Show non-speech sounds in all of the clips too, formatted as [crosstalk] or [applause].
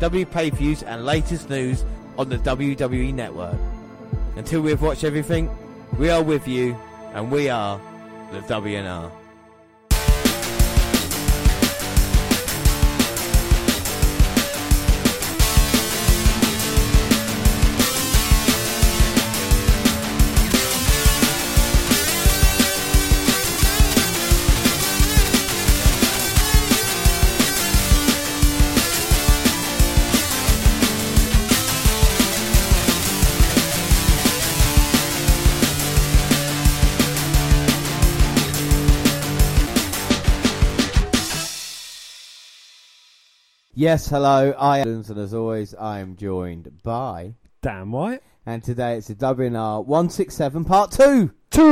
W pay views, and latest news on the WWE Network. Until we have watched everything, we are with you, and we are the WNR. Yes, hello, I am, and as always, I am joined by, Dan White. and today it's the WNR 167 Part 2! Two.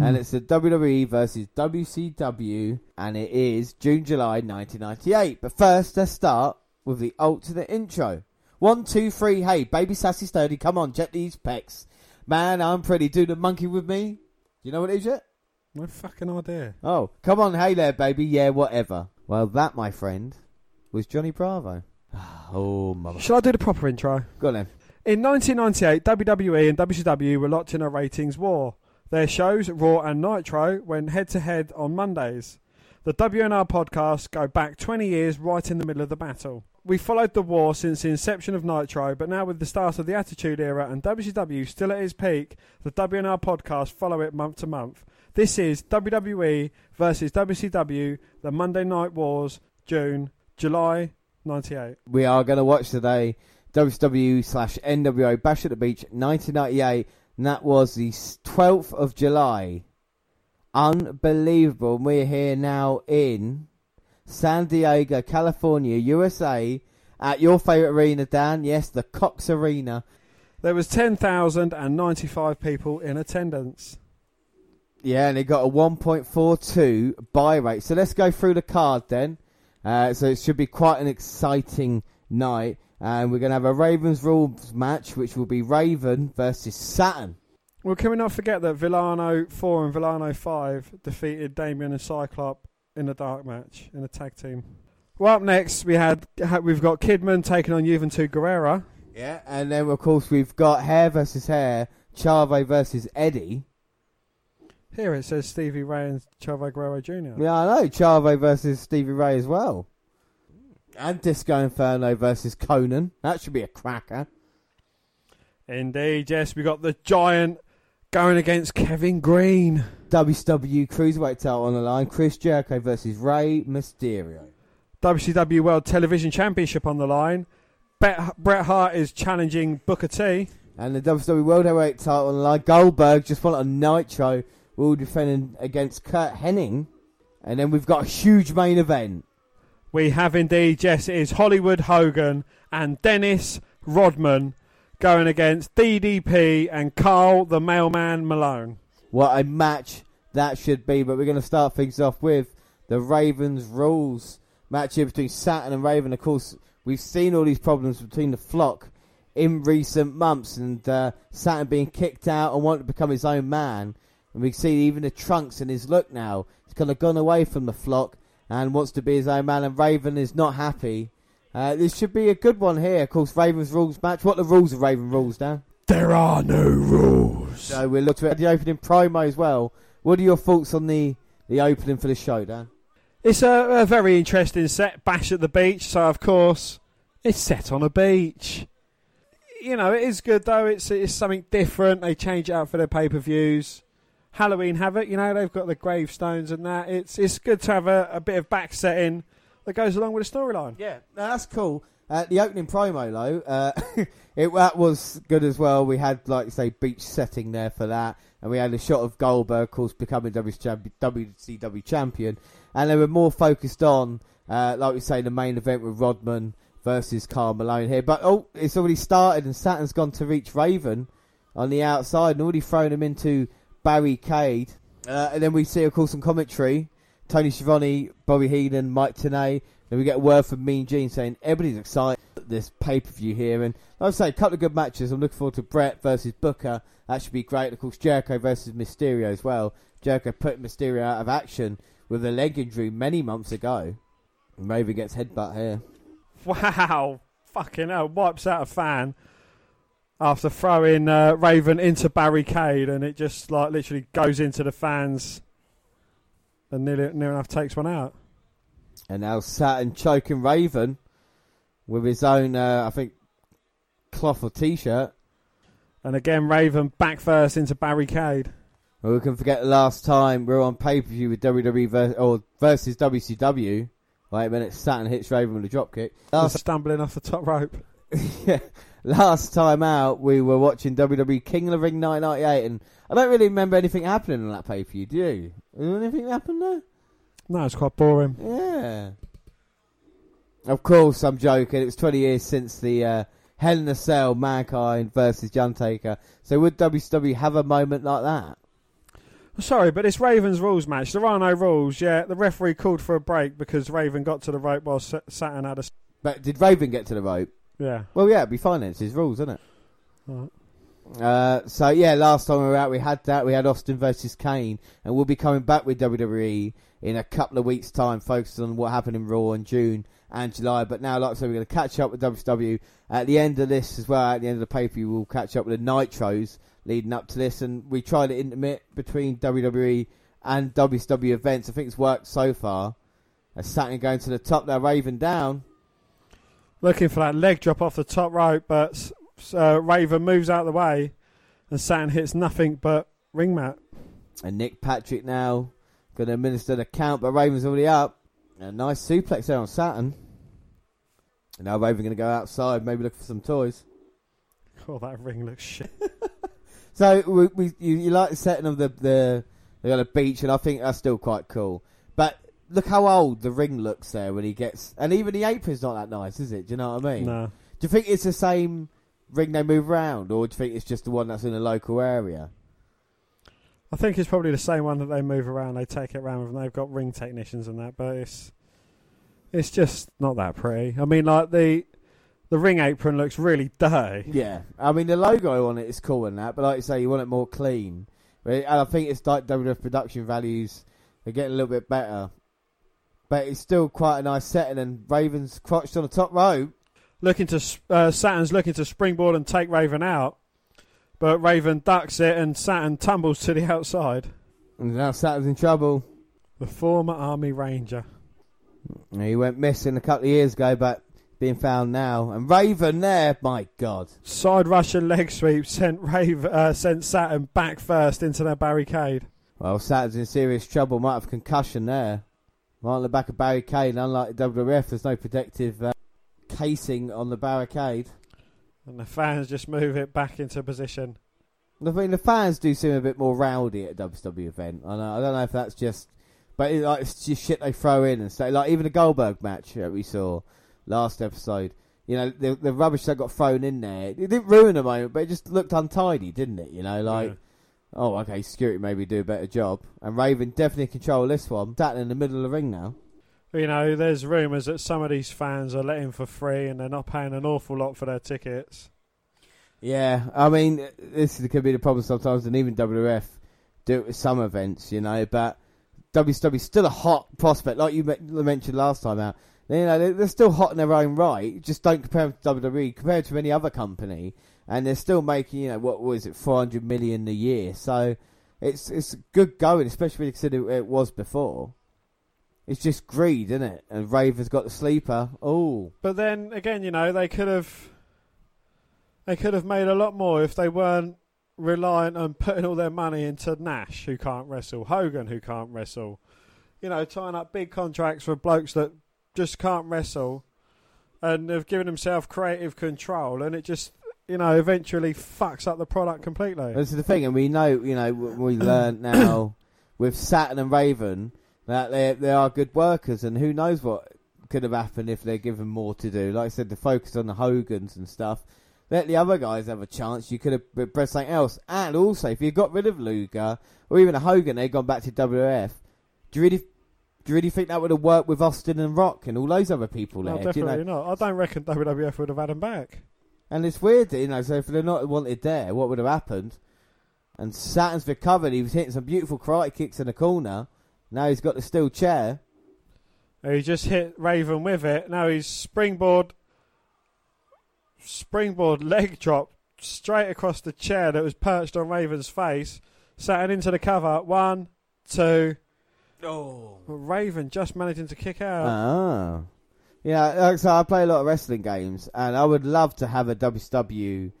And it's the WWE versus WCW, and it is June, July 1998. But first, let's start with the alternate intro. One, two, three, hey, baby sassy sturdy, come on, jet these pecs. Man, I'm pretty, do the monkey with me. Do you know what it is yet? No fucking idea. Oh, come on, hey there, baby, yeah, whatever. Well, that, my friend, was Johnny Bravo. [sighs] Oh, mother. Shall I do the proper intro? Go on then. In 1998, WWE and WCW were locked in a ratings war. Their shows, Raw and Nitro, went head to head on Mondays. The WNR podcasts go back 20 years right in the middle of the battle. We followed the war since the inception of Nitro, but now with the start of the Attitude Era and WCW still at its peak, the WNR podcasts follow it month to month. This is WWE versus WCW, the Monday Night Wars, June, July 98. We are going to watch today WCW slash NWO Bash at the Beach 1998, and that was the 12th of July. Unbelievable. And we're here now in San Diego, California, USA, at your favourite arena, Dan. Yes, the Cox Arena. There was 10,095 people in attendance. Yeah, and it got a 1.42 buy rate. So let's go through the card then. Uh, so it should be quite an exciting night. And we're going to have a Ravens rules match, which will be Raven versus Saturn. Well, can we not forget that Villano 4 and Villano 5 defeated Damien and Cyclope in a dark match in a tag team? Well, up next we had we've got Kidman taking on Juventud Guerrera. Yeah, and then of course we've got Hair versus Hair, Chavo versus Eddie. Here it says Stevie Ray and Chavo Guerrero Jr. Yeah, I know Chavo versus Stevie Ray as well, and Disco Inferno versus Konnan. That should be a cracker. Indeed, yes, we got the Giant going against Kevin Greene. WCW Cruiserweight title on the line. Chris Jericho versus Rey Mysterio. WCW World Television Championship on the line. Bret Hart is challenging Booker T. And the WWE World Heavyweight title on the line. Goldberg just won on Nitro. Will defending against Curt Hennig. And then we've got a huge main event. We have indeed, yes, it is Hollywood Hogan and Dennis Rodman going against DDP and Karl the Mailman Malone. What a match that should be. But we're going to start things off with the Ravens rules match here between Saturn and Raven. Of course, we've seen all these problems between the flock in recent months, and uh, Saturn being kicked out and wanting to become his own man. And we see even the trunks in his look now. He's kind of gone away from the flock and wants to be his own man. And Raven is not happy. Uh, this should be a good one here. Of course, Raven's rules match. What are the rules of Raven rules, Dan? There are no rules. So we'll look at the opening promo as well. What are your thoughts on the, the opening for the show, Dan? It's a, a very interesting set, Bash at the Beach, so of course it's set on a beach. You know, it is good though, it's, it's something different. They change it up for their pay per views. Halloween Havoc, you know, they've got the gravestones and that. It's it's good to have a, a bit of back setting that goes along with the storyline. Yeah, no, that's cool. Uh, the opening promo, though, uh, [laughs] it that was good as well. We had, like you say, beach setting there for that, and we had a shot of Goldberg, of course, becoming WCW champion, and they were more focused on, uh, like we say, the main event with Rodman versus Karl Malone here. But oh, it's already started, and Saturn's gone to reach Raven on the outside and already thrown him into barricade. Uh, and then we see, of course, some commentary. Tony Schiavone, Bobby Heenan, Mike Tenay. Then we get a word from Mean Gene saying everybody's excited at this pay per view here. And like I say, a couple of good matches. I'm looking forward to Bret versus Booker. That should be great. Of course, Jericho versus Mysterio as well. Jericho put Mysterio out of action with a leg injury many months ago. Raven gets headbutt here. Wow. Fucking hell. Wipes out a fan after throwing uh, Raven into barricade and it just like literally goes into the fans and nearly near enough takes one out. And now Saturn choking Raven with his own, uh, I think, cloth or t-shirt. And again, Raven back first into barricade. Well, we can forget the last time we were on pay-per-view with WWE ver- or versus WCW. Wait a minute, Saturn hits Raven with a dropkick. Last stumbling off the top rope. [laughs] yeah, last time out we were watching WWE King of the Ring 1998, and I don't really remember anything happening on that pay-per-view. Do you? Anything happen there? No, it's quite boring. Yeah. Of course, I'm joking. It was 20 years since the uh, Hell in a Cell Mankind versus John Taker. So would WCW have a moment like that? Sorry, but it's Raven's rules match. There are no rules. Yeah, the referee called for a break because Raven got to the rope while Saturn had a. But did Raven get to the rope? Yeah. Well, yeah, it'd be his rules, isn't it? Right. Uh, so yeah, last time we were out, we had that. We had Austin versus Kane, and we'll be coming back with WWE in a couple of weeks' time, focused on what happened in Raw in June and July. But now, like I said, we're going to catch up with WCW at the end of this as well. At the end of the paper, we'll catch up with the Nitros leading up to this, and we try to intermit between WWE and WCW events. I think it's worked so far. As Saturn going to the top now, Raven down. Looking for that leg drop off the top rope, but uh, Raven moves out of the way, and Saturn hits nothing but ring mat. And Nick Patrick now going to administer the count, but Raven's already up. A nice suplex there on Saturn. And now Raven going to go outside, maybe look for some toys. Oh, that ring looks shit. [laughs] so we, we you, you, like the setting of the the they got a beach, and I think that's still quite cool. But look how old the ring looks there when he gets, and even the apron's not that nice, is it? Do you know what I mean? No. Do you think it's the same ring they move around, or do you think it's just the one that's in the local area? I think it's probably the same one that they move around. They take it around and they've got ring technicians and that, but it's it's just not that pretty. I mean, like the the ring apron looks really dirty. Yeah, I mean the logo on it is cool and that, but like you say, you want it more clean. And I think it's like WWF production values They're getting a little bit better, but it's still quite a nice setting. And Raven's crotched on the top rope, looking to uh, Saturn's looking to springboard and take Raven out. But Raven ducks it and Saturn tumbles to the [laughs] outside. And now Saturn's in trouble. The former Army Ranger. He went missing a couple of years ago, but being found now. And Raven there, my God. Side Russian leg sweep sent Raven, uh, sent Saturn back first into their barricade. Well, Saturn's in serious trouble. Might have concussion there. Right on the back of barricade. Unlike WWF, there's no protective uh, casing on the barricade. And the fans just move it back into position. I mean, the fans do seem a bit more rowdy at a WCW event. I, know, I don't know if that's just, but it, like, it's just shit they throw in and say, like even the Goldberg match that we saw last episode. You know, the, the rubbish that got thrown in there, it didn't ruin the moment, but it just looked untidy, didn't it? You know, like, yeah. Oh, okay, security maybe do a better job. And Raven definitely control this one. Sat in the middle of the ring now. You know, there's rumours that some of these fans are letting for free and they're not paying an awful lot for their tickets. Yeah, I mean, this could be the problem sometimes, and even WWF do it with some events, you know, but WCW still a hot prospect, like you mentioned last time out. You know, they're still hot in their own right, just don't compare them to WWE, compared to any other company, and they're still making, you know, what was it, 400 million a year, so it's it's good going, especially considering it was before. It's just greed, isn't it? And Raven's got the sleeper. Oh, but then again, you know, they could have they could have made a lot more if they weren't reliant on putting all their money into Nash, who can't wrestle, Hogan, who can't wrestle. You know, tying up big contracts for blokes that just can't wrestle, and have given themselves creative control, and it just you know, eventually fucks up the product completely. This is the thing, and we know, you know, we [coughs] learn now with Saturn and Raven that they they are good workers, and who knows what could have happened if they're given more to do. Like I said, the focus on the Hogans and stuff. Let the other guys have a chance. You could have pressed something else. And also, if you got rid of Luger or even a Hogan, they'd gone back to WF. Do you really, do you really think that would have worked with Austin and Rock and all those other people No, there? Do you know? definitely not. I don't reckon WWF would have had him back. And it's weird, you know. So if they're not wanted there, what would have happened? And Saturn's recovered. He was hitting some beautiful karate kicks in the corner. Now he's got the steel chair. He just hit Raven with it. Now he's springboard, springboard leg drop straight across the chair that was perched on Raven's face. Saturn into the cover. One, two. Oh. Raven just managing to kick out. Ah. Yeah, like so I play a lot of wrestling games, and I would love to have a WCW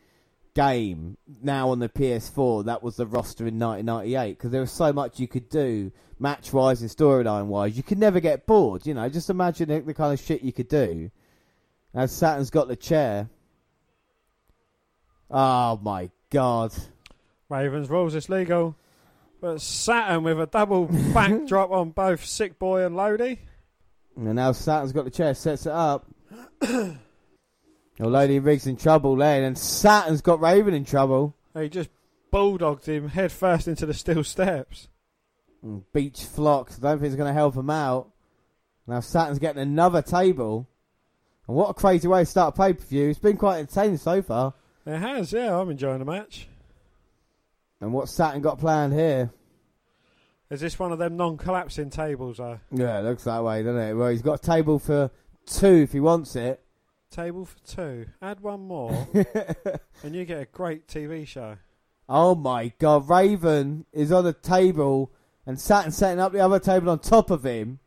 game now on the PS4 that was the roster in 1998 because there was so much you could do match wise and storyline wise. You could never get bored, you know. Just imagine the, the kind of shit you could do. As Saturn's got the chair. Oh my god. Ravens rules it's legal. Oh. But Saturn with a double backdrop on both Sick Boy and Lodi. And now Saturn's got the chair, sets it up. oh, Lady Riggs in trouble eh? then, and Saturn's got Raven in trouble. He just bulldogged him head first into the steel steps. And Beach Flock, I don't think it's going to help him out. Now Saturn's getting another table. And what a crazy way to start a pay per view. It's been quite entertaining so far. It has, yeah. I'm enjoying the match. And what Saturn got planned here? Is this one of them non-collapsing tables, though? Yeah, it looks that way, doesn't it? Well, he's got a table for two if he wants it. Table for two. Add one more, [laughs] and you get a great TV show. oh my god, Raven is on a table and Saturn setting up the other table on top of him.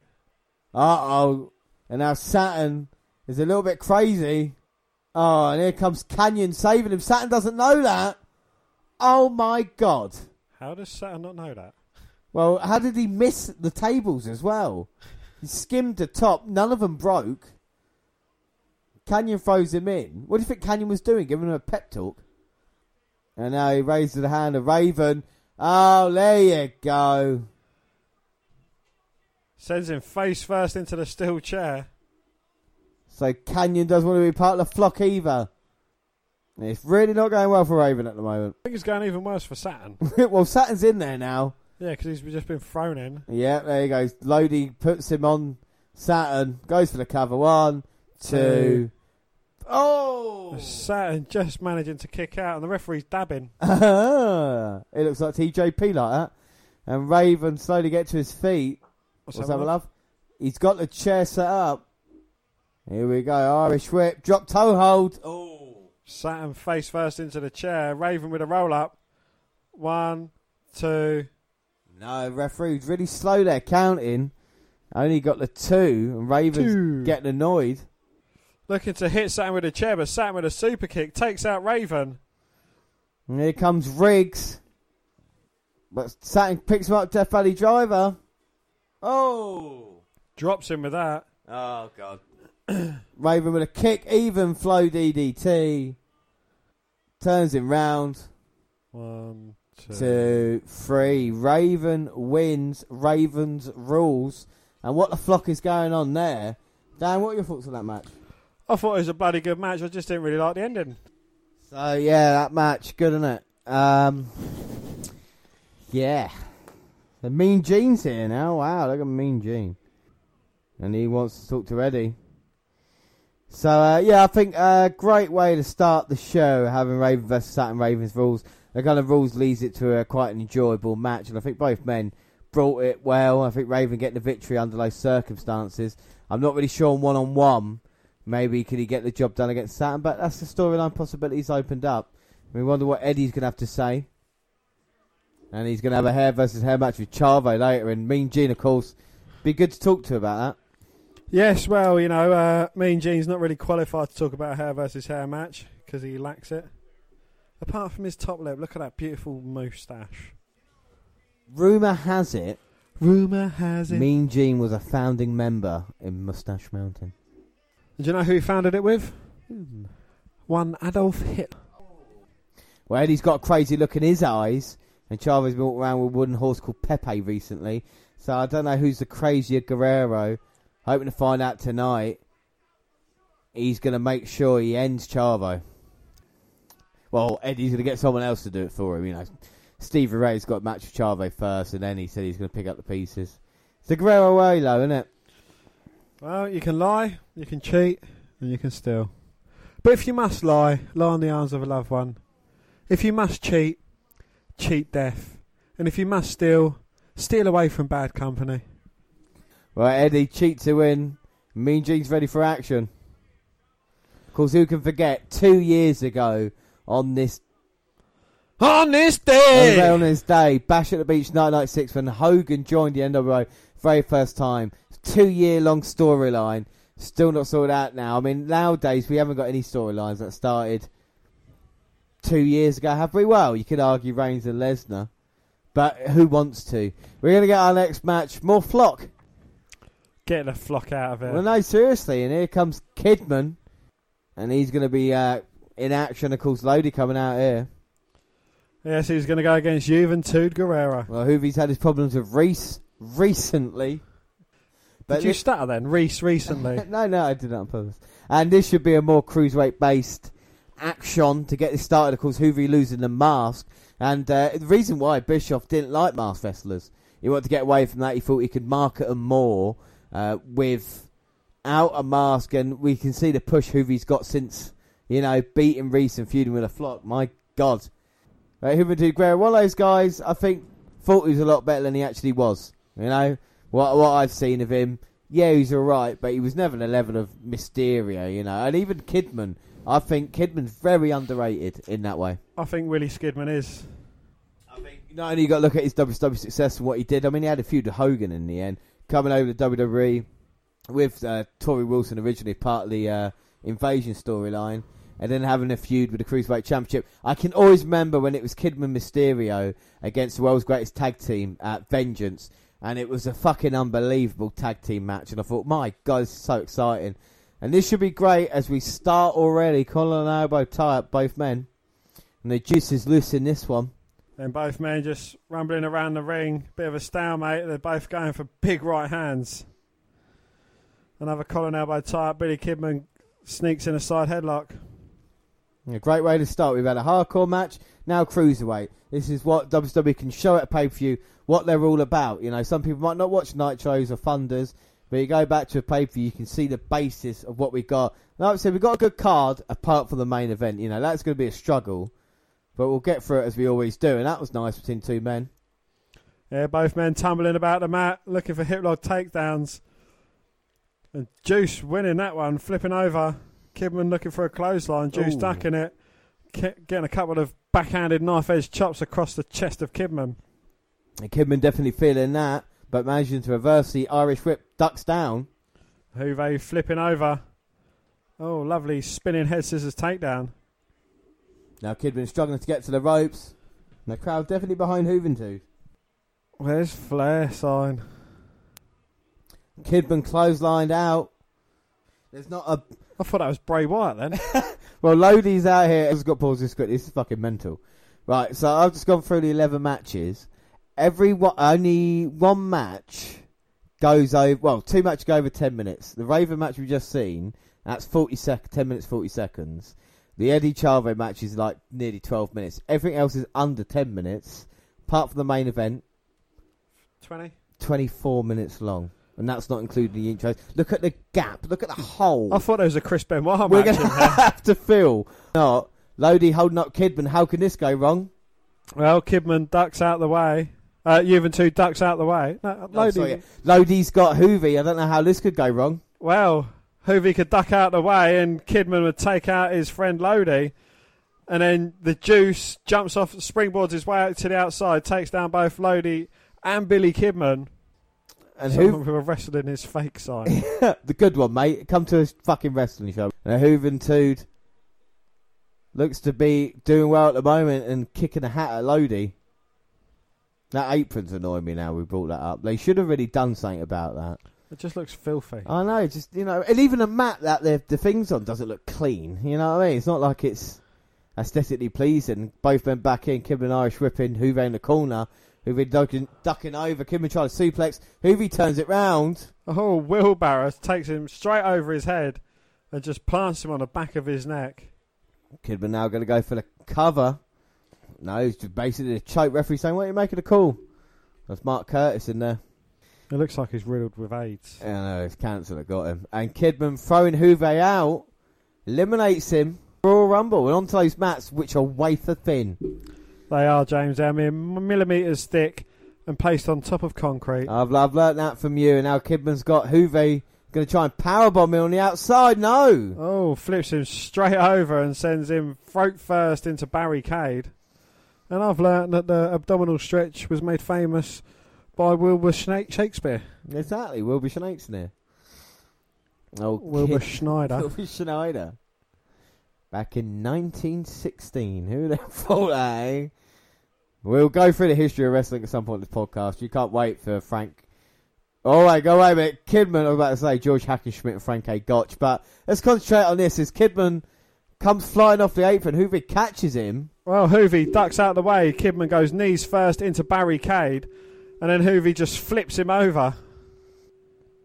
Uh oh. And now Saturn is a little bit crazy. Oh, and here comes Kanyon saving him. Saturn doesn't know that. Oh my god. How does Saturn not know that? Well, how did he miss the tables as well? He skimmed the top. None of them broke. Kanyon throws him in. What do you think Kanyon was doing? Giving him a pep talk. And now he raises the hand of Raven. Oh, there you go. Sends him face first into the steel chair. So Kanyon doesn't want to be part of the flock either. It's really not going well for Raven at the moment. I think it's going even worse for Saturn. [laughs] well, Saturn's in there now. Yeah, because he's just been thrown in. Yeah, there he goes. Lodi puts him on Saturn. Goes for the cover. One, two. Oh! Saturn just managing to kick out, and the referee's dabbing. [laughs] it looks like TJP like that. And Raven slowly get to his feet. What's What's that, that, my love? love? He's got the chair set up. Here we go. Irish whip. Drop toe hold. Oh. Saturn face first into the chair. Raven with a roll up. One, two. No, referee's really slow there counting. Only got the two. And Raven's Two. getting annoyed. Looking to hit Saturn with a chair, but Saturn with a super kick takes out Raven. And here comes Riggs. But Saturn picks him up, Death Valley Driver. Oh. Drops him with that. Oh, God. [clears throat] Raven with a kick, even flow DDT. Turns him round. One, two. Two, three. Raven wins. Ravens rules. And what the flock is going on there? Dan, what are your thoughts on that match? I thought it was a bloody good match. I just didn't really like the ending. So yeah, that match, good isn't it? Um, yeah, the Mean Gene's here now. Wow, look at Mean Gene, and he wants to talk to Eddie. So uh, yeah, I think a uh, great way to start the show, having Raven versus Saturn Ravens rules. The kind of rules leads it to a quite an enjoyable match, and I think both men brought it well. I think Raven getting the victory under those circumstances. I'm not really sure on one on one. Maybe could he get the job done against Saturn? But that's the storyline possibilities opened up. We wonder what Eddie's going to have to say. And he's going to have a hair versus hair match with Chavo later. And Mean Gene, of course, be good to talk to about that. Yes, well, you know, uh, Mean Gene's not really qualified to talk about a hair versus hair match because he lacks it. Apart from his top lip, look at that beautiful moustache. Rumour has it, Rumour has it. Mean Gene was a founding member in Mustache Mountain. Do you know who he founded it with? One Adolf Hitler. Well, Eddie's got a crazy look in his eyes. And Chavo's been walking around with a wooden horse called Pepe recently. So I don't know who's the crazier Guerrero. hoping to find out tonight. He's going to make sure he ends Chavo. Well, Eddie's going to get someone else to do it for him. You know, Stevie Ray's got a match with Chavo first, and then he said he's going to pick up the pieces. It's a Guerrero way, though, isn't it? Well, you can lie, you can cheat, and you can steal. But if you must lie, lie on the arms of a loved one. If you must cheat, cheat death. And if you must steal, steal away from bad company. Right, Eddie, cheat to win. Mean Gene's ready for action. Of course, who can forget two years ago on this On this day! on this day, Bash at the Beach 1996, when Hogan joined the NWO very first time. Two year long storyline. Still not sorted out now. I mean, nowadays we haven't got any storylines that started two years ago, have we? Well, you could argue Reigns and Lesnar, but who wants to? We're going to get our next match. More flock. Get the flock out of it. Well, no, seriously. And here comes Kidman, and he's going to be uh, in action. Of course, Lodi coming out here. Yes, he's going to go against Juventud Guerrera. Well, Hoovie's had his problems with Reese recently. Did you this- stutter then? Reese recently. [laughs] no, no, I did not on purpose. And this should be a more cruiserweight based action to get this started. Of course, Hoovie losing the mask, and uh, the reason why Bischoff didn't like mask wrestlers, he wanted to get away from that. He thought he could market them more uh, without a mask, and we can see the push Hoovie's got since you know beating Reese and feuding with a flock. My God, right, Juventud Guerrera, one of those guys. I think thought he was a lot better than he actually was. You know what what I've seen of him. Yeah, he's all right, but he was never the level of Mysterio, you know. And even Kidman, I think Kidman's very underrated in that way. I think Billy Kidman is. I think not only you got to look at his WCW success and what he did. I mean, he had a feud with Hogan in the end, coming over to WWE with uh, Torrie Wilson originally, part of the uh, Invasion storyline, and then having a feud with the Cruiserweight Championship. I can always remember when it was Kidman Mysterio against the world's greatest tag team at Vengeance, and it was a fucking unbelievable tag team match. And I thought, my God, so exciting. And this should be great as we start already. Collar and elbow tie up both men. And the juice is loose in this one. And both men just rumbling around the ring. Bit of a stalemate. They're both going for big right hands. Another collar elbow tie up. Billy Kidman sneaks in a side headlock. A great way to start. We've had a hardcore match, now cruiserweight. This is what WWE can show at a pay per view, what they're all about. You know, some people might not watch Nitros or Thunders, but you go back to a pay per view, you can see the basis of what we got. Like I said, we've got a good card apart from the main event. You know, that's going to be a struggle, but we'll get through it as we always do. And that was nice between two men. Yeah, both men tumbling about the mat, looking for hip lock takedowns. And Juice winning that one, flipping over. Kidman looking for a clothesline. Juice Ooh. ducking it, getting a couple of backhanded knife edge chops across the chest of Kidman. And Kidman definitely feeling that, but managing to reverse the Irish whip, ducks down. Juve flipping over. Oh, lovely spinning head scissors takedown. Now Kidman struggling to get to the ropes. And the crowd definitely behind Juventud. Where's Flair sign? Kidman clotheslined out. There's not a I thought that was Bray Wyatt then. [laughs] well. Lodi's out here. I've got to pause this quick. This is fucking mental. Right, so I've just gone through the eleven matches. Every one, only one match goes over. Well, two matches go over ten minutes. The Raven match we've just seen, that's forty sec, ten minutes, forty seconds. The Eddie Chavo match is like nearly twelve minutes. Everything else is under ten minutes, apart from the main event. 20. 24 minutes long. And that's not including the intros. Look at the gap. Look at the hole. I thought there was a Chris Benoit We're going to [laughs] have to fill. Not. Lodi holding up Kidman. How can this go wrong? Well, Kidman ducks out the way. Uh, two ducks out the way. No, Oh, Lodi- sorry, yeah. Lodi's got Hoovy. I don't know how this could go wrong. Well, Hoovy could duck out the way and Kidman would take out his friend Lodi. And then the Juice jumps off, springboards his way out to the outside, takes down both Lodi and Billy Kidman. And Someone who were wrestling his fake sign. [laughs] the good one, mate. Come to a fucking wrestling show. And Juventud looks to be doing well at the moment and kicking a hat at Lodi. That apron's annoying me now we brought that up. They should have really done something about that. it just looks filthy. I know, just you know, and even the mat that the the things on doesn't look clean. You know what I mean? It's not like it's aesthetically pleasing. Both men back in, Kidman Irish whipping, Hoover in the corner. Hoovy ducking, ducking over. Kidman trying to suplex. Hoovy turns it round. Oh, wheelbarrow takes him straight over his head and just plants him on the back of his neck. Kidman now going to go for the cover. No, he's just basically a choke referee saying, "What are you making a call?" That's Mark Curtis in there. It looks like he's riddled with AIDS. I know, it's cancer that got him. And Kidman throwing Juve out, eliminates him. Royal Rumble and onto those mats, which are wafer thin. They are, James. They're mere millimetres thick and placed on top of concrete. I've, I've learnt that from you. And now Kidman's got Juve going to try and powerbomb me on the outside. No. Oh, flips him straight over and sends him throat first into barricade. And I've learnt that the abdominal stretch was made famous by Wilbur Shakespeare. Exactly, Wilbur Shakespeare. Oh, Wilbur Schneider. [laughs] Wilbur Schneider. Back in 1916. Who the [laughs] thought that, eh? We'll go through the history of wrestling at some point in this podcast. You can't wait for Frank. All right, go away a minute. Kidman, I was about to say George Hackenschmidt and Frank A. Gotch, but let's concentrate on this. As Kidman comes flying off the apron, Hoovy catches him. Well, Hoovy ducks out of the way. Kidman goes knees first into barricade. And then Hoovy just flips him over.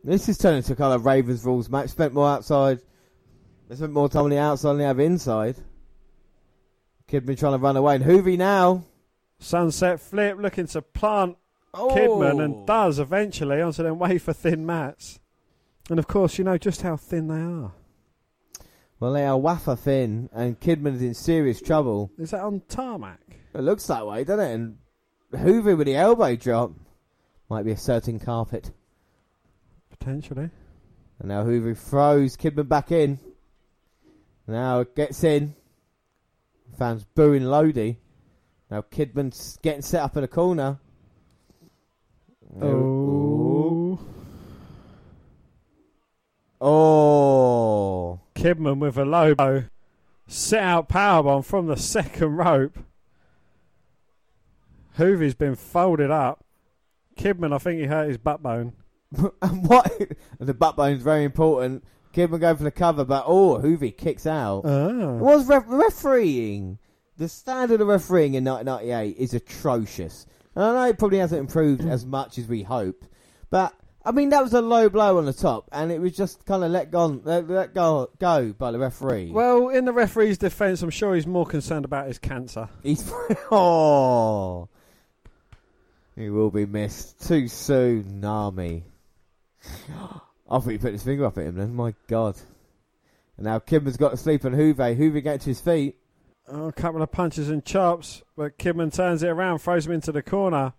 This is turning into a kind of Ravens rules match. Spent more outside. They spent more time on the outside than they have inside. Kidman trying to run away, and Hoovy now. Sunset flip looking to plant Oh. Kidman and does eventually onto them wafer thin mats. And of course, you know just how thin they are. Well, they are wafer thin, and Kidman is in serious trouble. Is that on tarmac? It looks that way, doesn't it? And Hoover with the elbow drop might be a certain carpet. Potentially. And now Hoover throws Kidman back in. Now it gets in. Fans booing Lodi. Now Kidman's getting set up in a corner. Oh. Oh. Kidman with a low blow. Set out powerbomb from the second rope. Hoovy's been folded up. Kidman, I think he hurt his butt bone. and [laughs] what? the butt bone's very important. Kidman going for the cover, but oh, Hoovy kicks out. Ah. was ref- refereeing. The standard of refereeing in 1998 is atrocious. And I know it probably hasn't improved as much as we hope, but I mean that was a low blow on the top, and it was just kind of let go, let, let go, go by the referee. Well, in the referee's defence, I'm sure he's more concerned about his cancer. He's [laughs] oh, he will be missed too soon, Nami. [gasps] [laughs] I thought he put his finger up at him then. My God. And now Kidman's got to sleep on Hoover. Hoover gets his feet. Oh, a couple of punches and chops, but Kidman turns it around, throws him into the corner.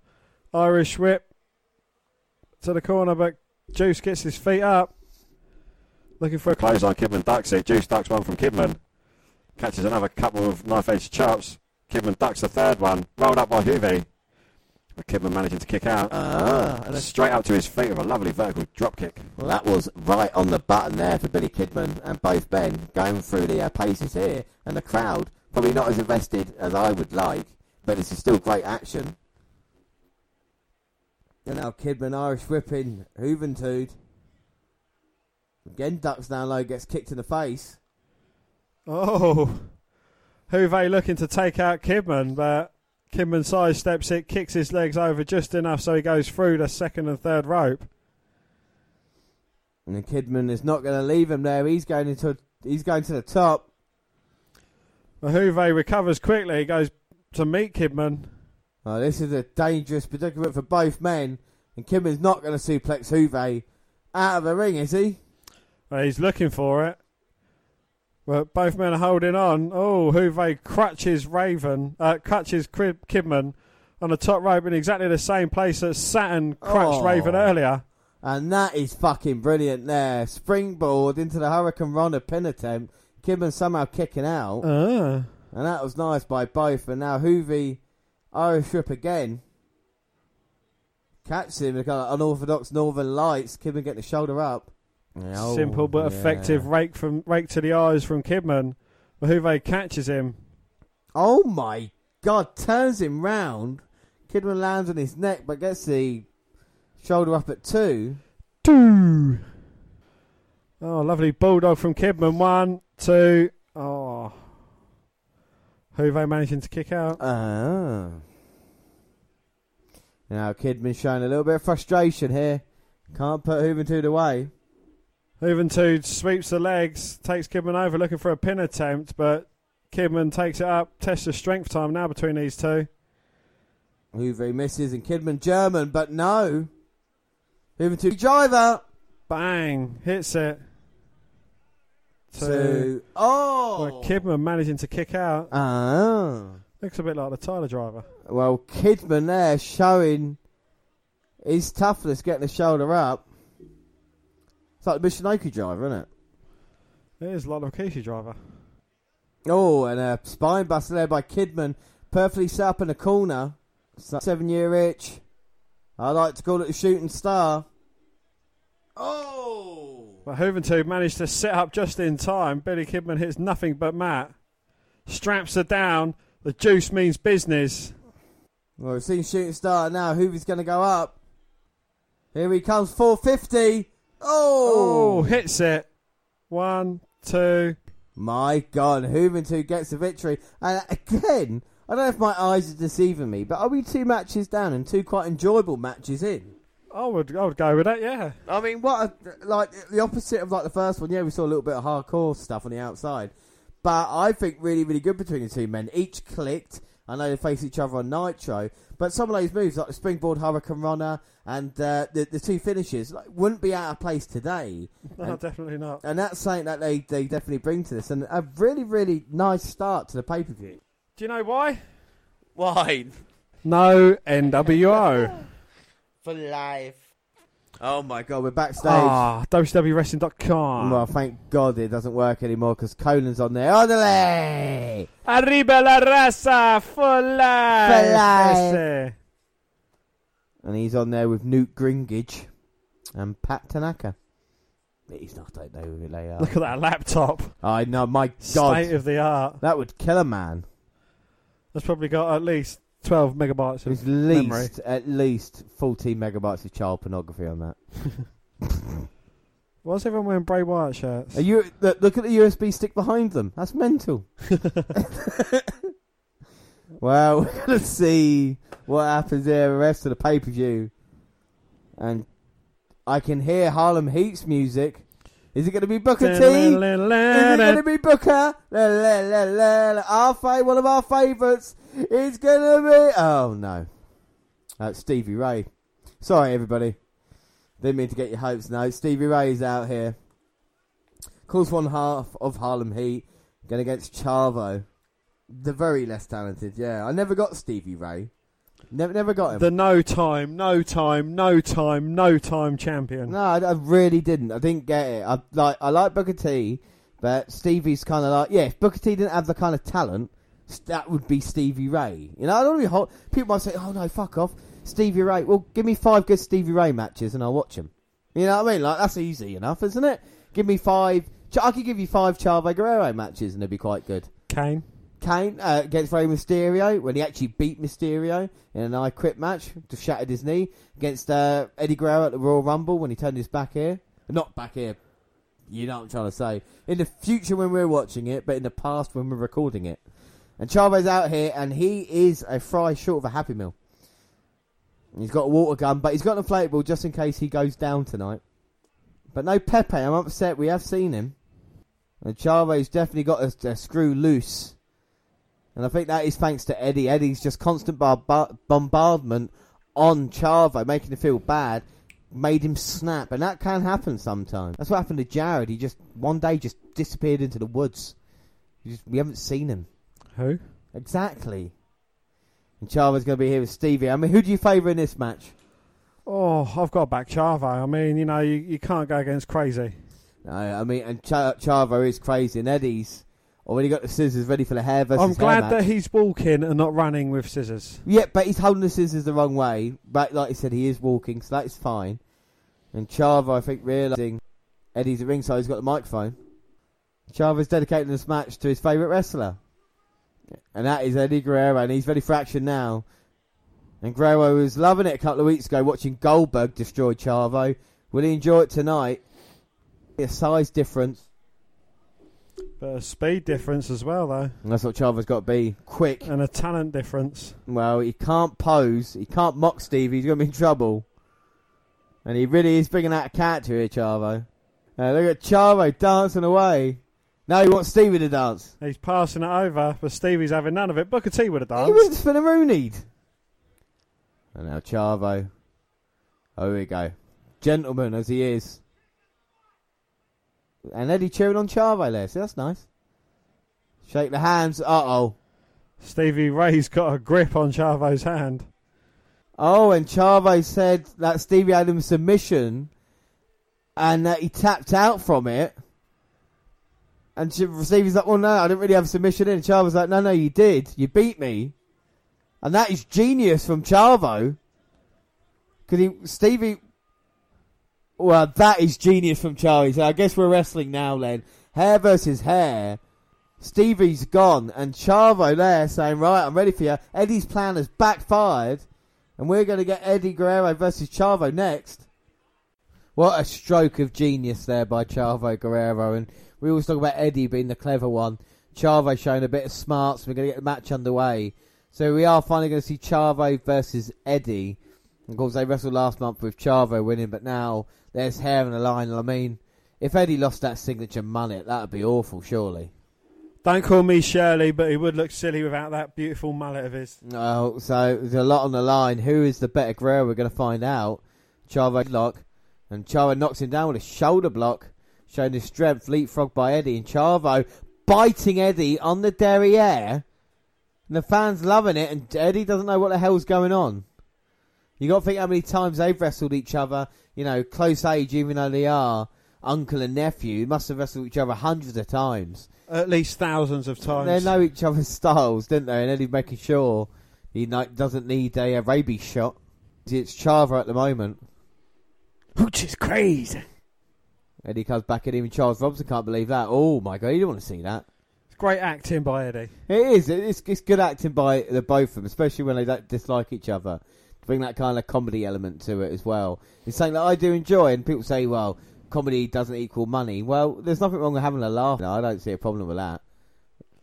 Irish whip to the corner, but Juice gets his feet up. Looking for a Close on Kidman ducks it. Juice ducks one from Kidman. Catches another couple of knife edge chops. Kidman ducks the third one. Rolled up by Hoovy. But Kidman managing to kick out. Ah, and Straight up to his feet with a lovely vertical drop kick. Well, that was right on the button there for Billy Kidman and both men going through the uh, paces here, and the crowd probably not as invested as I would like, but this is still great action. And now Kidman Irish whipping Juventude. Again, ducks down low, gets kicked in the face. Oh, Juve looking to take out Kidman, but Kidman sidesteps it, kicks his legs over just enough so he goes through the second and third rope. And Kidman is not going to leave him there. He's going into he's going to the top. Juve recovers quickly, He goes to meet Kidman. Oh, this is a dangerous predicament for both men. And Kidman's not going to suplex Juve out of the ring, is he? Well, he's looking for it. But both men are holding on. Oh, Juve crutches Raven, uh, crutches Kidman on the top rope in exactly the same place that Saturn crutched Oh. Raven earlier. And that is fucking brilliant there. Springboard into the Hurricane Rana pin attempt. Kidman somehow kicking out. Ah. And that was nice by both. And now Hoovy Irish whip again. Catches him. They've got unorthodox Northern Lights. Kidman getting the shoulder up. Oh, Simple but yeah. effective rake from rake to the eyes from Kidman. But Juve catches him. Oh my god. Turns him round. Kidman lands on his neck but gets the shoulder up at two. Two. Oh, lovely bulldog from Kidman. One, two. Oh. Juve managing to kick out. Ah. Now Kidman showing a little bit of frustration here. Can't put Juventud away. Juventud sweeps the legs, takes Kidman over looking for a pin attempt, but Kidman takes it up. Test of strength time now between these two. Juve misses and Kidman German, but no. Juventud driver. Bang! Hits it. Two. Two. Oh. Well, Kidman managing to kick out. Ah. Looks a bit like the Tyler driver. Well, Kidman there showing his toughness, getting the shoulder up. It's like the Michinoku driver, isn't it? It is the Rikishi driver. Oh, and a spine buster there by Kidman. Perfectly set up in the corner. Seven year itch. I like to call it a shooting star. Oh! But Juventud managed to set up just in time. Billy Kidman hits nothing but mat. Straps her down. The juice means business. Well, we've seen shooting star now. Hoover's going to go up. Here he comes, 450. Oh, Oh! hits it. One, two. My God, Juventud gets the victory. And again, I don't know if my eyes are deceiving me, but are we two matches down and two quite enjoyable matches in? I would, I would go with that. Yeah. I mean, what a, like the opposite of like the first one. Yeah, we saw a little bit of hardcore stuff on the outside, but I think really, really good between the two men. Each clicked. I know they face each other on Nitro, but some of those moves like the springboard Hurricane Runner and uh, the the two finishes like, wouldn't be out of place today. [laughs] No, And- definitely not. And that's something that they, they definitely bring to this, and a really, really nice start to the pay per view. Do you know why? Why? No NWO. [laughs] For life. Oh my god, we're backstage. Ah, WCWWrestling.com. Well, thank God it doesn't work anymore because Konnan's on there. Orderly! Arriba la raza for life. For life. And he's on there with Newt Gringage and Pat Tanaka. He's not, I don't know who they are. Look at that laptop. I know, my god. State of the art. That would kill a man. That's probably got at least 12 megabytes There's of at memory. least, at least 14 megabytes of child pornography on that. [laughs] Why's everyone wearing Bray Wyatt shirts? Are you, look, look at the USB stick behind them. That's mental. [laughs] [laughs] well, we're to see what happens there the rest of the pay per view. And I can hear Harlem Heat's music. Is it going to be Booker T? Is it going to be Booker? Our fa- one of our favourites is going to be. Oh no, that's Stevie Ray. Sorry, everybody. Didn't mean to get your hopes. No, Stevie Ray is out here. Calls one half of Harlem Heat going against Chavo, the very less talented. Yeah, I never got Stevie Ray. Never, never got him. The no time, no time, no time, no time champion. No, I, I really didn't. I didn't get it. I like I like Booker T, but Stevie's kind of like yeah. If Booker T didn't have the kind of talent, that would be Stevie Ray. You know, I don't really hold. People might say, "Oh no, fuck off, Stevie Ray." Well, give me five good Stevie Ray matches and I'll watch them. You know what I mean? Like that's easy enough, isn't it? Give me five. I could give you five Chavo Guerrero matches and they'd be quite good. Kane. Kane uh, against Rey Mysterio when he actually beat Mysterio in an I Quit match, just shattered his knee against uh, Eddie Guerrero at the Royal Rumble when he turned his back here, not back here. You know what I'm trying to say. In the future when we're watching it, but in the past when we're recording it. And Chavo's out here, and he is a fry short of a Happy Meal. He's got a water gun, but he's got an inflatable just in case he goes down tonight. But no Pepe, I'm upset. We have seen him. And Chavo's definitely got a, a screw loose. And I think that is thanks to Eddie. Eddie's just constant bar- bar- bombardment on Chavo, making him feel bad, made him snap. And that can happen sometimes. That's what happened to Jared. He just, one day, just disappeared into the woods. We just- we haven't seen him. Who? Exactly. And Chavo's going to be here with Stevie. I mean, who do you favour in this match? Oh, I've got to back Chavo. I mean, you know, you, you can't go against crazy. No, I mean, and Ch- Chavo is crazy, and Eddie's already got the scissors ready for the hair versus I'm hair glad match. that he's walking and not running with scissors. Yeah, but he's holding the scissors the wrong way. But like I said, he is walking, so that is fine. And Chavo, I think, realising Eddie's at ringside, he's got the microphone. Chavo's dedicating this match to his favourite wrestler. And that is Eddie Guerrero, and he's ready for action now. And Guerrero was loving it a couple of weeks ago, watching Goldberg destroy Chavo. Will he enjoy it tonight? A size difference. But a speed difference as well, though, And that's what Chavo's got to be quick. and a talent difference. Well, he can't pose. He can't mock Stevie. He's going to be in trouble. And he really is bringing out a character here, Chavo. Uh, look at Chavo dancing away. Now he wants Stevie to dance. He's passing it over, but Stevie's having none of it. Booker T would have danced. He was for the Rooney'd. And now Chavo. Oh, here we go. Gentleman as he is. And Eddie cheering on Chavo there. See, that's nice. Shake the hands. Uh oh. Stevie Ray's got a grip on Chavo's hand. Oh, and Chavo said that Stevie had him submission and that he tapped out from it. And Stevie's like, well, no, I didn't really have a submission in. Chavo's like, no, no, you did. You beat me. And that is genius from Chavo. Because he, Stevie, well, that is genius from Charlie. So I guess we're wrestling now then. Hair versus hair. Stevie's gone. And Chavo there saying, right, I'm ready for you. Eddie's plan has backfired. And we're going to get Eddie Guerrero versus Chavo next. What a stroke of genius there by Chavo Guerrero. And we always talk about Eddie being the clever one. Chavo showing a bit of smarts. So We're going to get the match underway. So we are finally going to see Chavo versus Eddie. Of course, they wrestled last month with Chavo winning, but now there's hair in the line. I mean, if Eddie lost that signature mullet, that would be awful, surely. Don't call me Shirley, but he would look silly without that beautiful mullet of his. Oh, so there's a lot on the line. Who is the better Guerrero? We're going to find out. Chavo lock, and Chavo knocks him down with a shoulder block, showing his strength. Leapfrog by Eddie, and Chavo biting Eddie on the derriere. And the fans loving it, and Eddie doesn't know what the hell's going on. You got to think how many times they've wrestled each other. You know, close age, even though they are uncle and nephew, must have wrestled each other hundreds of times. At least thousands of times. They know each other's [laughs] styles, didn't they? And Eddie's making sure he doesn't need a, uh rabies shot. It's Chava at the moment. Which is crazy. Eddie comes back at him, and Charles Robinson can't believe that. Oh my god, you don't want to see that. It's great acting by Eddie. It is. It's, it's good acting by the both of them, especially when they don't dislike each other. Bring that kind of comedy element to it as well. It's something that I do enjoy, and people say, well, comedy doesn't equal money. Well, there's nothing wrong with having a laugh. No, I don't see a problem with that.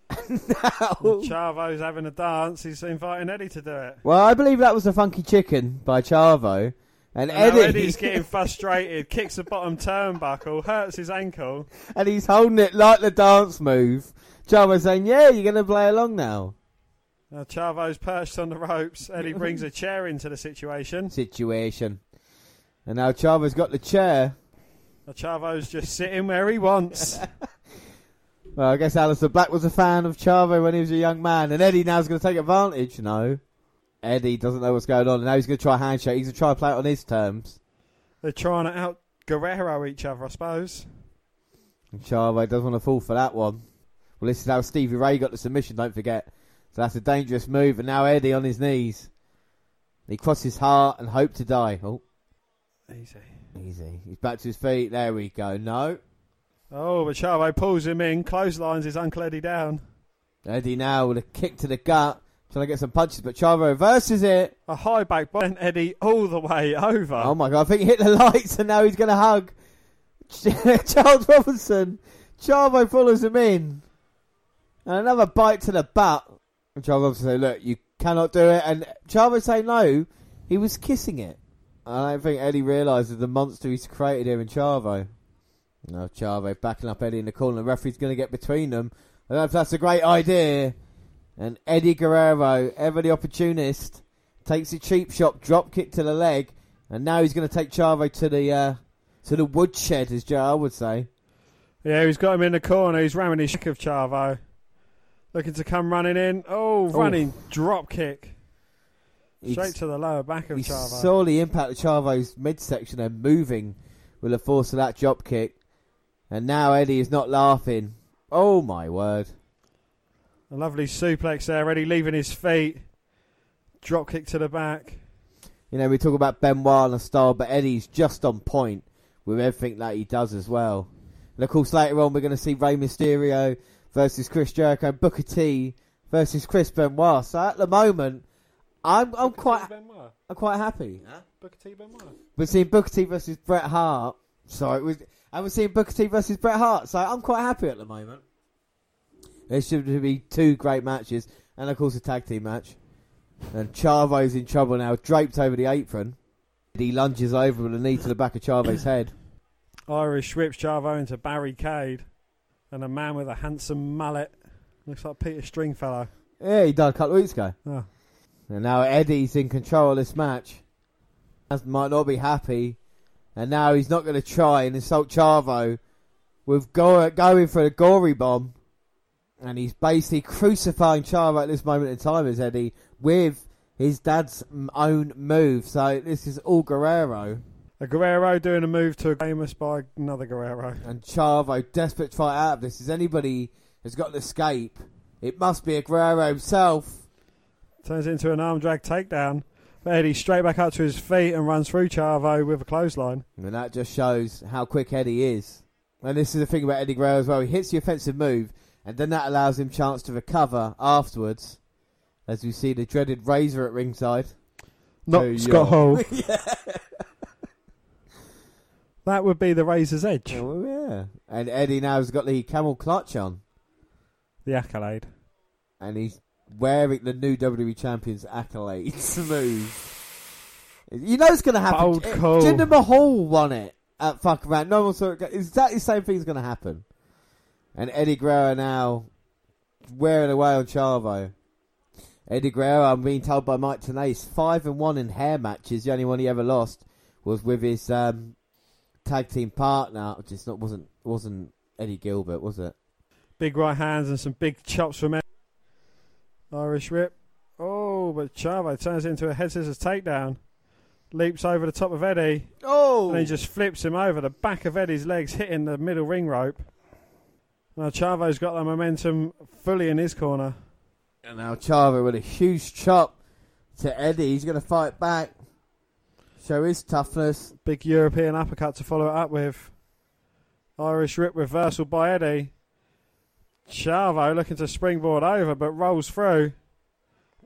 [laughs] no. Chavo's having a dance. He's inviting Eddie to do it. Well, I believe that was the Funky Chicken by Chavo. And, And Eddie, now Eddie's [laughs] getting frustrated, kicks the bottom turnbuckle, hurts his ankle. and he's holding it like the dance move. Chavo's saying, yeah, you're going to play along now. Now Chavo's perched on the ropes. Eddie brings a chair into the situation. Situation. And now Chavo's got the chair. Now Chavo's just sitting where he wants. [laughs] Well, I guess Aleister Black was a fan of Chavo when he was a young man, and Eddie now's going to take advantage. No. Eddie doesn't know what's going on, and now he's going to try a handshake. He's going to try to play it on his terms. They're trying to out Guerrero each other, I suppose. And Chavo doesn't want to fall for that one. Well, this is how Stevie Ray got the submission, don't forget. So that's a dangerous move, and now Eddie on his knees. He crosses his heart and hope to die. Oh, Easy. easy. He's back to his feet. There we go. No. Oh, but Chavo pulls him in, clotheslines his Uncle Eddie down. Eddie now with a kick to the gut, trying to get some punches, but Chavo reverses it. A high back bent Eddie all the way over. Oh my god, I think he hit the [laughs] lights and now he's going to hug [laughs] Charles Robinson. Chavo follows him in. And another bite to the butt. And Charles said, look, you cannot do it. And Chavo say no, he was kissing it. I don't think Eddie realises the monster he's created here in Chavo. No, Chavo backing up Eddie in the corner. The referee's going to get between them. I don't know if that's a great idea. And Eddie Guerrero, ever the opportunist, takes a cheap shot, drop kick to the leg, and now he's going to take Chavo to the uh, to the woodshed, as Joe would say. Yeah, he's got him in the corner. He's ramming his shit [laughs] of Chavo. Looking to come running in. Oh, oh. running drop kick. Straight He's- to the lower back of Chavo. sorely impacted Chavo's midsection and moving with the force of that drop kick. And now Eddie is not laughing. Oh my word. A lovely suplex there. Eddie leaving his feet. Drop kick to the back. You know, we talk about Benoit and the style, but Eddie's just on point with everything that he does as well. And of course, later on, we're going to see Rey Mysterio versus Chris Jericho, Booker T versus Chris Benoit. So at the moment, I'm I'm quite Benoit. I'm quite happy. Booker T Benoit. We're seeing Booker T versus Bret Hart. So it was, and we're seeing Booker T versus Bret Hart. So I'm quite happy at the moment. There should be two great matches, and of course a tag team match. And Chavo's in trouble now, draped over the apron. He lunges over with a knee to the back of Chavo's head. [coughs] Irish whips Chavo into barricade, and a man with a handsome mallet. looks like Peter Stringfellow. Yeah, he died a couple of weeks ago. Oh. And now Eddie's in control of this match. As might not be happy. And now he's not going to try and insult Chavo with go- going for a gory bomb. And he's basically crucifying Chavo at this moment in time as Eddie with his dad's own move. So this is all Guerrero. A Guerrero doing a move to a famous by another Guerrero. And Chavo desperate to fight out of this. Is anybody has got an escape? It must be a Guerrero himself. Turns into an arm drag takedown. But Eddie straight back up to his feet and runs through Chavo with a clothesline. And that just shows how quick Eddie is. And this is the thing about Eddie Guerrero as well. He hits the offensive move, and then that allows him chance to recover afterwards. As we see the dreaded Razor at ringside. Not Scott. Hall. [laughs] [laughs] That would be the Razor's Edge, Oh, yeah. And Eddie now has got the camel clutch on. the accolade. And he's wearing the new WWE Champion's accolade. Smooth. [laughs] You know it's going to happen. Bold call. Jinder Mahal won it at fuck around. No one saw it. go- Exactly the same thing's going to happen. And Eddie Guerrero now wearing away on Chavo. Eddie Guerrero, I'm being told by Mike Tenay, five and one in hair matches. The only one he ever lost was with his um, tag team partner. Which is not wasn't wasn't Eddie Gilbert, was it? Big right hands and some big chops from Eddie. Irish Rip. Oh, but Chavo turns into a head scissors takedown. Leaps over the top of Eddie. Oh, And he just flips him over. The back of Eddie's legs hitting the middle ring rope. Now Chavo's got the momentum fully in his corner. And now Chavo with a huge chop to Eddie. He's going to fight back, show his toughness. Big European uppercut to follow it up with. Irish rip reversal by Eddie. Chavo looking to springboard over but rolls through.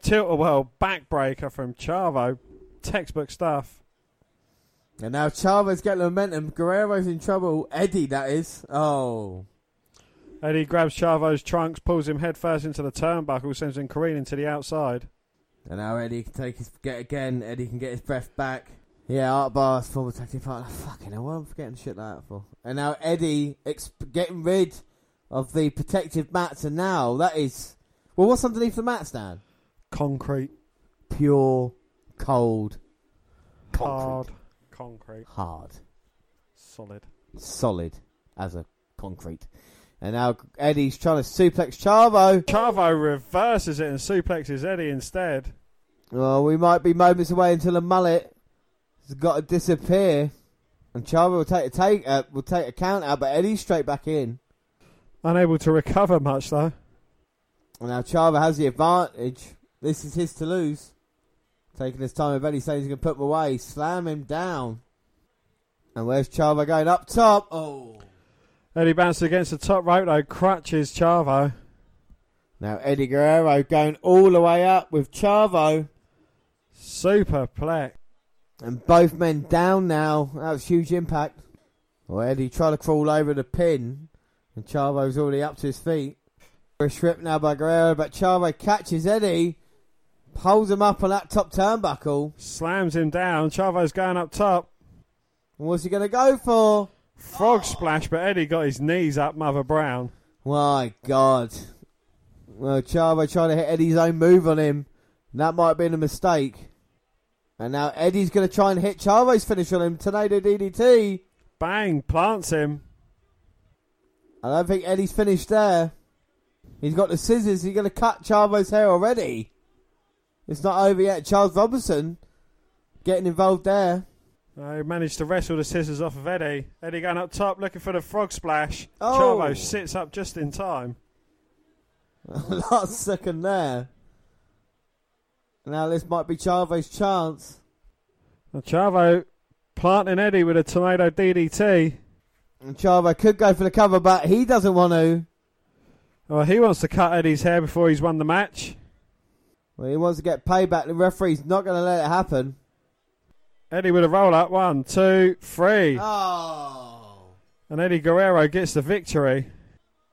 Tilt a well backbreaker from Chavo. Textbook stuff. And now Chavo's getting momentum. Guerrero's in trouble. Eddie, that is. Oh. Eddie grabs Chavo's trunks, pulls him headfirst into the turnbuckle, sends him careening to the outside. And now Eddie can take his get again. Eddie can get his breath back. Yeah, Art Barr's former tag team partner. Fucking hell, what am I forgetting shit like that for? And now Eddie exp- getting rid of the protective mats. And now that is. Well, what's underneath the mats, Dan? Concrete. Pure, cold, Hard. Concrete. hard. Solid. solid as a concrete. And now Eddie's trying to suplex Chavo. Chavo reverses it and suplexes Eddie instead. Well, we might be moments away until a mullet has got to disappear. And Chavo will take a take uh, will take a count out, but Eddie's straight back in. Unable to recover much though. And now Chavo has the advantage. This is his to lose. Taking his time with Eddie saying he's going to put him away. Slam him down. And where's Chavo going? Up top. Oh. Eddie bounces against the top rope though, crutches Chavo. Now Eddie Guerrero going all the way up with Chavo. Superplex. And both men down now. That was huge impact. Well, Eddie tried to crawl over the pin. And Chavo's already up to his feet. A strip now by Guerrero, but Chavo catches Eddie. Pulls him up on that top turnbuckle. Slams him down. Chavo's going up top. And what's he going to go for? Frog splash, but Eddie got his knees up Mother Brown. My God. Well, Chavo trying to hit Eddie's own move on him. That might have been a mistake. And now Eddie's going to try and hit Chavo's finish on him. Tornado DDT. Bang, plants him. I don't think Eddie's finished there. He's got the scissors. He's going to cut Chavo's hair already. It's not over yet. Charles Robinson getting involved there. He managed to wrestle the scissors off of Eddie. Eddie going up top looking for the frog splash. Oh. Chavo sits up just in time. [laughs] Last second there. Now this might be Chavo's chance. Chavo planting Eddie with a tornado DDT. And Chavo could go for the cover, but he doesn't want to. Well, he wants to cut Eddie's hair before he's won the match. Well, he wants to get payback. The referee's not going to let it happen. Eddie with a roll up. One, two, three. Oh. And Eddie Guerrero gets the victory. [laughs]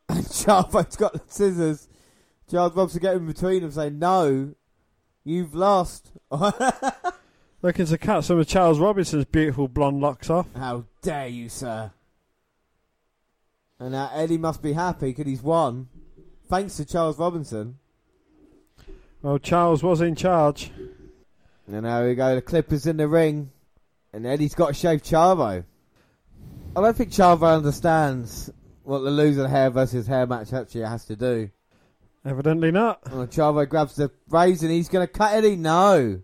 And Chavo's got the scissors. Charles Robinson get in between them saying, No, you've lost. Looking to cut some of Charles Robinson's beautiful blonde locks off. How dare you, sir? And now Eddie must be happy because he's won. Thanks to Charles Robinson. Well, Charles was in charge. And now we go. The Clippers in the ring. And Eddie's got to shave Chavo. I don't think Chavo understands what the loser hair versus hair match actually has to do. Evidently not. Well, Chavo grabs the razor and he's going to cut Eddie. No.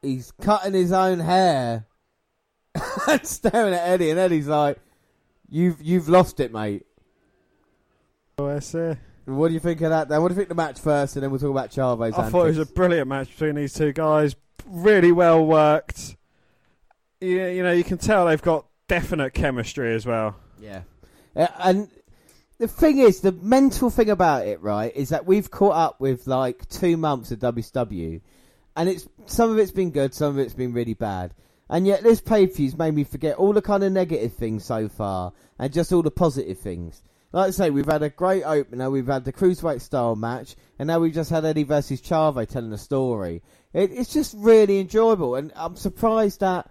He's cutting his own hair [laughs] and staring at Eddie. And Eddie's like, You've you've lost it, mate. Oh, I see. What do you think of that? Then what do you think of the match first, and then we'll talk about Chavo's. I thought it was a brilliant match between these two guys. Really well worked. Yeah, you know, you can tell they've got definite chemistry as well. yeah, Uh, and the thing is, the mental thing about it, right, is that we've caught up with like two months of WCW, and it's some of it's been good, some of it's been really bad. And yet this pay per view's made me forget all the kind of negative things so far and just all the positive things. Like I say, we've had a great opener, we've had the Cruiserweight style match, and now we've just had Eddie versus Chavo telling a story. It, it's just really enjoyable, and I'm surprised that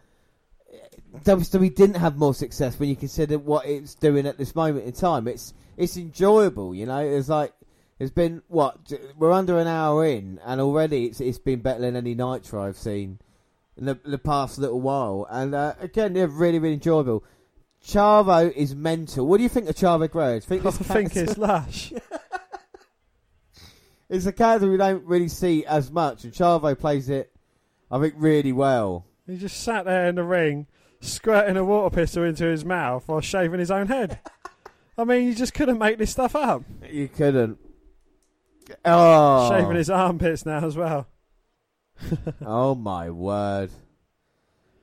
WWE didn't have more success when you consider what it's doing at this moment in time. It's it's enjoyable, you know. It's like it's been what we're under an hour in, and already it's it's been better than any Nitro I've seen in the, the past little while. And uh, again, they're really really enjoyable. Chavo is mental. What do you think of Chavo? Do you [laughs] I think it's Lash. [laughs] it's a character we don't really see as much, and Chavo plays it, I think, really well. He just sat there in the ring, squirting a water pistol into his mouth while shaving his own head. I mean, you just couldn't make this stuff up. You couldn't. Oh, Shaving his armpits now as well. [laughs] oh my word!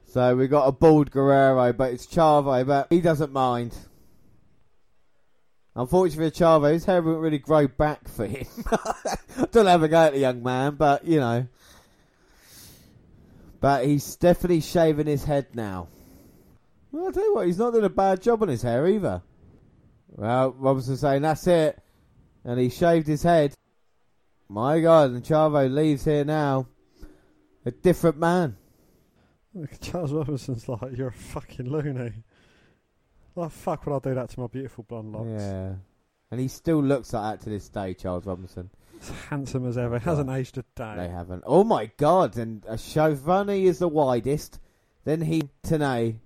So we got a bald Guerrero, but it's Chavo, but he doesn't mind. Unfortunately for Chavo, his hair won't really grow back for him. [laughs] Don't have a go at the young man, but you know. But he's definitely shaving his head now. Well, I'll tell you what, he's not doing a bad job on his hair either. Well, Robinson's saying that's it, and he shaved his head. My God, and Chavo leaves here now. A different man. Charles Robinson's like, you're a fucking loony. Like, fuck would I do that to my beautiful blonde locks? Yeah. And he still looks like that to this day, Charles Robinson. As handsome as ever. Hasn't aged a day. They haven't. Oh my God! And Schiavone is the widest. Then he Tenay.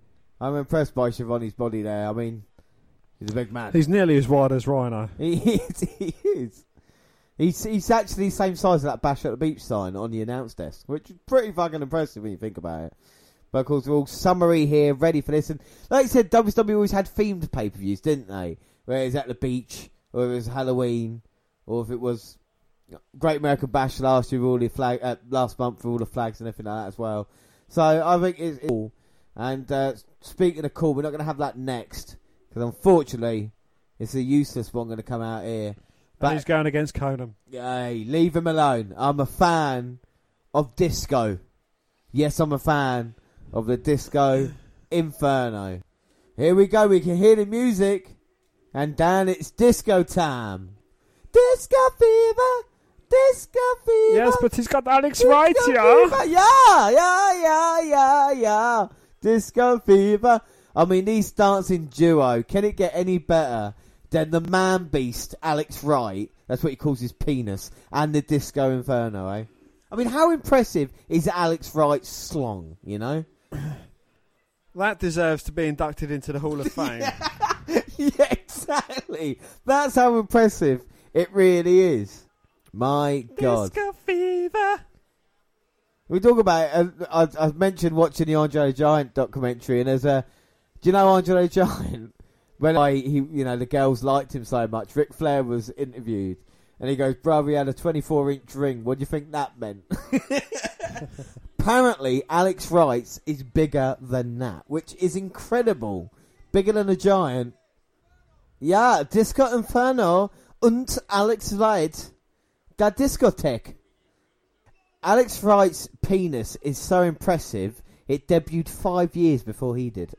I'm impressed by Schiavone's body there. I mean, he's a big man. He's nearly as wide as Rhino. [laughs] He is. He is. He's, he's actually the same size as that Bash at the Beach sign on the announce desk, which is pretty fucking impressive when you think about it. But of course, we're all summary here, ready for this. And like I said, WWE always had themed pay per views, didn't they? Where it was at the beach, or it was Halloween, or if it was Great American Bash last year, with all the flag, uh, last month for all the flags and everything like that as well. So I think it's, it's cool. And uh, speaking of cool, we're not going to have that next because unfortunately, it's a useless one going to come out here. But he's going against Konnan. Hey, leave him alone. I'm a fan of disco. Yes, I'm a fan of the disco inferno. Here we go. We can hear the music, and Dan, it's disco time. Disco fever, disco fever. Yes, but he's got Alex disco right here. fever. Yeah, yeah, yeah, yeah, yeah. Disco fever. I mean, these dancing duo. Can it get any better? than the man beast, Alex Wright, that's what he calls his penis, and the Disco Inferno, eh? I mean, how impressive is Alex Wright's slong, you know? [coughs] That deserves to be inducted into the Hall of [laughs] Fame. [laughs] yeah, exactly. That's how impressive it really is. My God. Disco fever. We talk about it. Uh, I, I mentioned watching the Andre Giant documentary, and there's a. Do you know Andre Giant? [laughs] When I, he, you know, the girls liked him so much. Ric Flair was interviewed, and he goes, "Brother, he had a 24 inch ring. What do you think that meant?" [laughs] Apparently, Alex Wright's is bigger than that, which is incredible. Bigger than a giant. Yeah, Disco Inferno und Alex Wright. Der Discotheque. Alex Wright's penis is so impressive, it debuted five years before he did.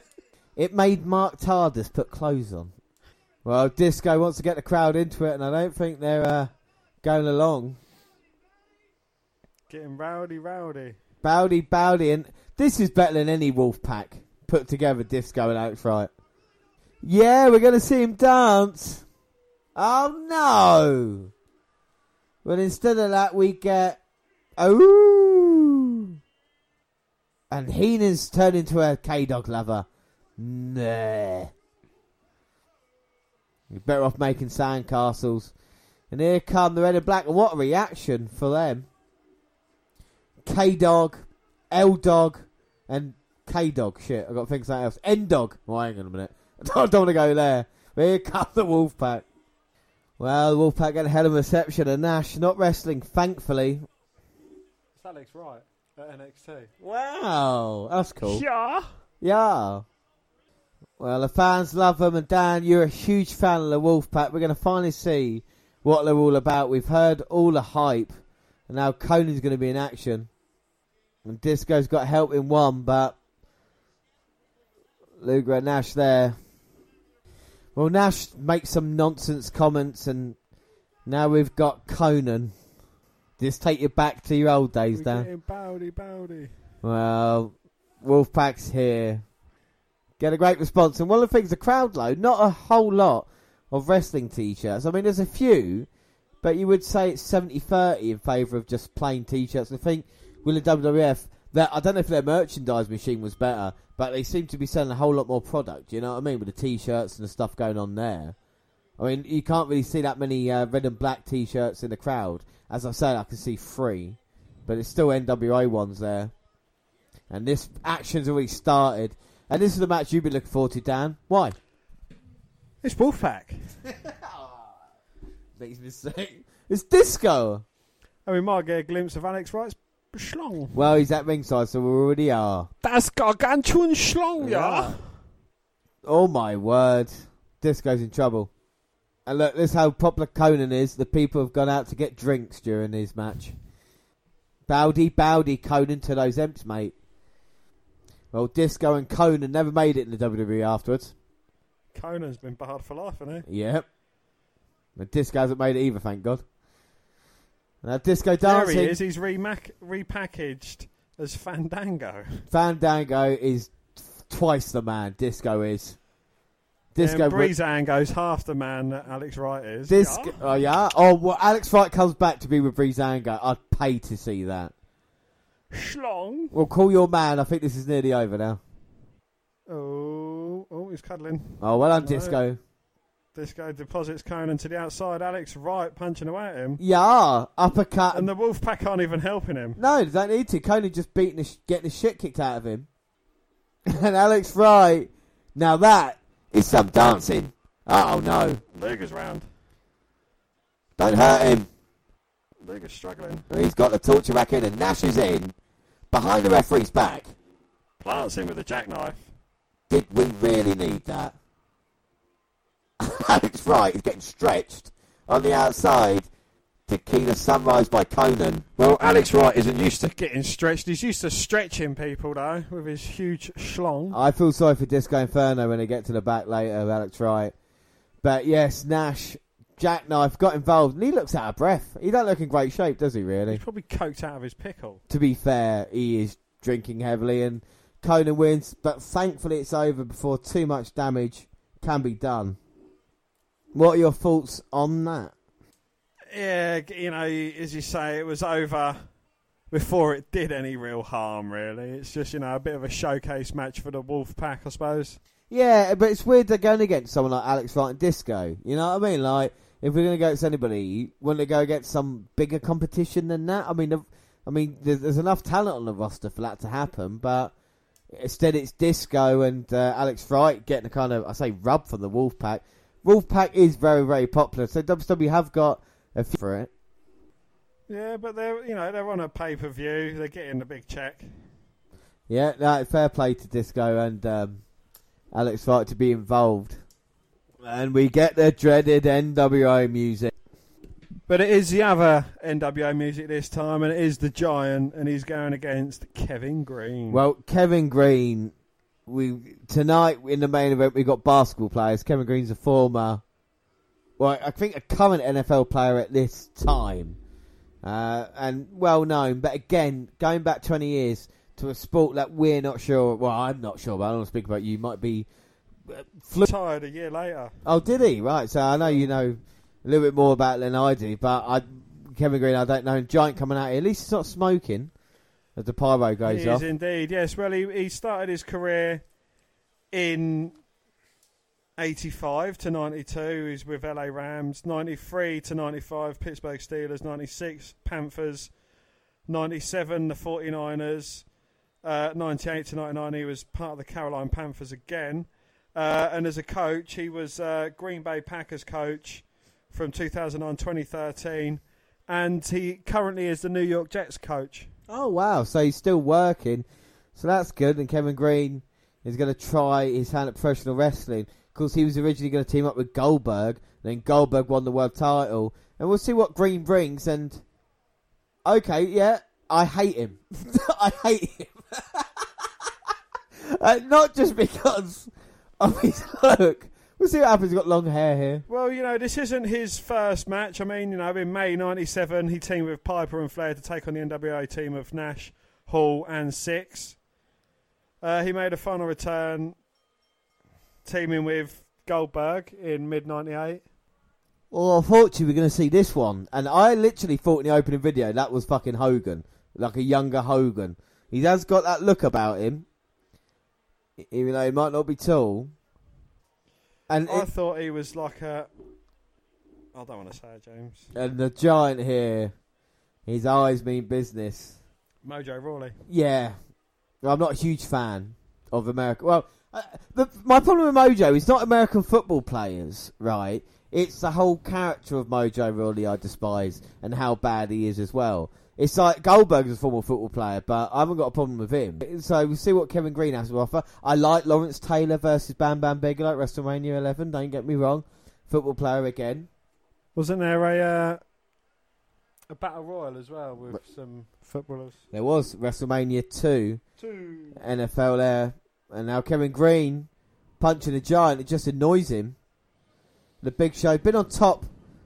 [laughs] it made Mark Tardis put clothes on. Well, Disco wants to get the crowd into it, and I don't think they're uh, going along. Getting rowdy, rowdy. Bowdy, Bowdy, and this is better than any wolf pack put together. Disco and Alex Wright. Yeah, we're going to see him dance. Oh no! But instead of that, we get oh, and Heenan's turned into a K Dog lover. Nah. You're better off making sandcastles. And here come the red and black. What a reaction for them. K Dog, L Dog, and K Dog. Shit, I've got to think something else. N Dog. Oh, hang on a minute. [laughs] I don't want to go there. But here come the Wolfpack. Well, Wolfpack get a hell of a reception. And Nash not wrestling, thankfully. It's Alex Wright at NXT. Wow, that's cool. Yeah. Yeah. Well, the fans love them, and Dan, you're a huge fan of the Wolfpack. We're going to finally see what they're all about. We've heard all the hype, and now Konnan's going to be in action. And Disco's got help in one, but Luger and Nash there. Well, Nash makes some nonsense comments, and now we've got Konnan. Just take you back to your old days, We're Dan. bowdy, bowdy. Well, Wolfpack's here. Get a great response. And one of the things, the crowd load, not a whole lot of wrestling t shirts. I mean, there's a few, but you would say it's 70 30 in favour of just plain t shirts. I think with the WWF, that I don't know if their merchandise machine was better, but they seem to be selling a whole lot more product. You know what I mean? With the t shirts and the stuff going on there. I mean, you can't really see that many uh, red and black t shirts in the crowd. As I said, I can see three, but it's still NWA ones there. And this action's already started. And this is the match you've been looking forward to, Dan. Why? It's Wolfpack. [laughs] Makes me say it's disco. And we might get a glimpse of Alex Wright's schlong. Well, he's at ringside, so we already are. Das Gargantuan Schlong, ja. Oh my word, disco's in trouble. And look, this is how popular Konnan is. The people have gone out to get drinks during this match. Bowdy, bowdy, Konnan to those emps, mate. Well, Disco and Konnan never made it in the WWE afterwards. Konnan's been barred for life, hasn't he? Yep. And Disco hasn't made it either, thank God. Now Disco he? There dancing. he is. He's remac- repackaged as Fandango. Fandango is twice the man. Disco is. Disco. and Breezango's half the man that Alex Wright is. Disco. Yeah. Oh yeah. Oh, well, Alex Wright comes back to be with Breezango. I'd pay to see that. Schlong. Well, call your man. I think this is nearly over now. Oh, oh, he's cuddling. Oh, well done, No. Disco. Disco deposits Konnan to the outside. Alex Wright punching away at him. Yeah, uppercut. And the Wolfpack aren't even helping him. No, they don't need to. Konnan just beating the sh- getting the shit kicked out of him. [laughs] and Alex Wright. Now that is some dancing. Oh no! Luger's round. Don't hurt him. Luger's struggling. He's got the torture rack in, and Nash is in behind the referee's back. Plants him with a jackknife. Did we really need that? [laughs] Alex Wright is getting stretched on the outside. Tequila Sunrise by Konnan. Well, Alex Wright isn't used to. Getting stretched. He's used to stretching people, though, with his huge schlong. I feel sorry for Disco Inferno when they get to the back later of Alex Wright. But yes, Nash, Jackknife got involved, and he looks out of breath. He don't look in great shape, does he? Really? He's probably coked out of his pickle. To be fair, he is drinking heavily, and Konnan wins. But thankfully, it's over before too much damage can be done. What are your thoughts on that? Yeah, you know, as you say, it was over before it did any real harm, really. It's just, you know, a bit of a showcase match for the Wolf Pack, I suppose. Yeah, but it's weird they're going against someone like Alex Wright and Disco. You know what I mean? Like, if we're going to go against anybody, wouldn't they go against some bigger competition than that? I mean, I mean, there's, there's enough talent on the roster for that to happen, but instead it's Disco and uh, Alex Wright getting a kind of, I say, rub from the Wolf Wolfpack. Wolfpack is very, very popular, so WWE have got a few for it. Yeah, but they're, you know, they're on a pay per view. They're getting a big check. Yeah, no, fair play to Disco and um, Alex Wright to be involved. And we get the dreaded NWO music. But it is the other NWO music this time, and it is the Giant, and he's going against Kevin Greene. Well, Kevin Greene, we tonight in the main event we got basketball players. Kevin Greene's a former well, I think a current NFL player at this time, uh, and well known. But again, going back 20 years to a sport that we're not sure. Well, I'm not sure, but I don't want to speak about you. Might be. uh, flu- Retired a year later. oh, did he? Right. So I know you know a little bit more about it than I do, but I, Kevin Greene, I don't know. Giant coming out here. At least he's not smoking as the pyro goes He is off. indeed, yes. Well, he, he started his career in 85 to 92. He's with LA Rams. 93 to 95, Pittsburgh Steelers. 96, Panthers. 97, the 49ers. Uh, 98 to 99, he was part of the Carolina Panthers again. Uh, and as a coach, he was uh, Green Bay Packers coach from 2009 2013. And he currently is the New York Jets coach. Oh wow! So he's still working, so that's good. And Kevin Greene is going to try his hand at professional wrestling. Of course, he was originally going to team up with Goldberg. Then Goldberg won the world title, and we'll see what Greene brings. And okay, yeah, I hate him. [laughs] I hate him. [laughs] uh, not just because of his look. We'll see what happens. He's got long hair here. Well, you know, this isn't his first match. I mean, you know, in May '97, he teamed with Piper and Flair to take on the NWA team of Nash, Hall, and Syxx. Uh, he made a final return, teaming with Goldberg in mid '98. Well, I thought you were going to see this one. And I literally thought in the opening video that was fucking Hogan. Like a younger Hogan. He has got that look about him. Even though he might not be tall. And, I it, thought he was like a. I don't want to say it, James. and the giant here, his eyes mean business. Mojo Rawley. Yeah. I'm not a huge fan of America. Well, uh, the, my problem with Mojo is not American football players, right? It's the whole character of Mojo Rawley I despise and how bad he is as well. It's like Goldberg's a former football player, but I haven't got a problem with him. So we'll see what Kevin Greene has to offer. I like Lawrence Taylor versus Bam Bam Bigelow at WrestleMania 11. Don't get me wrong, football player again. Wasn't there a uh, a battle royal as well with some footballers? There was WrestleMania 2. Two. NFL there, and now Kevin Greene punching a giant. It just annoys him. The Big Show been on top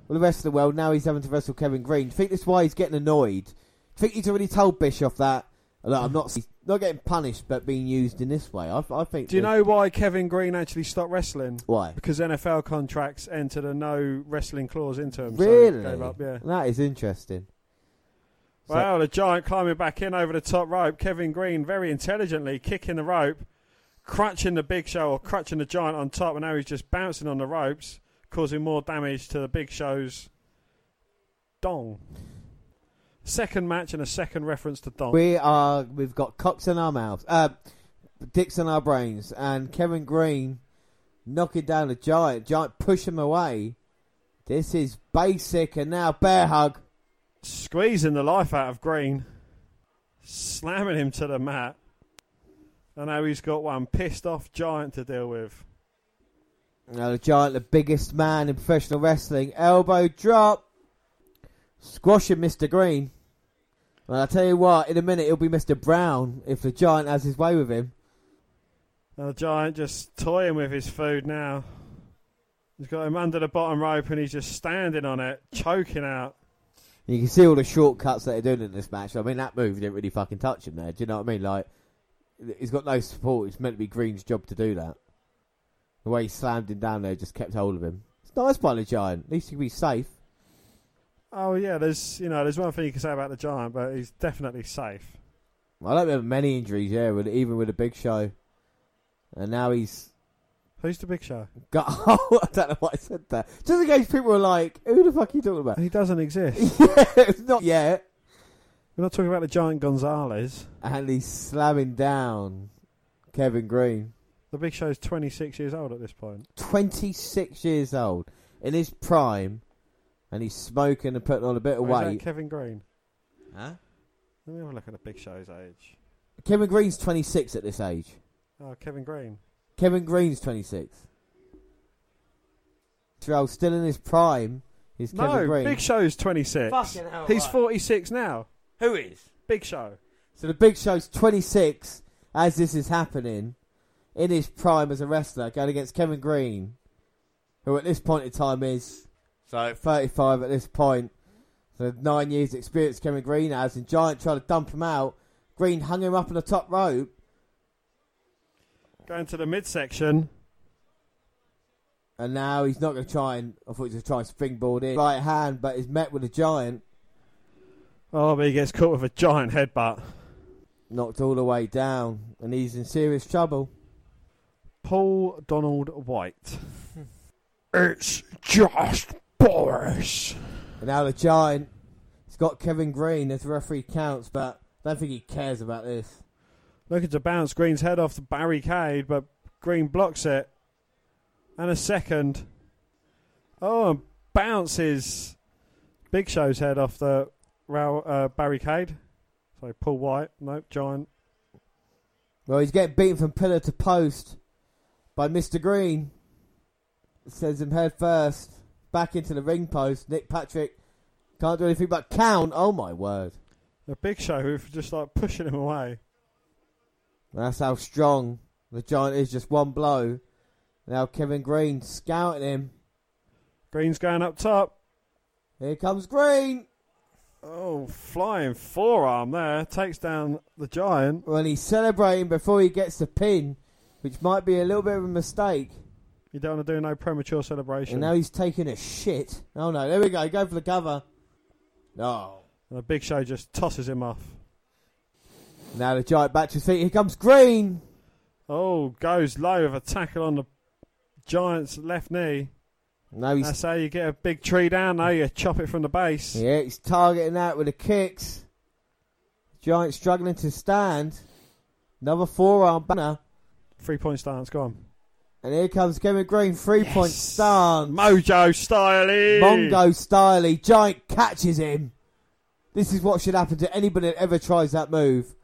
of the rest of the world. Now he's having to wrestle Kevin Greene. Do you think that's why he's getting annoyed? Do you think he's already told Bischoff that? Look, I'm not not getting punished, but being used in this way. I, I think. Do you know why Kevin Greene actually stopped wrestling? why? Because NFL contracts entered a no wrestling clause into. So Really? gave up, yeah. That is interesting. So- Well, the giant climbing back in over the top rope. Kevin Greene very intelligently kicking the rope, crutching the big show or crutching the giant on top, and now he's just bouncing on the ropes, causing more damage to the big show's dong. Second match and a second reference to dong. We are. We've got cocks in our mouths, uh, dicks in our brains, and Kevin Greene knocking down the giant. Giant push him away. This is basic, and now bear hug. Squeezing the life out of Greene, slamming him to the mat. And now he's got one pissed off giant to deal with. Now the giant, the biggest man in professional wrestling, elbow drop, squashing Mr. Greene. Well, I tell you what, in a minute he'll be Mr. Brown if the giant has his way with him. And the giant just toying with his food now. He's got him under the bottom rope and he's just standing on it, choking out. You can see all the shortcuts that they're doing in this match. I mean, that move didn't really fucking touch him there. Do you know what I mean? Like, he's got no support. It's meant to be Greene's job to do that. The way he slammed him down there just kept hold of him. It's nice by the giant. At least he can be safe. Oh yeah, there's you know there's one thing you can say about the giant, but he's definitely safe. I don't remember many injuries, yeah, with, even with a big show. And now he's Who's the big show? got. Oh, [laughs] I don't know why I said that. Just in case people are like, who the fuck are you talking about? He doesn't exist. [laughs] it's not yet. We're not talking about the giant Gonzalez. And he's slamming down Kevin Greene. The big show's 26 years old at this point. 26 years old. In his prime. And he's smoking and putting on a bit of Or is that weight. Kevin Greene. Huh? Let me have a look at the big show's age. Kevin Greene's 26 at this age. Oh, Kevin Greene. Kevin Greene's 26. Terrell still in his prime. He's Kevin no, Greene. Big Show's 26. Fucking hell, He's right. 46 now. Who is? Big Show. So the Big Show's 26 as this is happening in his prime as a wrestler going against Kevin Greene, who at this point in time is So 35 at this point. So nine years experience Kevin Greene has, and Giant tried to dump him out. Greene hung him up on the top rope. Going to the midsection. And now he's not going to try and. I thought he was going to try and springboard in. Right hand, but he's met with a giant. Oh, but he gets caught with a giant headbutt. Knocked all the way down. And he's in serious trouble. Paul Donald Wight. [laughs] it's just Boris. And now the giant. He's got Kevin Greene as the referee counts, but I don't think he cares about this. Looking to bounce Greene's head off the barricade, but Greene blocks it. And a second. Oh, and bounces Big Show's head off the rail, uh, barricade. Sorry, Paul Wight. Nope, Giant. Well, he's getting beaten from pillar to post by Mr. Greene. Sends him head first back into the ring post. Nick Patrick can't do anything but count. Oh my word! The Big Show, who just like pushing him away. That's how strong the giant is. Just one blow. Now Kevin Greene scouting him. Greene's going up top. Here comes Greene. Oh, flying forearm there. Takes down the Giant. Well, he's celebrating before he gets the pin, which might be a little bit of a mistake. You don't want to do no premature celebration. And now he's taking a shit. Oh no, there we go. Go for the cover. No. And the Big Show just tosses him off. Now the giant back to his feet. Here comes Greene. Oh, goes low with a tackle on the Giant's left knee. Now he's That's how you get a big tree down, though. You chop it from the base. yeah, he's targeting that with the kicks. Giant struggling to stand. Another forearm banner. Three point stance, go on. And here comes Kevin Greene, three point Yes. stance. Mojo Styley. Mongo Styley. Giant catches him. This is what should happen to anybody that ever tries that move.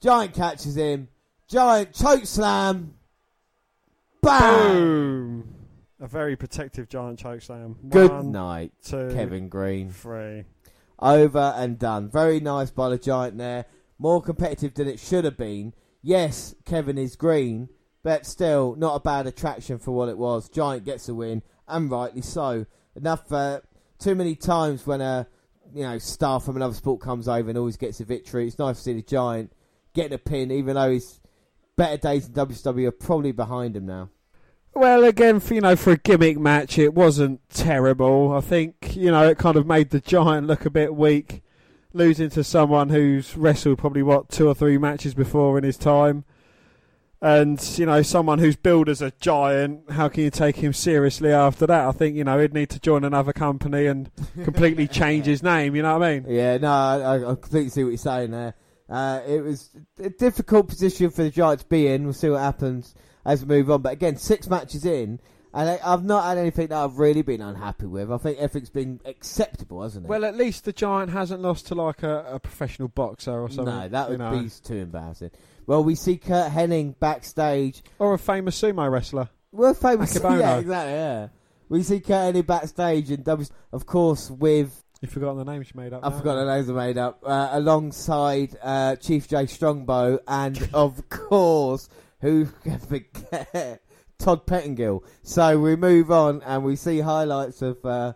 Giant catches him. Giant choke slam. Bam! Boom. A very protective Giant chokeslam. Good One, night, two, Kevin Greene. three. Over and done. Very nice by the Giant there. More competitive than it should have been. Yes, Kevin is green, but still not a bad attraction for what it was. Giant gets a win, and rightly so. Enough. Uh, too many times when a you know star from another sport comes over and always gets a victory. It's nice to see the Giant getting a pin, even though his better days in WWE are probably behind him now. Well, again, for, you know, for a gimmick match, it wasn't terrible. I think, you know, it kind of made the Giant look a bit weak, losing to someone who's wrestled probably, what, two or three matches before in his time. And, you know, someone who's billed as a giant, how can you take him seriously after that? I think, you know, he'd need to join another company and [laughs] completely change his name, you know what I mean? Yeah, no, I, I completely see what you're saying there. Uh, it was a difficult position for the Giants to be in. We'll see what happens as we move on. But again, six matches in, and I, I've not had anything that I've really been unhappy with. I think everything's been acceptable, hasn't it? Well, at least the Giant hasn't lost to, like, a, a professional boxer or something. no, that would know. be too embarrassing. Well, we see Curt Hennig backstage. Or a famous sumo wrestler. Well, famous, [laughs] Akebono. yeah, exactly, yeah. We see Curt Hennig backstage, and W, of course, with You've forgotten the names she made up. I forgot the names are made up. Uh, alongside uh, Chief Jay Strongbow and [laughs] of course, who can forget Todd Pettingill. So we move on and we see highlights of uh,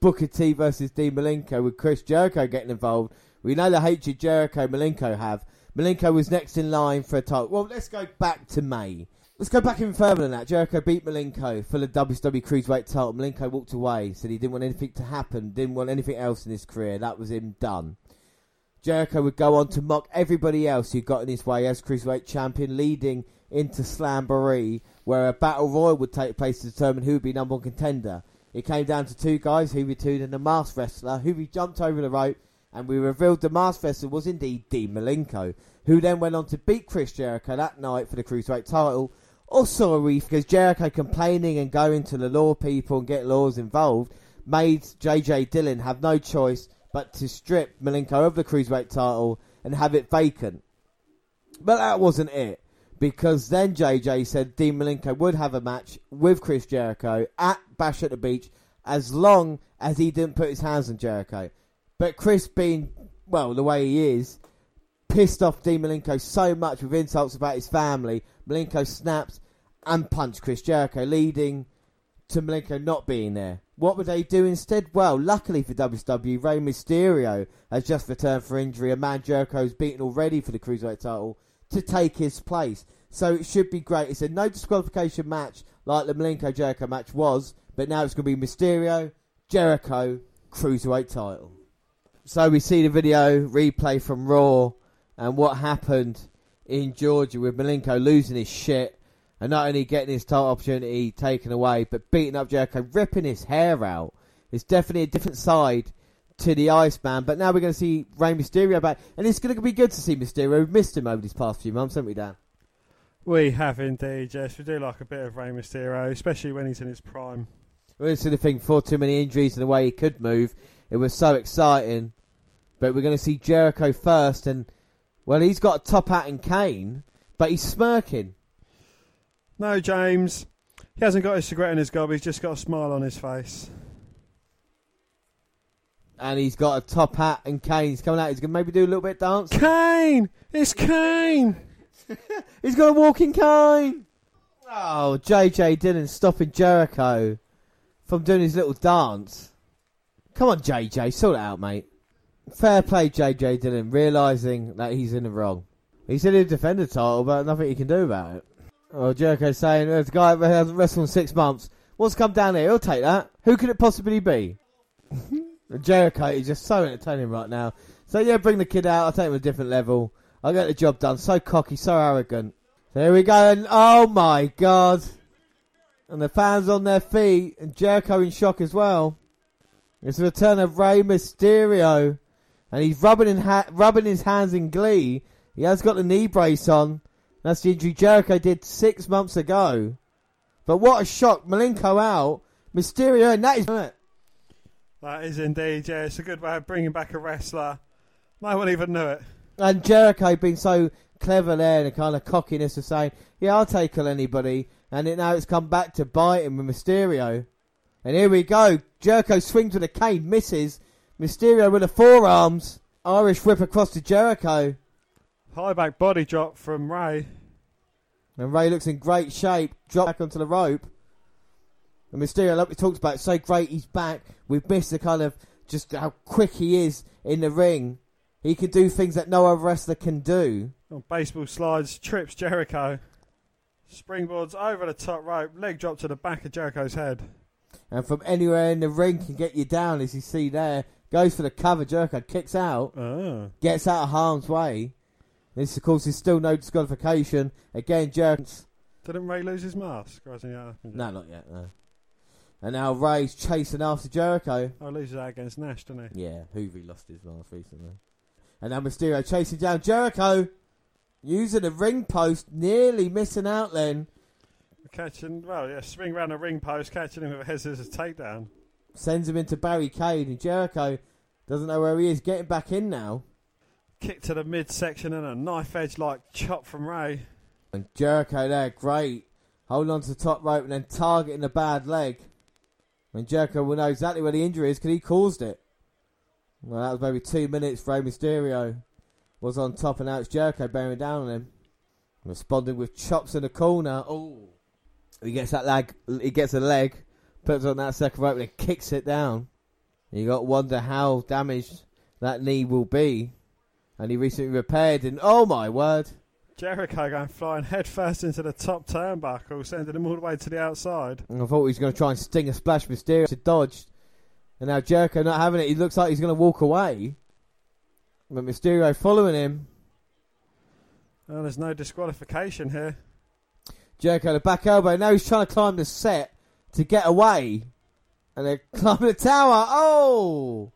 Booker T versus Dean Malenko with Chris Jericho getting involved. We know the hatred Jericho Malenko have. Malenko was next in line for a title. Well, let's go back to May. Let's go back even further than that. Jericho beat Malenko for the WWE Cruiserweight title. Malenko walked away, said he didn't want anything to happen, didn't want anything else in his career. That was him done. Jericho would go on to mock everybody else who got in his way as Cruiserweight champion, leading into Slamboree, where a battle royal would take place to determine who would be number one contender. It came down to two guys, Juventud and the masked wrestler. Hoovy jumped over the rope, and we revealed the masked wrestler was indeed Dean Malenko, who then went on to beat Chris Jericho that night for the Cruiserweight title. Also a reef because Jericho complaining and going to the law people and get laws involved made JJ Dillon have no choice but to strip Malenko of the Cruiserweight title and have it vacant. But that wasn't it. Because then JJ said Dean Malenko would have a match with Chris Jericho at Bash at the Beach as long as he didn't put his hands on Jericho. But Chris being, well, the way he is, pissed off Dean Malenko so much with insults about his family, Malenko snapped and punched Chris Jericho, leading to Malenko not being there. What would they do instead? Well, luckily for WCW, Rey Mysterio has just returned for injury. A man Jericho's beaten already for the Cruiserweight title to take his place. So it should be great. It's a no disqualification match like the Malenko Jericho match was, but now it's going to be Mysterio, Jericho, Cruiserweight title. So we see the video replay from Raw and what happened in Georgia with Malenko losing his shit and not only getting his title opportunity taken away, but beating up Jericho, ripping his hair out. It's definitely a different side to the Iceman. But now we're going to see Rey Mysterio back, and it's going to be good to see Mysterio. We've missed him over these past few months, haven't we, Dan? We have indeed, yes. We do like a bit of Rey Mysterio, especially when he's in his prime. Well, this is the thing, for too many injuries and the way he could move, it was so exciting. But we're going to see Jericho first, and, well, he's got a top hat and cane, but he's smirking. No, James. He hasn't got his cigarette in his gob, he's just got a smile on his face. And he's got a top hat and cane. He's coming out. He's going to maybe do a little bit of dance. Kane! It's Kane! [laughs] He's got a walking cane. Oh, JJ Dillon stopping Jericho from doing his little dance. Come on, JJ, sort it out, mate. Fair play, JJ Dillon, realising that he's in the wrong. He said he'd defend the title, but nothing he can do about it. Oh, Jericho's saying, there's a guy that hasn't wrestled in six months. What's come down here? He'll take that. Who could it possibly be? [laughs] Jericho is just so entertaining right now. So yeah, bring the kid out. I'll take him to a different level. I'll get the job done. So cocky, so arrogant. There we go, and oh my god. And the fans on their feet, and Jericho in shock as well. It's the return of Rey Mysterio. And he's rubbing, in ha- rubbing his hands in glee. He has got the knee brace on. That's the injury Jericho did six months ago. But what a shock. Malenko out. Mysterio, and that is it. That is indeed, yeah. It's a good way of bringing back a wrestler. No one even knew it. And Jericho being so clever there and the kind of cockiness of saying, yeah, I'll take on anybody. And it, now it's come back to bite him with Mysterio. And here we go. Jericho swings with a cane, misses. Mysterio with the forearms. Irish whip across to Jericho. High back body drop from Rey. And Rey looks in great shape. Drop back onto the rope. And Mysterio, like we talked about, so great he's back. We've missed the kind of just how quick he is in the ring. He can do things that no other wrestler can do. On baseball slides, trips Jericho. Springboards over the top rope, leg drop to the back of Jericho's head. And from anywhere in the ring can get you down, as you see there. Goes for the cover, Jericho kicks out, Oh. gets out of harm's way. This, of course, is still no disqualification. Again, Jericho. Didn't Rey lose his mask? Or hasn't he happened? No, not yet, no. And now Rey's chasing after Jericho. Oh, loses that against Nash, doesn't he? Yeah, Juvi lost his mask recently. And now Mysterio chasing down Jericho. Using the ring post, nearly missing out then. Catching, well, yeah, swing round the ring post, catching him with a head scissors takedown. Sends him into barricade, and Jericho doesn't know where he is. Getting back in now. Kick to the midsection and a knife edge like chop from Rey. And Jericho there, great. Hold on to the top rope and then targeting the bad leg. And Jericho will know exactly where the injury is because he caused it. Well, that was maybe two minutes. Rey Mysterio was on top, and now it's Jericho bearing down on him. Responding with chops in the corner. Oh, he gets that leg. He gets a leg, puts on that second rope, and kicks it down. You got to wonder how damaged that knee will be. And he recently repaired, and oh my word! Jericho going flying headfirst into the top turnbuckle, sending him all the way to the outside. And I thought he was going to try and sting a splash Mysterio. He dodged. And now Jericho not having it. He looks like he's going to walk away. But Mysterio following him. Oh, there's no disqualification here. Jericho the back elbow. Now he's trying to climb the set to get away. And they're [laughs] climbing the tower. Oh!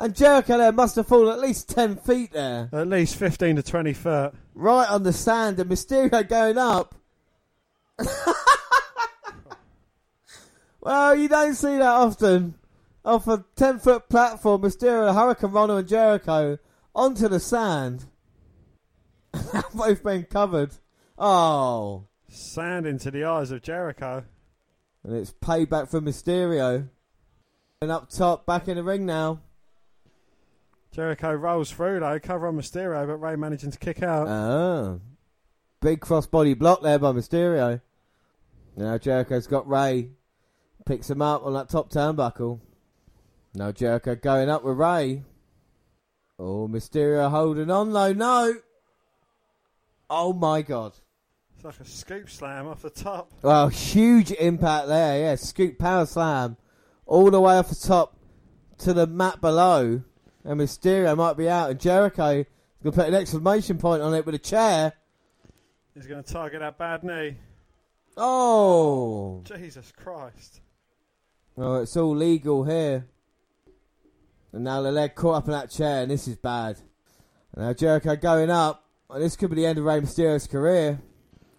And Jericho there must have fallen at least 10 feet there. At least 15 to 20 feet. Right on the sand. And Mysterio going up. [laughs] well, you don't see that often. Off a 10 foot platform, Mysterio, Hurricanrana, and Jericho onto the sand. [laughs] Both been covered. Oh. Sand into the eyes of Jericho. And it's payback for Mysterio. And up top, back in the ring now. Jericho rolls through though, cover on Mysterio, but Rey managing to kick out. Oh. Big crossbody block there by Mysterio. Now Jericho's got Rey. Picks him up on that top turnbuckle. Now Jericho going up with Rey. Oh, Mysterio holding on though. No. Oh my god. It's like a scoop slam off the top. Well, huge impact there. Yeah, scoop power slam all the way off the top to the mat below. And Mysterio might be out. And Jericho is going to put an exclamation point on it with a chair. He's going to target that bad knee. Oh. Jesus Christ. Oh, it's all legal here. And now the leg caught up in that chair, and this is bad. And now Jericho going up. And this could be the end of Rey Mysterio's career.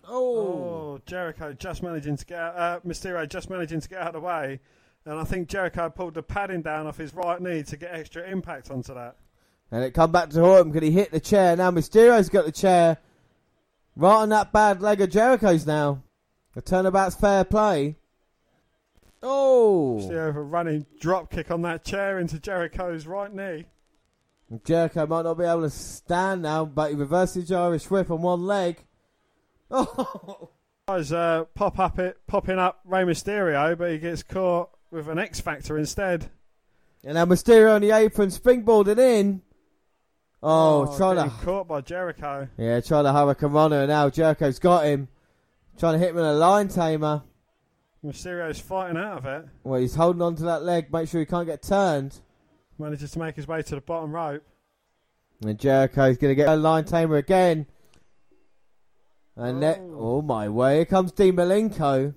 Oh. Oh, Jericho just managing to get out, uh, Mysterio just managing to get out of the way. And I think Jericho pulled the padding down off his right knee to get extra impact onto that. And it come back to haunt him because he hit the chair. Now Mysterio's got the chair right on that bad leg of Jericho's now. The turnabout's fair play. Oh. Mysterio a running drop kick on that chair into Jericho's right knee. And Jericho might not be able to stand now, but he reverses the Irish whip on one leg. Oh. [laughs] Guys, uh, pop up it, popping up Rey Mysterio, but he gets caught with an X Factor instead. And now Mysterio on the apron, springboarded in. Oh, oh, trying to caught by Jericho. yeah, trying to Hurricanrana, and now Jericho's got him, trying to hit him with a Liontamer. Mysterio's fighting out of it. Well, he's holding on to that leg, make sure he can't get turned. Manages to make his way to the bottom rope. And Jericho's going to get a Liontamer again. And Oh. oh my way, here comes Dean Malenko.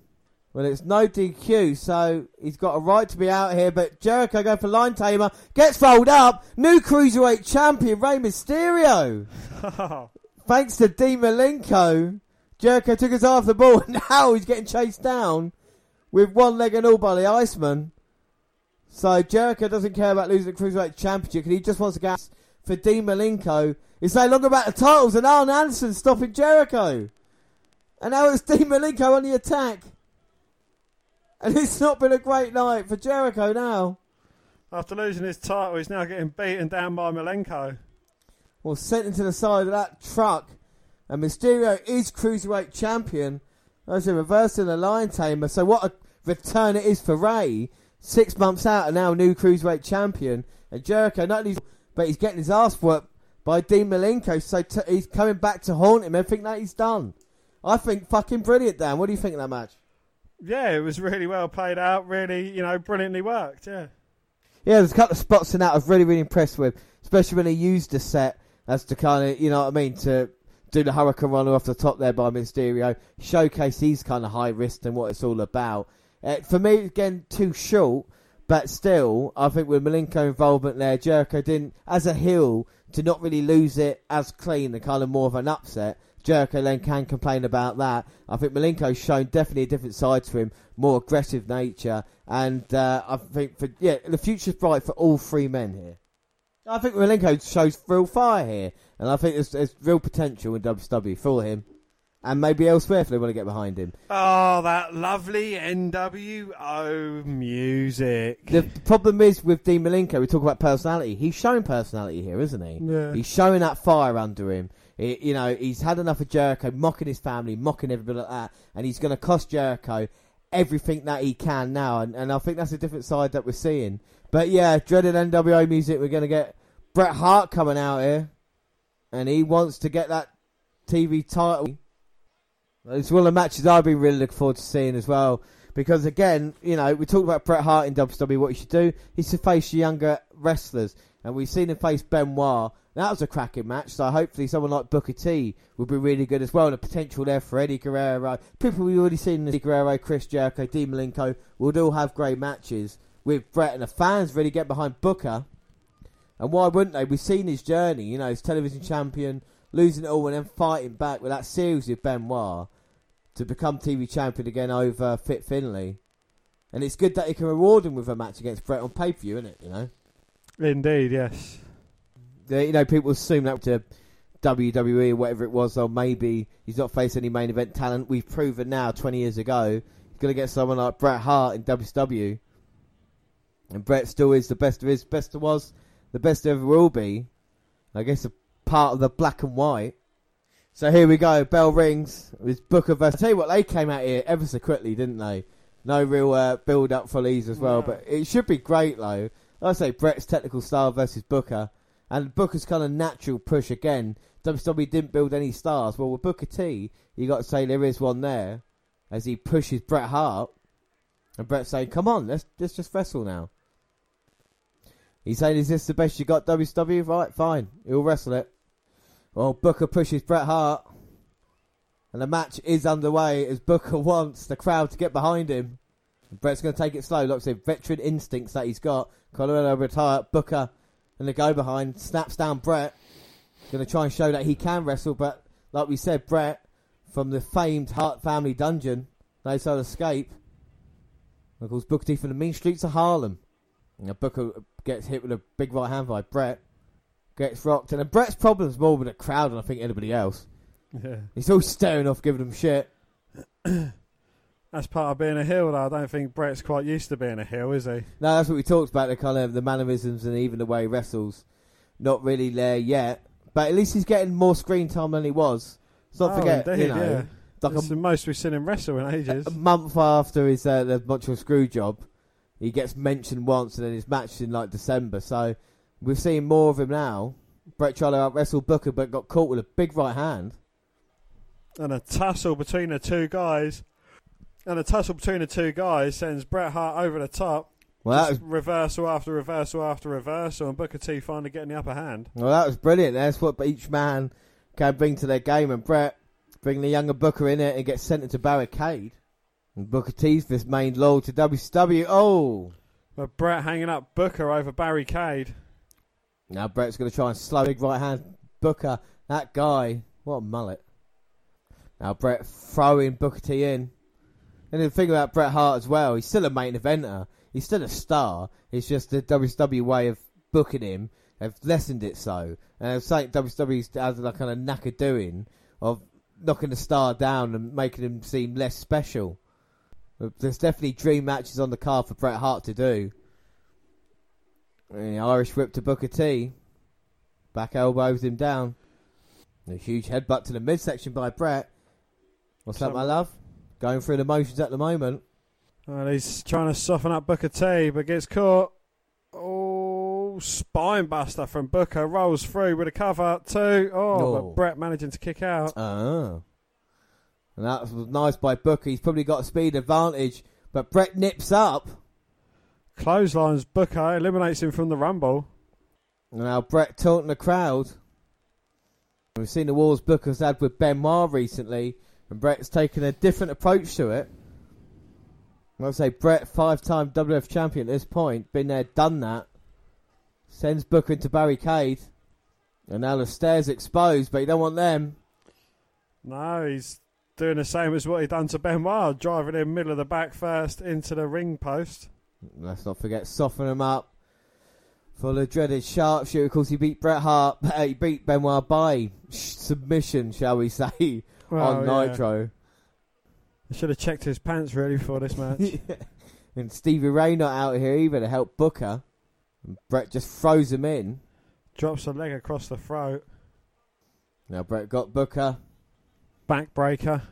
Well, it's no DQ, so he's got a right to be out here. But Jericho going for Liontamer, gets rolled up. New cruiserweight champion Rey Mysterio. [laughs] Thanks to Dean Malenko, Jericho took his eye off the ball, [laughs] and now he's getting chased down with one leg and all by the Iceman. So Jericho doesn't care about losing the cruiserweight championship, and he just wants to gas for Dean Malenko. It's no longer about the titles, and Arn Anderson stopping Jericho. And now it's Dean Malenko on the attack. And it's not been a great night for Jericho now. After losing his title, he's now getting beaten down by Malenko. Well, sent into the side of that truck. And Mysterio is Cruiserweight Champion. That's a reversing the Liontamer. So what a return it is for Rey. Six months out and now new Cruiserweight Champion. And Jericho, not only, but he's getting his ass whooped by Dean Malenko. So t- he's coming back to haunt him. Everything that he's done. I think fucking brilliant, Dan. What do you think of that match? Yeah, it was really well played out. Really, you know, brilliantly worked. Yeah. Yeah, there's a couple of spots in that I was really, really impressed with, especially when he used the set as to kind of, you know what I mean, to do the Hurricanrana off the top there by Mysterio, showcase he's kind of high risk and what it's all about. Uh, for me, again, too short, but still, I think with Malenko involvement there, Jericho didn't, as a heel, to not really lose it as clean and kind of more of an upset. Jericho then can complain about that. I think Malenko's shown definitely a different side to him, more aggressive nature, and uh, I think for yeah, the future's bright for all three men here. I think Malenko shows real fire here, and I think there's, there's real potential in WWE for him, and maybe elsewhere if they want to get behind him. Oh, that lovely NWO music. The problem is with Dean Malenko, we talk about personality. He's showing personality here, isn't he? Yeah. He's showing that fire under him. He- you know, he's had enough of Jericho mocking his family, mocking everybody like that, and he's going to cost Jericho everything that he can now. And, and I think that's a different side that we're seeing. But yeah, dreaded NWO music. We're going to get Bret Hart coming out here, and he wants to get that TV title. It's one of the matches I've been really looking forward to seeing as well. Because again, you know, we talked about Bret Hart in WWE, what he should do. He's to face younger wrestlers. And we've seen him face Benoit. That was a cracking match, so hopefully someone like Booker T will be really good as well. And the potential there for Eddie Guerrero. People we've already seen Eddie Guerrero, Chris Jericho, Dean Malenko would all have great matches with Bret. And the fans really get behind Booker. And why wouldn't they? We've seen his journey, you know, he's television champion, losing it all and then fighting back with that series with Benoit to become TV champion again over Fit Finlay. And it's good that he can reward him with a match against Bret on pay per view, isn't it? You know, Indeed, yes. You know, people assume that to WWE or whatever it was, or maybe he's not faced any main event talent. We've proven now, 20 years ago, he's going to get someone like Bret Hart in WCW. And Bret still is the best of his, best of was, the best ever will be. I guess a part of the black and white. So here we go, bell rings with Booker versus. I tell you what, they came out here ever so quickly, didn't they? No real uh, build up for these as well, No. but it should be great though. Like I say Bret's technical style versus Booker, and Booker's kind of natural push again. WWE didn't build any stars. Well, with Booker T, you got to say there is one there, as he pushes Bret Hart, and Bret's saying, "Come on, let's let's just wrestle now." He's saying, "Is this the best you got, WCW?" Right, fine, he'll wrestle it. Well, Booker pushes Bret Hart, and the match is underway as Booker [laughs] wants the crowd to get behind him. Bret's going to take it slow. Like I said, veteran instincts that he's got. Colorado retire. Booker and the go behind snaps down Bret. Going to try and show that he can wrestle, but like we said, Bret from the famed Hart family dungeon knows how to escape. Of course, Booker T from the mean streets of Harlem. And Booker gets hit with a big right hand by Bret. Gets rocked, and then Bret's problem's more with the crowd than I think anybody else. Yeah. He's all staring off, giving them shit. [clears throat] That's part of being a heel, though. I don't think Bret's quite used to being a heel, is he? No, that's what we talked about. The kind of the mannerisms and even the way he wrestles, not really there yet. But at least he's getting more screen time than he was. Let's not Oh, forget, indeed, you know, yeah. like It's a, the most we've seen him wrestle in ages. a month after his uh, the Montreal screw job, he gets mentioned once, and then his match in like December. So we're seeing more of him now. Bret to out wrestle Booker, but got caught with a big right hand. and a tussle between the two guys. And a tussle between the two guys sends Bret Hart over the top. Well, was reversal after reversal after reversal, and Booker T finally getting the upper hand. Well, that was brilliant. That's what each man can bring to their game. And Bret bring the younger Booker in it and gets sent into barricade. And Booker T's this main loyal to WCW. Oh, But Bret hanging up Booker over barricade. now Bret's going to try and slow big right hand Booker. That guy, what a mullet. Now Bret throwing Booker T in. And the thing about Bret Hart as well, he's still a main eventer. He's still a star. It's just the WWE way of booking him have lessened it so. And it's something WCW has like kind of knack of doing of knocking the star down and making him seem less special. Uh, there's definitely dream matches on the card for Bret Hart to do. And Irish whip to Booker T. Back elbows him down. A huge headbutt to the midsection by Bret. What's up, my love? Going through the motions at the moment. And he's trying to soften up Booker T, but gets caught. Oh, spine buster from Booker. Rolls through with a cover. Two. Oh, Oh. but Bret managing to kick out. Ah. And that was nice by Booker. He's probably got a speed advantage, but Bret nips up. Clotheslines Booker, eliminates him from the Rumble. And now Bret taunting the crowd. We've seen the wars Booker's had with Benoit recently, and Bret's taken a different approach to it. I'll say Bret, five-time WF champion at this point, been there, done that. Sends Booker into barricade, and now the stairs exposed, but you don't want them. No, he's doing the same as what he done to Benoit, driving him middle of the back first into the ring post. Let's not forget soften him up for the dreaded sharpshooter. Of course, he beat Bret Hart. [laughs] He beat Benoit by submission, shall we [laughs] say, on Well, yeah. Nitro. I should have checked his pants really for this match. [laughs] and Stevie Ray not out here either to help Booker. And Bret just throws him in. Drops a leg across the throat. Now Bret got Booker. Backbreaker.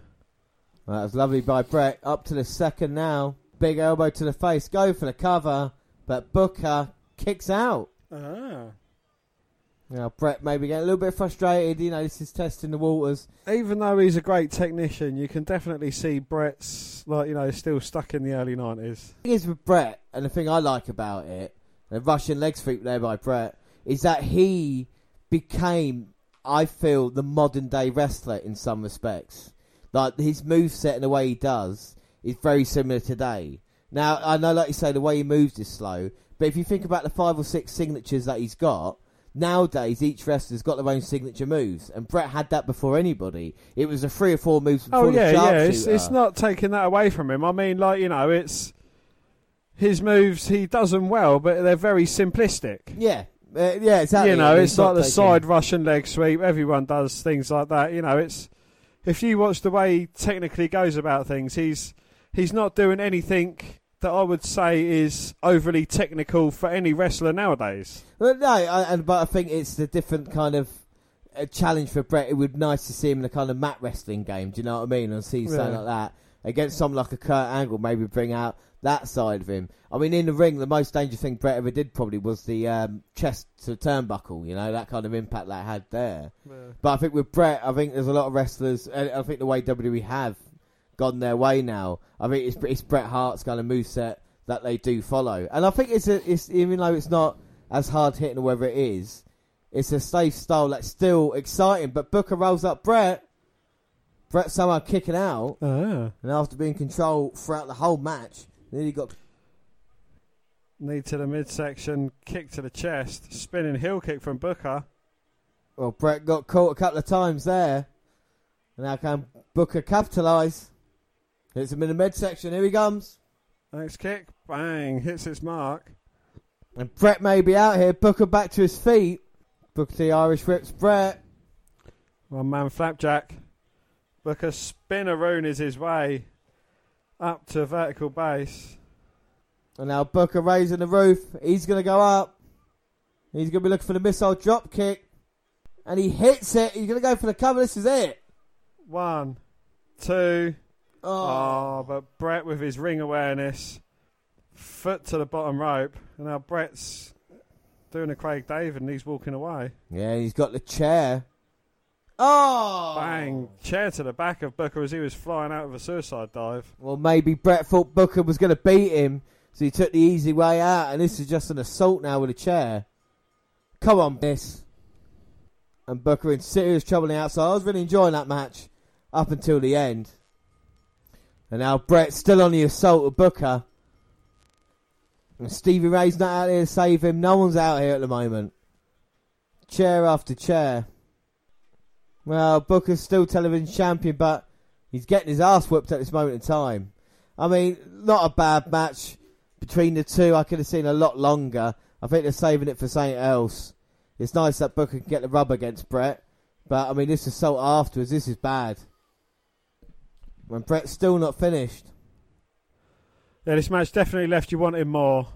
That was lovely by Bret. Up to the second now. Big elbow to the face. Go for the cover. But Booker kicks out. Ah. Now Bret maybe getting a little bit frustrated. You know, this is testing the waters. Even though he's a great technician, you can definitely see Bret's like you know still stuck in the early nineties. thing is with Bret, and the thing I like about it, the Russian leg sweep there by Bret, is that he became, I feel, the modern day wrestler in some respects. Like his move set and the way he does is very similar today. Now I know, like you say, the way he moves is slow, but if you think about the five or six signatures that he's got. Nowadays, each wrestler's got their own signature moves, and Bret had that before anybody. It was a three or four moves before Oh the yeah, yeah. It's, it's not taking that away from him. I mean, like you know, it's his moves. He does them well, but they're very simplistic. Yeah, uh, yeah, exactly. You know, And it's like the taking- side Russian leg sweep. Everyone does things like that. You know, it's if you watch the way he technically goes about things, he's he's not doing anything that I would say is overly technical for any wrestler nowadays. Well, no, I, and but I think it's a different kind of uh, challenge for Bret. It would be nice to see him in a kind of mat wrestling game. Do you know what I mean? And see something Yeah. like that. against someone like a Kurt Angle, maybe bring out that side of him. I mean, in the ring, the most dangerous thing Bret ever did probably was the um, chest to turnbuckle. You know that kind of impact that had there. But I think with Bret, I think there's a lot of wrestlers. I think the way WWE have gone their way now. I think it's, it's Bret Hart's kind of moveset that they do follow, and I think it's a, it's even though it's not as hard hitting or whether it is, it's a safe style that's still exciting. But Booker rolls up Bret. Bret somehow kicking out, Ah. and after being controlled throughout the whole match, then he got Knee to the midsection, kick to the chest, spinning heel kick from Booker. well. Bret got caught a couple of times there, and now can Booker capitalise? Hits him in the midsection. Here he comes. Next kick, bang, hits its mark. And Bret may be out here. Booker back to his feet. Booker the Irish whips Bret. One man flapjack. Booker spinneroon is his way up to vertical base. And now Booker raising the roof. He's going to go up. He's going to be looking for the missile drop kick. And he hits it. He's going to go for the cover. This is it. One, two. Oh. Oh, but Bret with his ring awareness, foot to the bottom rope, and now Bret's doing a Craig David and he's walking away. Yeah, he's got the chair. Oh. Bang! Chair to the back of Booker as he was flying out of a suicide dive. Well, maybe Bret thought Booker was going to beat him. So he took the easy way out. And this is just an assault now with a chair. Come on, miss. And Booker in serious trouble on the outside. I was really enjoying that match up until the end. And now Bret's still on the assault of Booker. And Stevie Ray's not out here to save him. No one's out here at the moment. Chair after chair. Well, Booker's still television champion, but he's getting his ass whipped at this moment in time. I mean, not a bad match between the two. I could have seen a lot longer. I think they're saving it for something else. It's nice that Booker can get the rub against Bret, but I mean, this assault afterwards, this is bad. When Bret's still not finished. Yeah, this match definitely left you wanting more.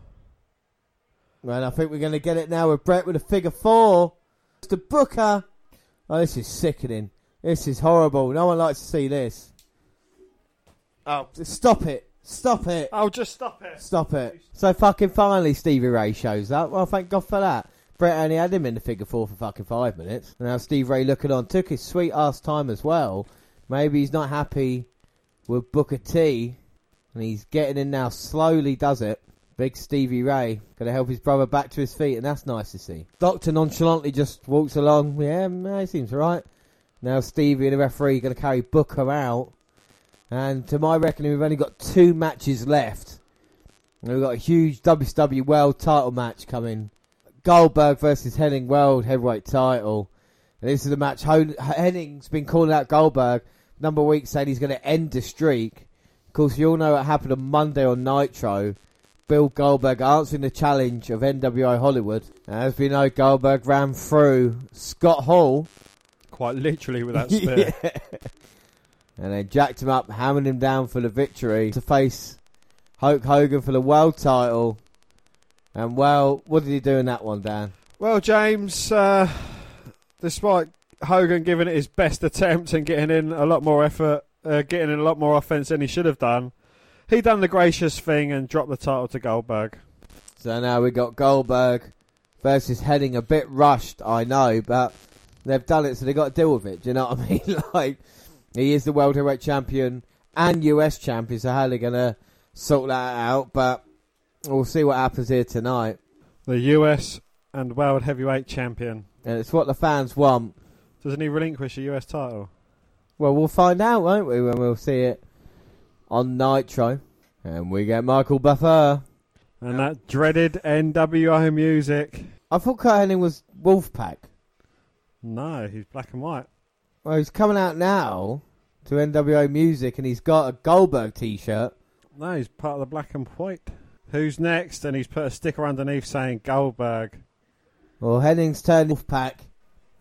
Well, I think we're going to get it now with Bret with a figure four. Mr. Booker. Oh, this is sickening. This is horrible. No one likes to see this. Oh, stop it. Stop it. Oh, just stop it. Stop it. So fucking finally Stevie Ray shows up. Well, thank God for that. Bret only had him in the figure four for fucking five minutes. And now Steve Ray looking on. Took his sweet ass time as well. Maybe he's not happy with Booker T. And he's getting in now. Slowly does it. Big Stevie Ray. Gonna help his brother back to his feet. And that's nice to see. Doctor nonchalantly just walks along. Yeah, no, he seems right. Now Stevie and the referee gonna carry Booker out. And to my reckoning, we've only got two matches left. And we've got a huge WCW World title match coming. Goldberg versus Hennig World Heavyweight title. And this is the match. Ho- Hennig's been calling out Goldberg number of weeks saying he's going to end the streak. Of course, you all know what happened on Monday on Nitro. Bill Goldberg answering the challenge of NWO Hollywood. As we know, Goldberg ran through Scott Hall. Quite literally with that [laughs] spear. Yeah. And then jacked him up, hammered him down for the victory to face Hulk Hogan for the world title. And well, what did he do in that one, Dan? Well, James, uh, despite Hogan giving it his best attempt and getting in a lot more effort, uh, getting in a lot more offense than he should have done, he done the gracious thing and dropped the title to Goldberg. So now we got Goldberg versus Hennig. A bit rushed, I know, but they've done it, so they got to deal with it. Do you know what I mean? [laughs] like he is the world heavyweight champion and US champion, so how are they gonna sort that out? But we'll see what happens here tonight. The US and World Heavyweight Champion. And it's what the fans want. Doesn't he relinquish a US title? Well, we'll find out, won't we, when we'll see it on Nitro. And we get Michael Buffer. And that dreaded NWO music. I thought Curt Hennig was Wolfpack. No, he's black and white. Well, he's coming out now to NWO Music, and he's got a Goldberg T-shirt. No, he's part of the black and white. Who's next? And he's put a sticker underneath saying Goldberg. Well, Hennig's turned Wolfpack.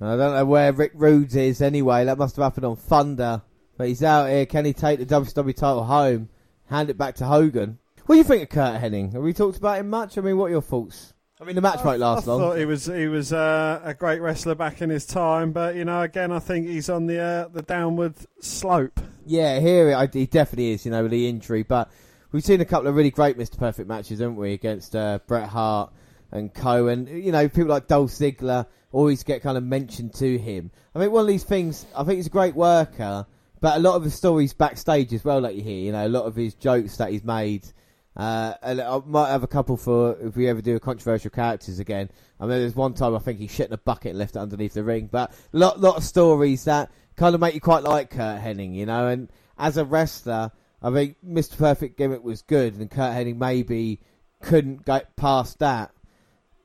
I don't know where Rick Rude's is anyway. That must have happened on Thunder. But he's out here. Can he take the WCW title home? Hand it back to Hogan? What do you think of Curt Hennig? Have we talked about him much? I mean, what are your thoughts? I mean, the match won't last I long. I thought he was he was uh, a great wrestler back in his time, but you know, again, I think he's on the uh, the downward slope. Yeah, here I, he definitely is, you know, with the injury. But we've seen a couple of really great Mr. Perfect matches, haven't we, against uh, Bret Hart and Co. And, you know, people like Dolph Ziggler always get kind of mentioned to him. I mean, one of these things, I think he's a great worker, but a lot of the stories backstage as well that you hear, you know, a lot of his jokes that he's made. Uh, and I might have a couple for if we ever do a controversial characters again. I mean, there's one time I think he shit in a bucket and left it underneath the ring, but lot lot of stories that kind of make you quite like Curt Hennig, you know. And as a wrestler, I think Mr. Perfect gimmick was good, and Curt Hennig maybe couldn't get past that.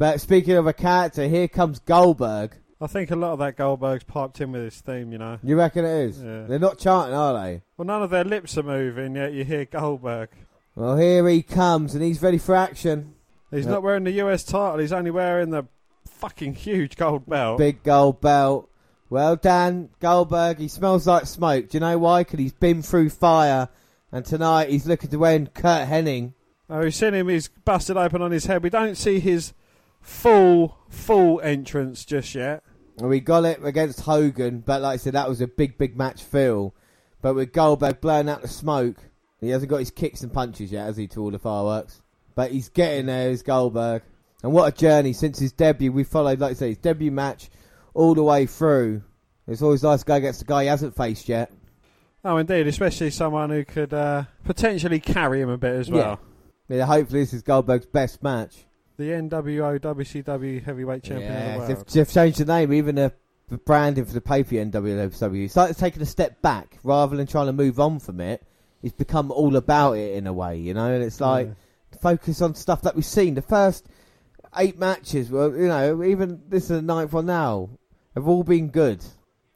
But speaking of a character, here comes Goldberg. I think a lot of that Goldberg's piped in with his theme, you know. You reckon it is? Yeah. They're not chanting, are they? Well, none of their lips are moving, yet you hear Goldberg. Well, here he comes, and he's ready for action. He's Yep. not wearing the US title, he's only wearing the fucking huge gold belt. Big gold belt. Well, Dan Goldberg, he smells like smoke. Do you know why? Because he's been through fire, and tonight he's looking to win Curt Hennig. Oh, we've seen him, he's busted open on his head. We don't see his full, full entrance just yet. And we got it against Hogan, but like I said, that was a big, big match feel. But with Goldberg blowing out the smoke, he hasn't got his kicks and punches yet, has he, to all the fireworks? But he's getting there, is Goldberg. And what a journey since his debut. We followed, like I say, his debut match all the way through. It's always nice to go against a guy he hasn't faced yet. Oh, indeed, especially someone who could uh, potentially carry him a bit as well. Yeah, hopefully this is Goldberg's best match. The NWO WCW Heavyweight Champion yeah, of the they've, they've changed the name, even the, the branding for the pay-per NWW. It's like it's taking a step back rather than trying to move on from it. It's become all about it in a way, you know. And it's like Yeah. focus on stuff that we've seen. The first eight matches, well, you know, even this is the ninth one now, have all been good.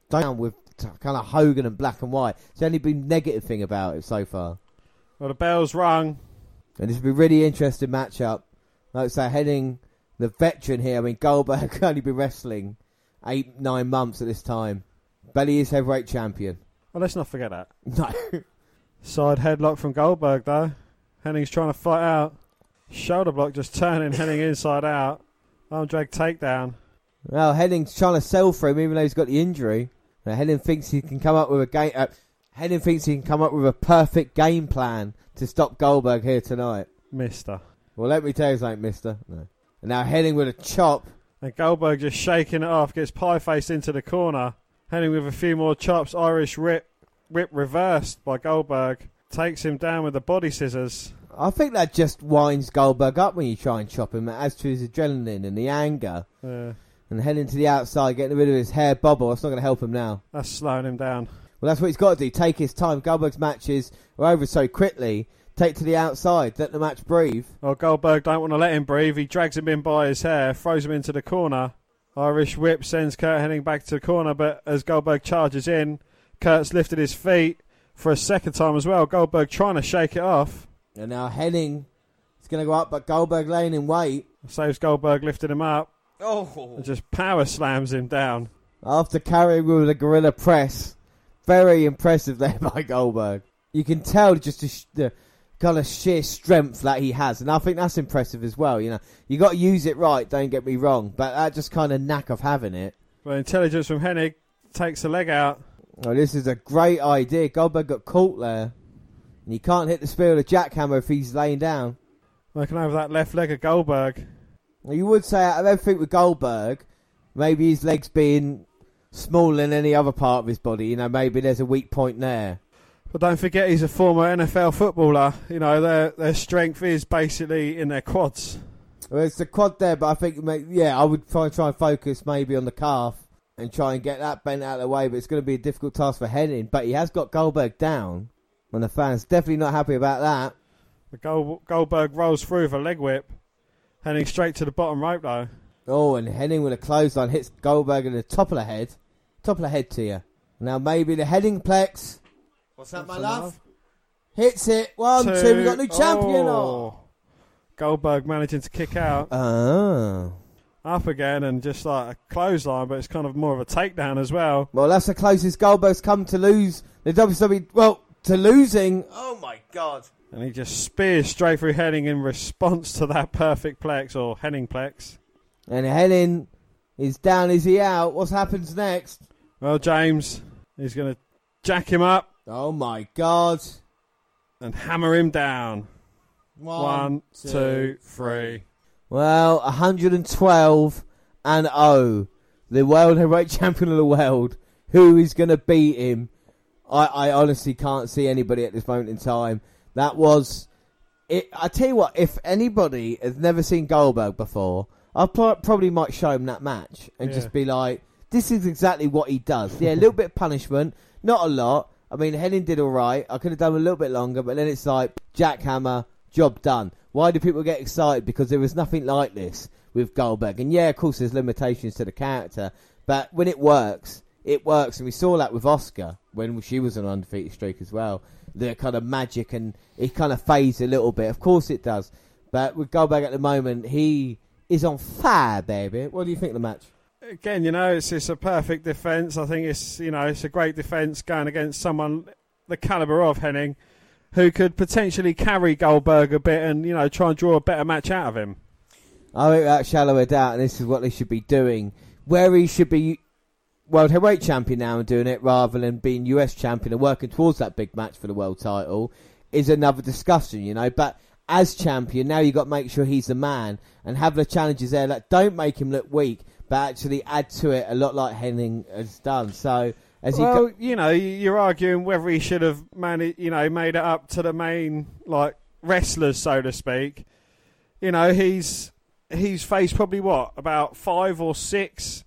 Down with kind of Hogan and black and white. It's only been negative thing about it so far. Well, the bell's rung. And this will be a really interesting matchup. Like I say, Hennig the veteran here. I mean, Goldberg [laughs] can only been wrestling eight, nine months at this time. He is heavyweight champion. Well, let's not forget that. [laughs] No. Side headlock from Goldberg, though. Hennig's trying to fight out. Shoulder block just turning, Hennig inside out. Arm drag takedown. well, Hennig's trying to sell for him, even though he's got the injury. Now, Hennig thinks he can come up with a game. Uh, Hennig thinks he can come up with a perfect game plan to stop Goldberg here tonight. Mister. Well, let me tell you something, Mister. No. And now Hennig with a chop. And Goldberg just shaking it off, gets pie faced into the corner. Hennig with a few more chops. Irish rip, rip reversed by Goldberg. Takes him down with the body scissors. I think that just winds Goldberg up when you try and chop him. Adds to his adrenaline and the anger. Uh, and heading to the outside, getting rid of his hair bubble. That's not going to help him now. that's slowing him down. Well, that's what he's got to do. Take his time. Goldberg's matches are over so quickly. Take to the outside. Let the match breathe. Well, Goldberg don't want to let him breathe. He drags him in by his hair, throws him into the corner. Irish whip sends Curt Hennig back to the corner, but as Goldberg charges in, Curt's lifted his feet for a second time as well. Goldberg trying to shake it off. And now Hennig is going to go up, but Goldberg laying in wait. Saves Goldberg lifting him up Oh. and just power slams him down. After carrying with a gorilla press. Very impressive there [laughs] by Goldberg. You can tell just the, sh- the kind of sheer strength that he has. And I think that's impressive as well. You know, you got to use it right, don't get me wrong. But that just kind of knack of having it. But intelligence from Hennig takes the leg out. Oh, this is a great idea. Goldberg got caught there. And he can't hit the spear with a jackhammer if he's laying down. Looking over that left leg of Goldberg. You would say out of everything with Goldberg, maybe his legs being smaller than any other part of his body. You know, maybe there's a weak point there. But don't forget he's a former NFL footballer. You know, their their strength is basically in their quads. Well, it's the quad there, but I think, yeah, I would try, try and focus maybe on the calf and try and get that bent out of the way, but it's going to be a difficult task for Hennig. But he has got Goldberg down, and the fans definitely not happy about that. The Gold, Goldberg rolls through with a leg whip, Hennig straight to the bottom rope though. Oh, and Hennig with a clothesline hits Goldberg in the top of the head. Top of the head to you. Now maybe the Hennig plex. What's that, my love? Hits it. One, two. We got new champion. Oh. Goldberg managing to kick out Oh. up again and just like a clothesline, but it's kind of more of a takedown as well. Well, that's the closest Goldberg's come to lose the WWE. Well, to losing. Oh my God. And he just spears straight through Hennig in response to that perfect plex or Hennig plex. And Hennig is down. Is he out? What happens next? Well, James, he's going to jack him up. Oh my god. and hammer him down. One, One, two, three. Well, 112 and 0. The world heavyweight champion of the world. Who is going to beat him? I, I honestly can't see anybody at this moment in time. That was. It, I tell you what, if anybody has never seen Goldberg before, I pro- probably might show him that match and Yeah. just be like, this is exactly what he does. Yeah, a little bit of punishment, not a lot. I mean, Hennig did all right. I could have done a little bit longer, but then it's like jackhammer, job done. Why do people get excited? Because there was nothing like this with Goldberg. And yeah, of course, there's limitations to the character, but when it works, it works. And we saw that with Asuka when she was on an undefeated streak as well. The kind of magic and it kind of fades a little bit. Of course, it does. But with Goldberg at the moment, he is on fire, baby. What do you think of the match? Again, you know, it's it's a perfect defence. I think it's you know it's a great defence going against someone the caliber of Hennig, who could potentially carry Goldberg a bit and you know try and draw a better match out of him. I think that shallow it out, and this is what they should be doing. Where he should be world heavyweight champion now and doing it rather than being US champion and working towards that big match for the world title is another discussion, you know. But as champion, now you've got to make sure he's the man and have the challenges there that don't make him look weak, but actually add to it a lot like Hennig has done. So as he well, go- you know, you're arguing whether he should have managed, you know, made it up to the main like wrestlers, so to speak. You know, he's he's faced probably what about five or six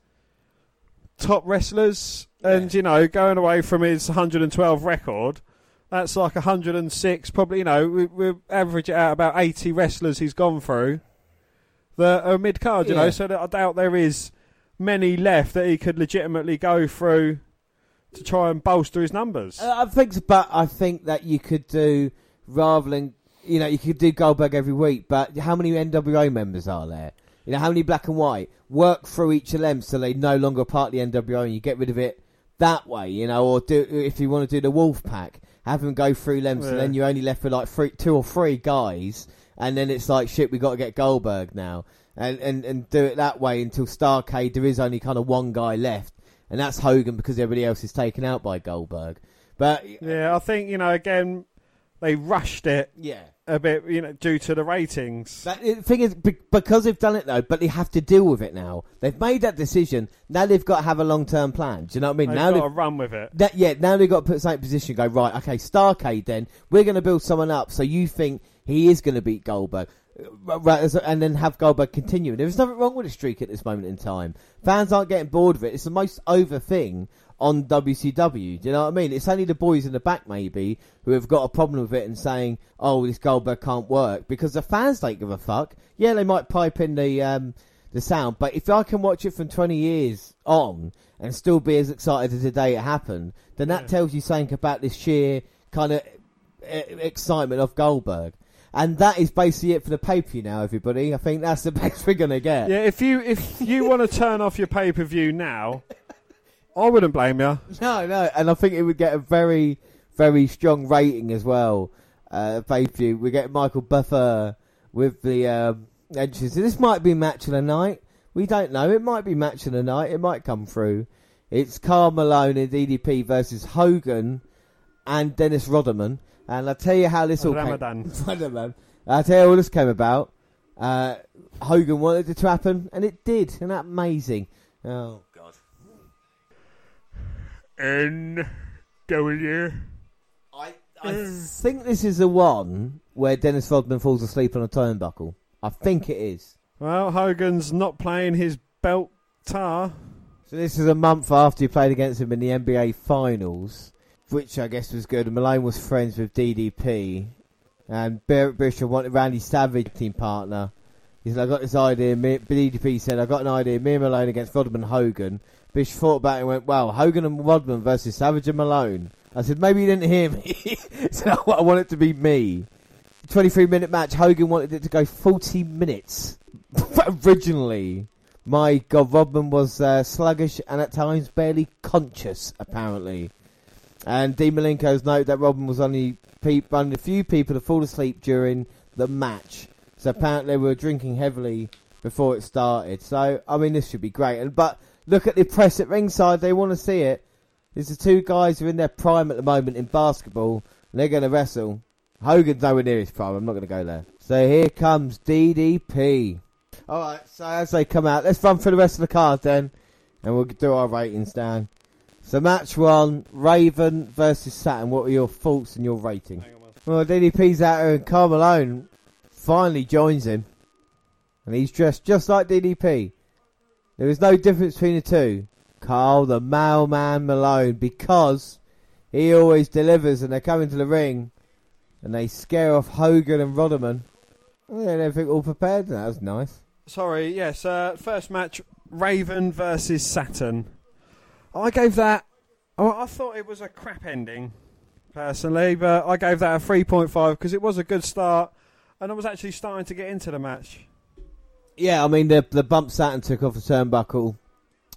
top wrestlers, and you know, going away from his 112 record, that's like 106. Probably, you know, we, we average it out about 80 wrestlers he's gone through that are mid card. You Yeah. know, so that I doubt there is many left that he could legitimately go through to try and bolster his numbers. Uh, I think, so, but I think that you could do rather than you know you could do Goldberg every week. But how many NWO members are there? You know how many black and white work through each of them so they no longer part of the NWO and you get rid of it that way. You know, or do if you want to do the Wolf Pack, have them go through them so Yeah. then you're only left with like three, two or three guys, and then it's like shit. We got to get Goldberg now. And, and, and do it that way until Starcade. There is only kind of one guy left, and that's Hogan because everybody else is taken out by Goldberg. But yeah, I think you know again they rushed it yeah. a bit, you know, due to the ratings. But the thing is, because they've done it though, but they have to deal with it now. They've made that decision. Now they've got to have a long term plan. Do you know what I mean? They've now got to run with it. that, yeah, now they've got to put something in position. Go right, okay, Starcade. Then we're going to build someone up. So you think he is going to beat Goldberg, Uh, right? And then have Goldberg continue. There's nothing wrong with the streak at this moment in time. Fans aren't getting bored of it. It's the most over thing on WCW. Do you know what I mean? It's only the boys in the back maybe who have got a problem with it and saying, "Oh, this Goldberg can't work," because the fans don't give a fuck. Yeah, they might pipe in the um, the sound, but if I can watch it from 20 years on and still be as excited as the day it happened, then that Yeah. tells you something about this sheer kind of excitement of Goldberg. And that is basically it for the pay per view now, everybody. I think that's the [laughs] best we're gonna get. Yeah, if you if you want to turn off your pay per view now, I wouldn't blame you. No, no, and I think it would get a very, very strong rating as well. Uh, pay per view. We get Michael Buffer with the um, entrance. This might be match of the night. We don't know. It might be match of the night. It might come through. It's Karl Malone and DDP versus Hogan and Dennis Rodman. And I'll tell you how this all Ramadan. came. [laughs] Ramadan. I'll tell you how this came about. Uh, Hogan wanted it to happen, and it did. Isn't that amazing? Oh God. N W. I, I think this is the one where Dennis Rodman falls asleep on a turnbuckle. I think it is. Well, Hogan's not playing his belt tar. So this is a month after he played against him in the NBA Finals, which I guess was good. Malone was friends with DDP, and Bischoff wanted Randy Savage team partner. He said, "I got this idea." Me, DDP said, "I got an idea. Me and Malone against Rodman Hogan." Bish thought about it and went, "Well, Hogan and Rodman versus Savage and Malone." I said, "Maybe you didn't hear me." [laughs] so I want it to be me. 23 minute match. Hogan wanted it to go 40 minutes [laughs] originally. My God, Rodman was uh, sluggish and at times barely conscious, apparently. And Dean Malenko's note that Robin was only pe- few people to fall asleep during the match. So apparently they were drinking heavily before it started. So I mean, this should be great. And but look at the press at ringside; they want to see it. There's the two guys who are in their prime at the moment in basketball, and they're going to wrestle. Hogan's nowhere near his prime. I'm not going to go there. So here comes DDP. All right. So as they come out, let's run through the rest of the card then, and we'll do our ratings down. So match one, Raven versus Saturn. What are your thoughts and your rating? Well, DDP's out here and Karl Malone finally joins him. And he's dressed just like DDP. There is no difference between the two. Karl the mailman Malone because he always delivers and they come into the ring and they scare off Hogan and Rodderman. And everything all prepared. That was nice. Sorry, yes. Uh, first match, Raven versus Saturn. I gave that. I thought it was a crap ending, personally, but I gave that a 3.5 because it was a good start, and I was actually starting to get into the match. Yeah, I mean the the bump Saturn took off the turnbuckle,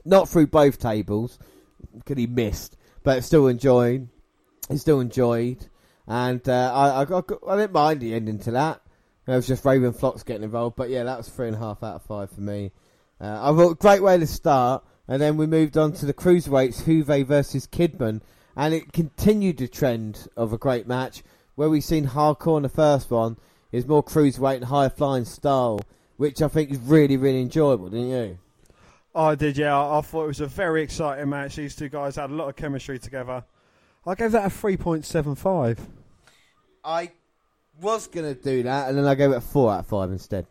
not through both tables, because he missed, but still enjoyed. He still enjoyed, and uh, I, I got, I didn't mind the ending to that. It was just Raven Flocks getting involved, but yeah, that was three and a half out of five for me. Uh, I thought great way to start, and then we moved on to the cruiserweights, Juvi versus Kidman, and it continued the trend of a great match where we've seen hardcore in the first one is more cruiserweight and high flying style which I think is really, really enjoyable, didn't you? Oh, I did, yeah. I, I thought it was a very exciting match. These two guys had a lot of chemistry together. I gave that a 3.75. I was going to do that, and then I gave it a 4 out of 5 instead.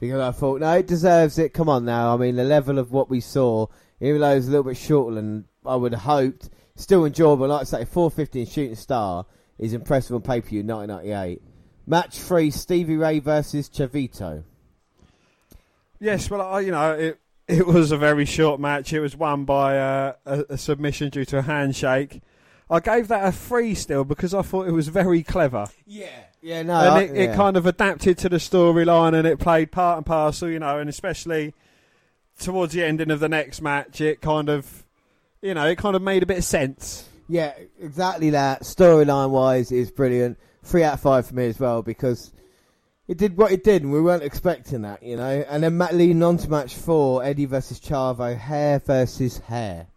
Because I thought, no, it deserves it. Come on now. I mean, the level of what we saw, even though it was a little bit shorter than I would have hoped, still enjoyable. Like I say, 450 Shooting Star is impressive on pay per view 1998. Match 3 Stevie Ray versus Chavito. Yes, well, I, you know, it it was a very short match. It was won by uh, a, a submission due to a handshake. I gave that a three still because I thought it was very clever. Yeah, yeah, no, and I- it, it kind of adapted to the storyline and it played part and parcel, you know, and especially towards the ending of the next match, it kind of, you know, it kind of made a bit of sense. Yeah, exactly that. Storyline wise, is brilliant. Three out of five for me as well because it did what it did, and we weren't expecting that, you know. And then Matt leading on to match four: Eddie versus Chavo, hair versus hair.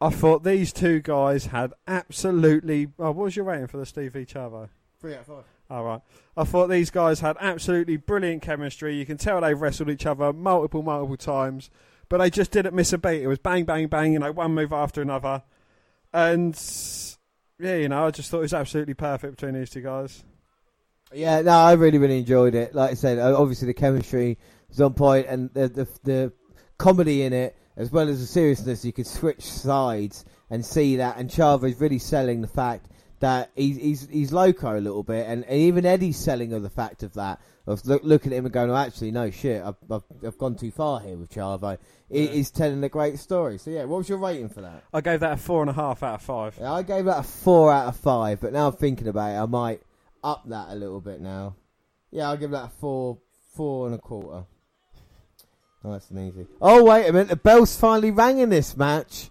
I thought these two guys had absolutely. Oh, what was your rating for the Steve V Chavo? Three out of five. All right. I thought these guys had absolutely brilliant chemistry. You can tell they've wrestled each other multiple, multiple times, but they just didn't miss a beat. It was bang, bang, bang, you know, one move after another. And, yeah, you know, I just thought it was absolutely perfect between these two guys. Yeah, no, I really, really enjoyed it. Like I said, obviously the chemistry was on point, and the the, the comedy in it, as well as the seriousness, you could switch sides and see that. And Chavo is really selling the fact that he's he's, he's loco a little bit, and, and even Eddie's selling of the fact of that of look, looking at him and going, "Oh, actually, no shit, I've I've, I've gone too far here with Chavo." He, Yeah. He's telling a great story. So yeah, what was your rating for that? I gave that a four and a half out of five. Yeah, I gave that a four out of five, but now I'm thinking about it, I might up that a little bit now. Yeah, I'll give that a four, four and a quarter. Oh, that's an easy. Oh, wait a minute, the bells finally rang in this match.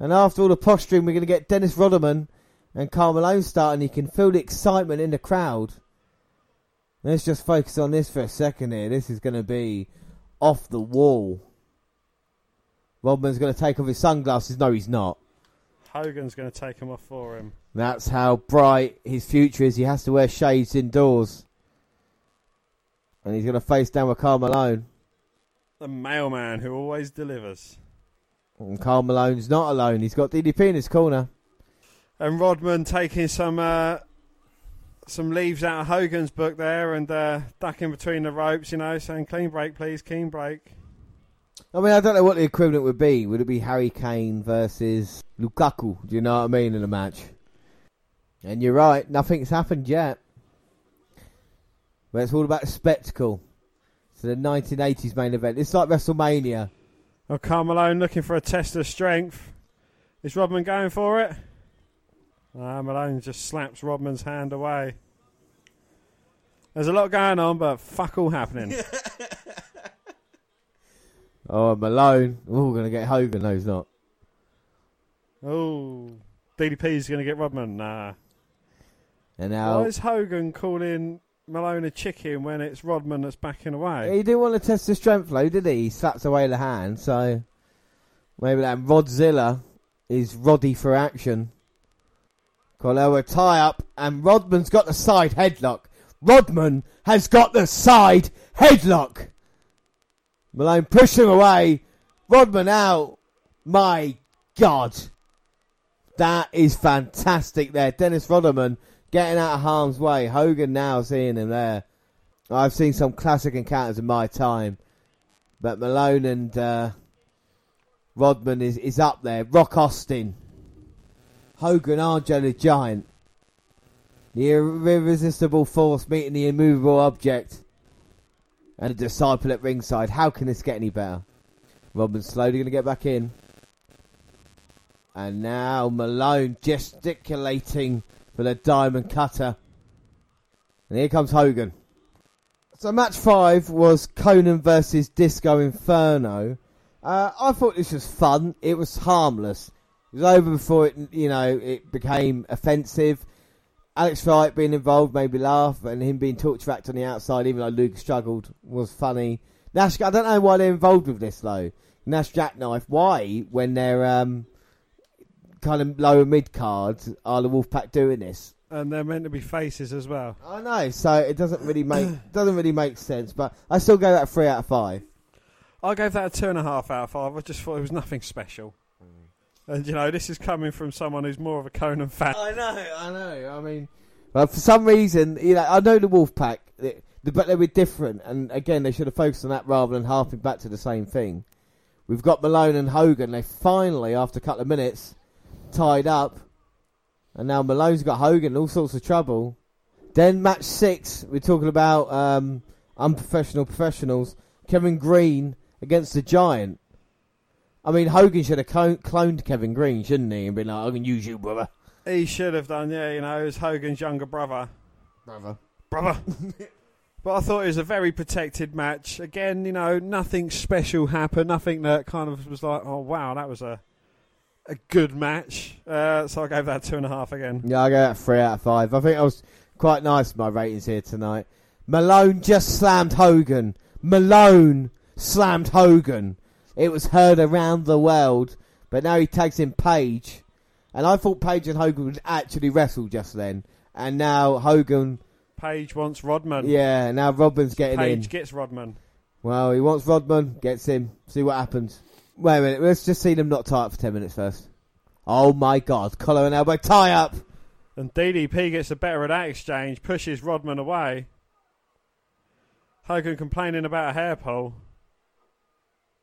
And after all the posturing, we're going to get Dennis Rodman and Karl Malone starting. You can feel the excitement in the crowd. Let's just focus on this for a second here. This is going to be off the wall. Rodman's going to take off his sunglasses. No, he's not. Hogan's going to take them off for him. That's how bright his future is. He has to wear shades indoors. And he's going to face down with Karl Malone. The mailman who always delivers. And Karl Malone's not alone. He's got DDP in his corner. And Rodman taking some uh, some leaves out of Hogan's book there and uh, ducking between the ropes, you know, saying clean break, please, clean break. I mean, I don't know what the equivalent would be. Would it be Harry Kane versus Lukaku? Do you know what I mean in a match? And you're right, nothing's happened yet. But it's all about spectacle. So the 1980s main event. It's like WrestleMania. Oh, Karl Malone looking for a test of strength. Is Rodman going for it? Ah, Malone just slaps Rodman's hand away. There's a lot going on, but fuck all happening. [laughs] Oh, Malone. Oh, we're going to get Hogan. No, he's not. oh, DDP's going to get Rodman. Nah. And now. Why is Hogan calling Malone a chicken when it's Rodman that's backing away? He didn't want to test the strength, though, did he? He slaps away the hand, so maybe that Rodzilla is Roddy for action. Colella tie up, and Rodman's got the side headlock. Rodman has got the side headlock. Malone pushing away. Rodman out. My God. That is fantastic there. Dennis Rodman getting out of harm's way. Hogan now seeing him there. I've seen some classic encounters in my time. But Malone and uh, Rodman is, is up there. Rock Austin. Hogan, Andre the Giant. The irresistible force meeting the immovable object. And a disciple at ringside. How can this get any better? Rodman's slowly going to get back in. And now Malone gesticulating for the diamond cutter. And here comes Hogan. So match five was Konnan versus Disco Inferno. Uh, I thought this was fun. It was harmless. It was over before it, you know, it became offensive. Alex Wright being involved made me laugh, and him being torture racked on the outside, even though Luke struggled, was funny. Nash, I don't know why they're involved with this though. Nash Jackknife, why when they're um, kind of lower mid cards are the Wolfpack doing this? And they're meant to be faces as well. I know, so it doesn't really make [coughs] doesn't really make sense. But I still go that a three out of five. I gave that a two and a half out of five. I just thought it was nothing special. And you know, this is coming from someone who's more of a Konnan fan. I know, I know. I mean, but for some reason, you know, I know the Wolfpack, they- but they were different. And again, they should have focused on that rather than harping back to the same thing. We've got Malone and Hogan. They finally, after a couple of minutes, tied up, and now Malone's got Hogan in all sorts of trouble. Then match six, we're talking about um, unprofessional professionals. Kevin Greene against the Giant. I mean, Hogan should have clone- cloned Kevin Greene, shouldn't he? And been like, "I can use you, brother." He should have done, yeah. You know, as Hogan's younger brother. Brother. brother. [laughs] but I thought it was a very protected match. Again, you know, nothing special happened. Nothing that kind of was like, oh wow, that was a a good match. Uh, so I gave that two and a half again. Yeah, I gave that three out of five. I think I was quite nice with my ratings here tonight. Malone just slammed Hogan. Malone slammed Hogan. It was heard around the world, but now he tags in Page. And I thought Page and Hogan would actually wrestle just then. And now Hogan, Page wants Rodman. yeah, now Rodman's getting Page in. Page gets Rodman. Well, he wants Rodman, gets him. See what happens. Wait a minute, let's just see them not tie up for 10 minutes first. Oh my god, collar and elbow tie up! And DDP gets the better of that exchange, pushes Rodman away. Hogan complaining about a hair pull.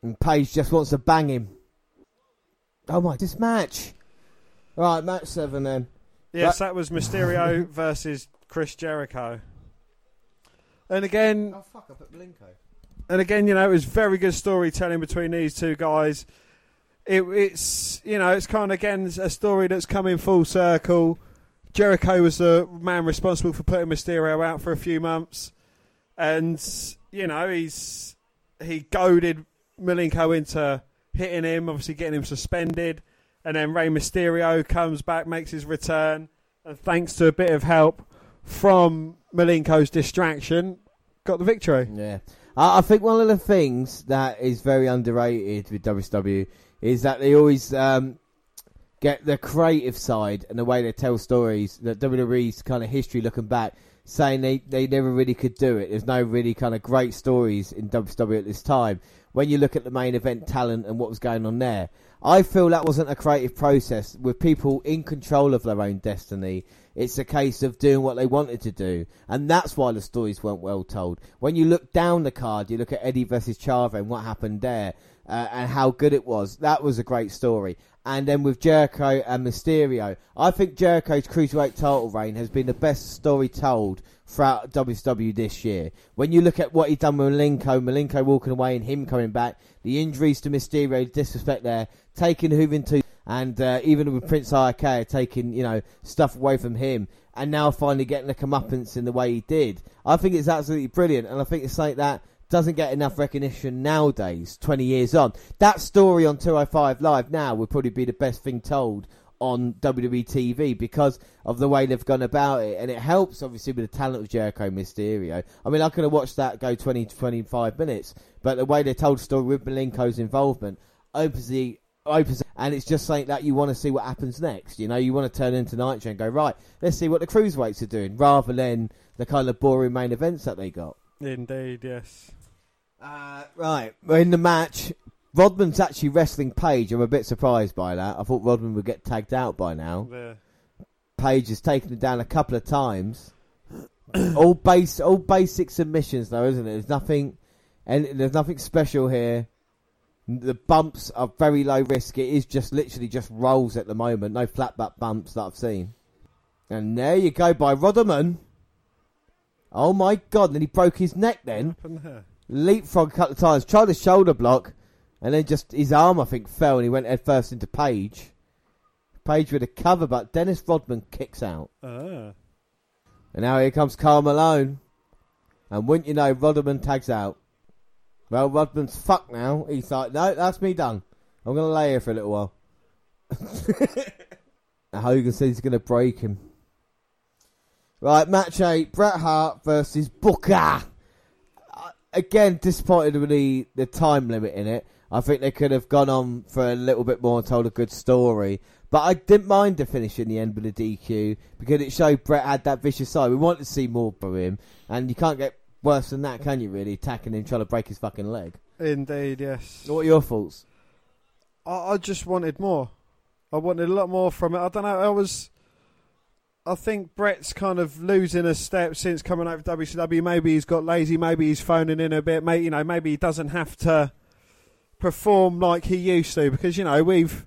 And Page just wants to bang him. Oh my, this match. Right, match seven then. Yes, that was Mysterio [laughs] versus Chris Jericho. And again, Oh fuck, I put Blinko. and again, you know, it was very good storytelling between these two guys. It, it's you know, it's kind of again a story that's coming full circle. Jericho was the man responsible for putting Mysterio out for a few months, and you know he's he goaded Malenko into hitting him, obviously getting him suspended, and then Rey Mysterio comes back, makes his return, and thanks to a bit of help from Malenko's distraction, got the victory. Yeah. I, think one of the things that is very underrated with WCW is that they always um, get the creative side and the way they tell stories. That WWE's kind of history looking back, saying they, they never really could do it. There's no really kind of great stories in WCW at this time. When you look at the main event talent and what was going on there, I feel that wasn't a creative process with people in control of their own destiny. It's a case of doing what they wanted to do, and that's why the stories weren't well told. When you look down the card, you look at Eddie versus Chavo and what happened there, uh, and how good it was. That was a great story. And then with Jericho and Mysterio, I think Jericho's cruiserweight title reign has been the best story told throughout WCW this year. When you look at what he's done with Malenko, Malenko walking away and him coming back, the injuries to Mysterio, disrespect there, taking to, and uh, even with Prince Iaukea taking, you know, stuff away from him, and now finally getting the comeuppance in the way he did. I think it's absolutely brilliant, and I think it's like that doesn't get enough recognition nowadays, 20 years on. That story on 205 Live now would probably be the best thing told on WWE TV because of the way they've gone about it. And it helps, obviously, with the talent of Jericho Mysterio. I mean, I could have watched that go 20 to 25 minutes, but the way they told the story with Malenko's involvement opens the opens, and it's just something that you want to see what happens next. You know, you want to turn into Nitro and go right. Let's see what the cruiserweights are doing, rather than the kind of boring main events that they got. Indeed, yes. Uh, right, well, in the match, Rodman's actually wrestling Page. I'm a bit surprised by that. I thought Rodman would get tagged out by now. There. Page has taken him down a couple of times. [coughs] all base, all basic submissions though, isn't it? There's nothing, and there's nothing special here. The bumps are very low risk. It is just literally just rolls at the moment. No flat back bumps that I've seen. And there you go by Rodman. Oh my god! And then he broke his neck. Then What happened there? leapfrog a couple of times, tried a shoulder block, and then just his arm, I think, fell and he went head first into Page. Page with a cover, but Dennis Rodman kicks out. Ah. And now here comes Karl Malone. And wouldn't you know, Rodman tags out. Well, Rodman's fucked now. He's like, no, that's me done. I'm going to lay here for a little while. [laughs] Hogan says he's going to break him. Right, match 8. Bret Hart versus Booker. Uh, Again, disappointed with the, the time limit in it. I think they could have gone on for a little bit more and told a good story. But I didn't mind the finish in the end with the DQ because it showed Bret had that vicious side. We wanted to see more from him, and you can't get worse than that, can you? Really attacking him, trying to break his fucking leg. Indeed, yes. What are your thoughts? I, I just wanted more. I wanted a lot more from it. I don't know. I was. I think Bret's kind of losing a step since coming over to WCW. Maybe he's got lazy. Maybe he's phoning in a bit. Maybe you know. Maybe he doesn't have to perform like he used to because you know we've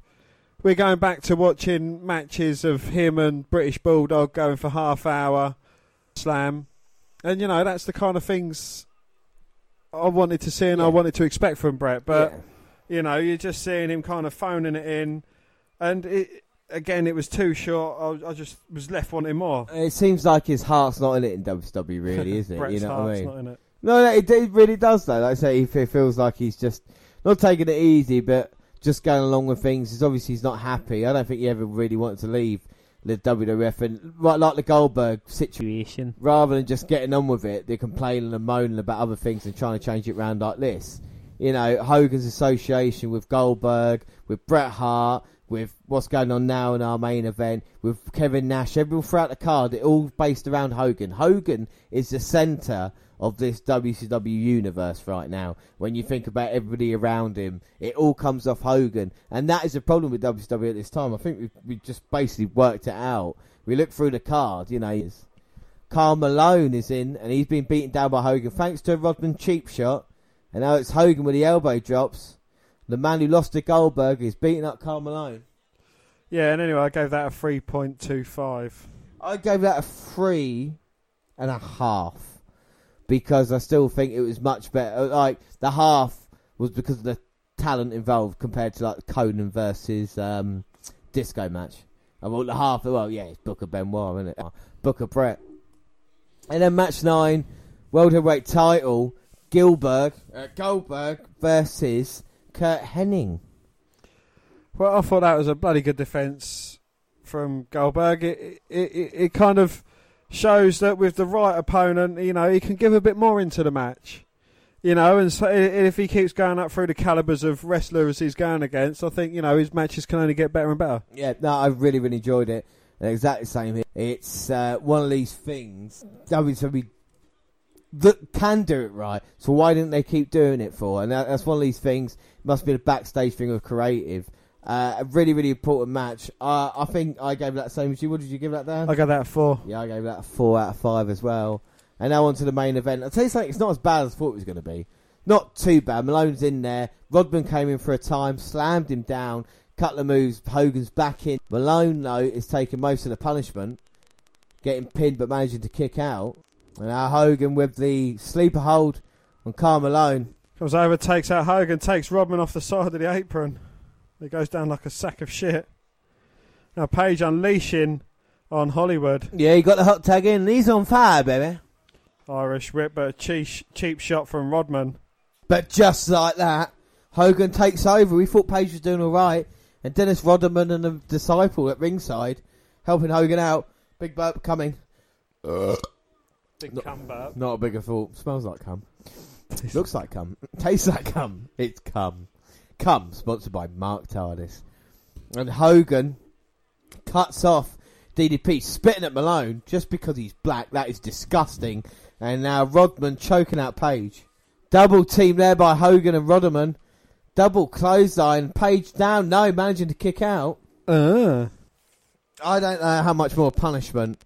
we're going back to watching matches of him and British Bulldog going for half hour slam, and you know that's the kind of things I wanted to see and I wanted to expect from Bret. But Yeah. you know, you're just seeing him kind of phoning it in, and it, again, it was too short. I, I just was left wanting more. it seems like his heart's not in it in WCW, really, [laughs] isn't it? Bret's you know what I mean? not in it. No, no, it, it really does though. Like I say, he feels like he's just not taking it easy, but just going along with things. He's obviously he's not happy. I don't think he ever really wanted to leave the WWF, and right like the Goldberg situation, rather than just getting on with it, they're complaining and moaning about other things and trying to change it round like this. You know, Hogan's association with Goldberg, with Bret Hart, with what's going on now in our main event, with Kevin Nash, everyone throughout the card, it all based around Hogan. Hogan is the centre of this WCW universe right now. When you think about everybody around him, it all comes off Hogan, and that is a problem with WCW at this time. I think we we just basically worked it out. We look through the card, you know. Karl Malone is in, and he's been beaten down by Hogan thanks to a Rodman cheap shot. And now it's Hogan with the elbow drops. The man who lost to Goldberg is beating up Karl Malone. Yeah, and anyway, I gave that a three point two five. I gave that a three and a half because I still think it was much better. Like the half was because of the talent involved compared to like Konnan versus um, Disco match. And well, the half, well, yeah, it's Booker Benoit, isn't it? Booker Bret. And then match nine, World Heavyweight title, Gilbert, uh, Goldberg versus Curt Hennig. Well, I thought that was a bloody good defence from Goldberg. It, it it it kind of shows that with the right opponent, you know, he can give a bit more into the match. You know, and so if he keeps going up through the calibers of wrestlers he's going against, I think you know his matches can only get better and better. Yeah, no, I really, really enjoyed it. Exactly the same here. It's uh, one of these things WWE that can do it right. So why didn't they keep doing it for? And that, that's one of these things. Must be the backstage thing of creative. Uh, a really, really important match. Uh, I think I gave that same as you. What did you give that, Dan? I got that a four. Yeah, I gave that a four out of five as well. And now on to the main event. I'll tell you something, it's not as bad as I thought it was going to be. Not too bad. Malone's in there. Rodman came in for a time, slammed him down. Couple of moves. Hogan's back in. Malone, though, is taking most of the punishment. Getting pinned but managing to kick out. And now Hogan with the sleeper hold on Karl Malone. Comes over, takes out Hogan, takes Rodman off the side of the apron. He goes down like a sack of shit. Now Page unleashing on Hollywood. Yeah, he got the hot tag in. He's on fire, baby. Irish whip, but a cheap, cheap shot from Rodman. But just like that, Hogan takes over. We thought Page was doing all right, and Dennis Rodman and the disciple at ringside helping Hogan out. Big burp coming. Uh. Big No. comeback. Not a bigger thought. Smells like cum. Looks like cum. Tastes like cum. It's cum. Cum, sponsored by Mark Tardis. And Hogan cuts off DDP, spitting at Malone just because he's black. That is disgusting. And now Rodman choking out Page. Double team there by Hogan and Rodman. Double clothesline. Page down. No, managing to kick out. Uh. I don't know how much more punishment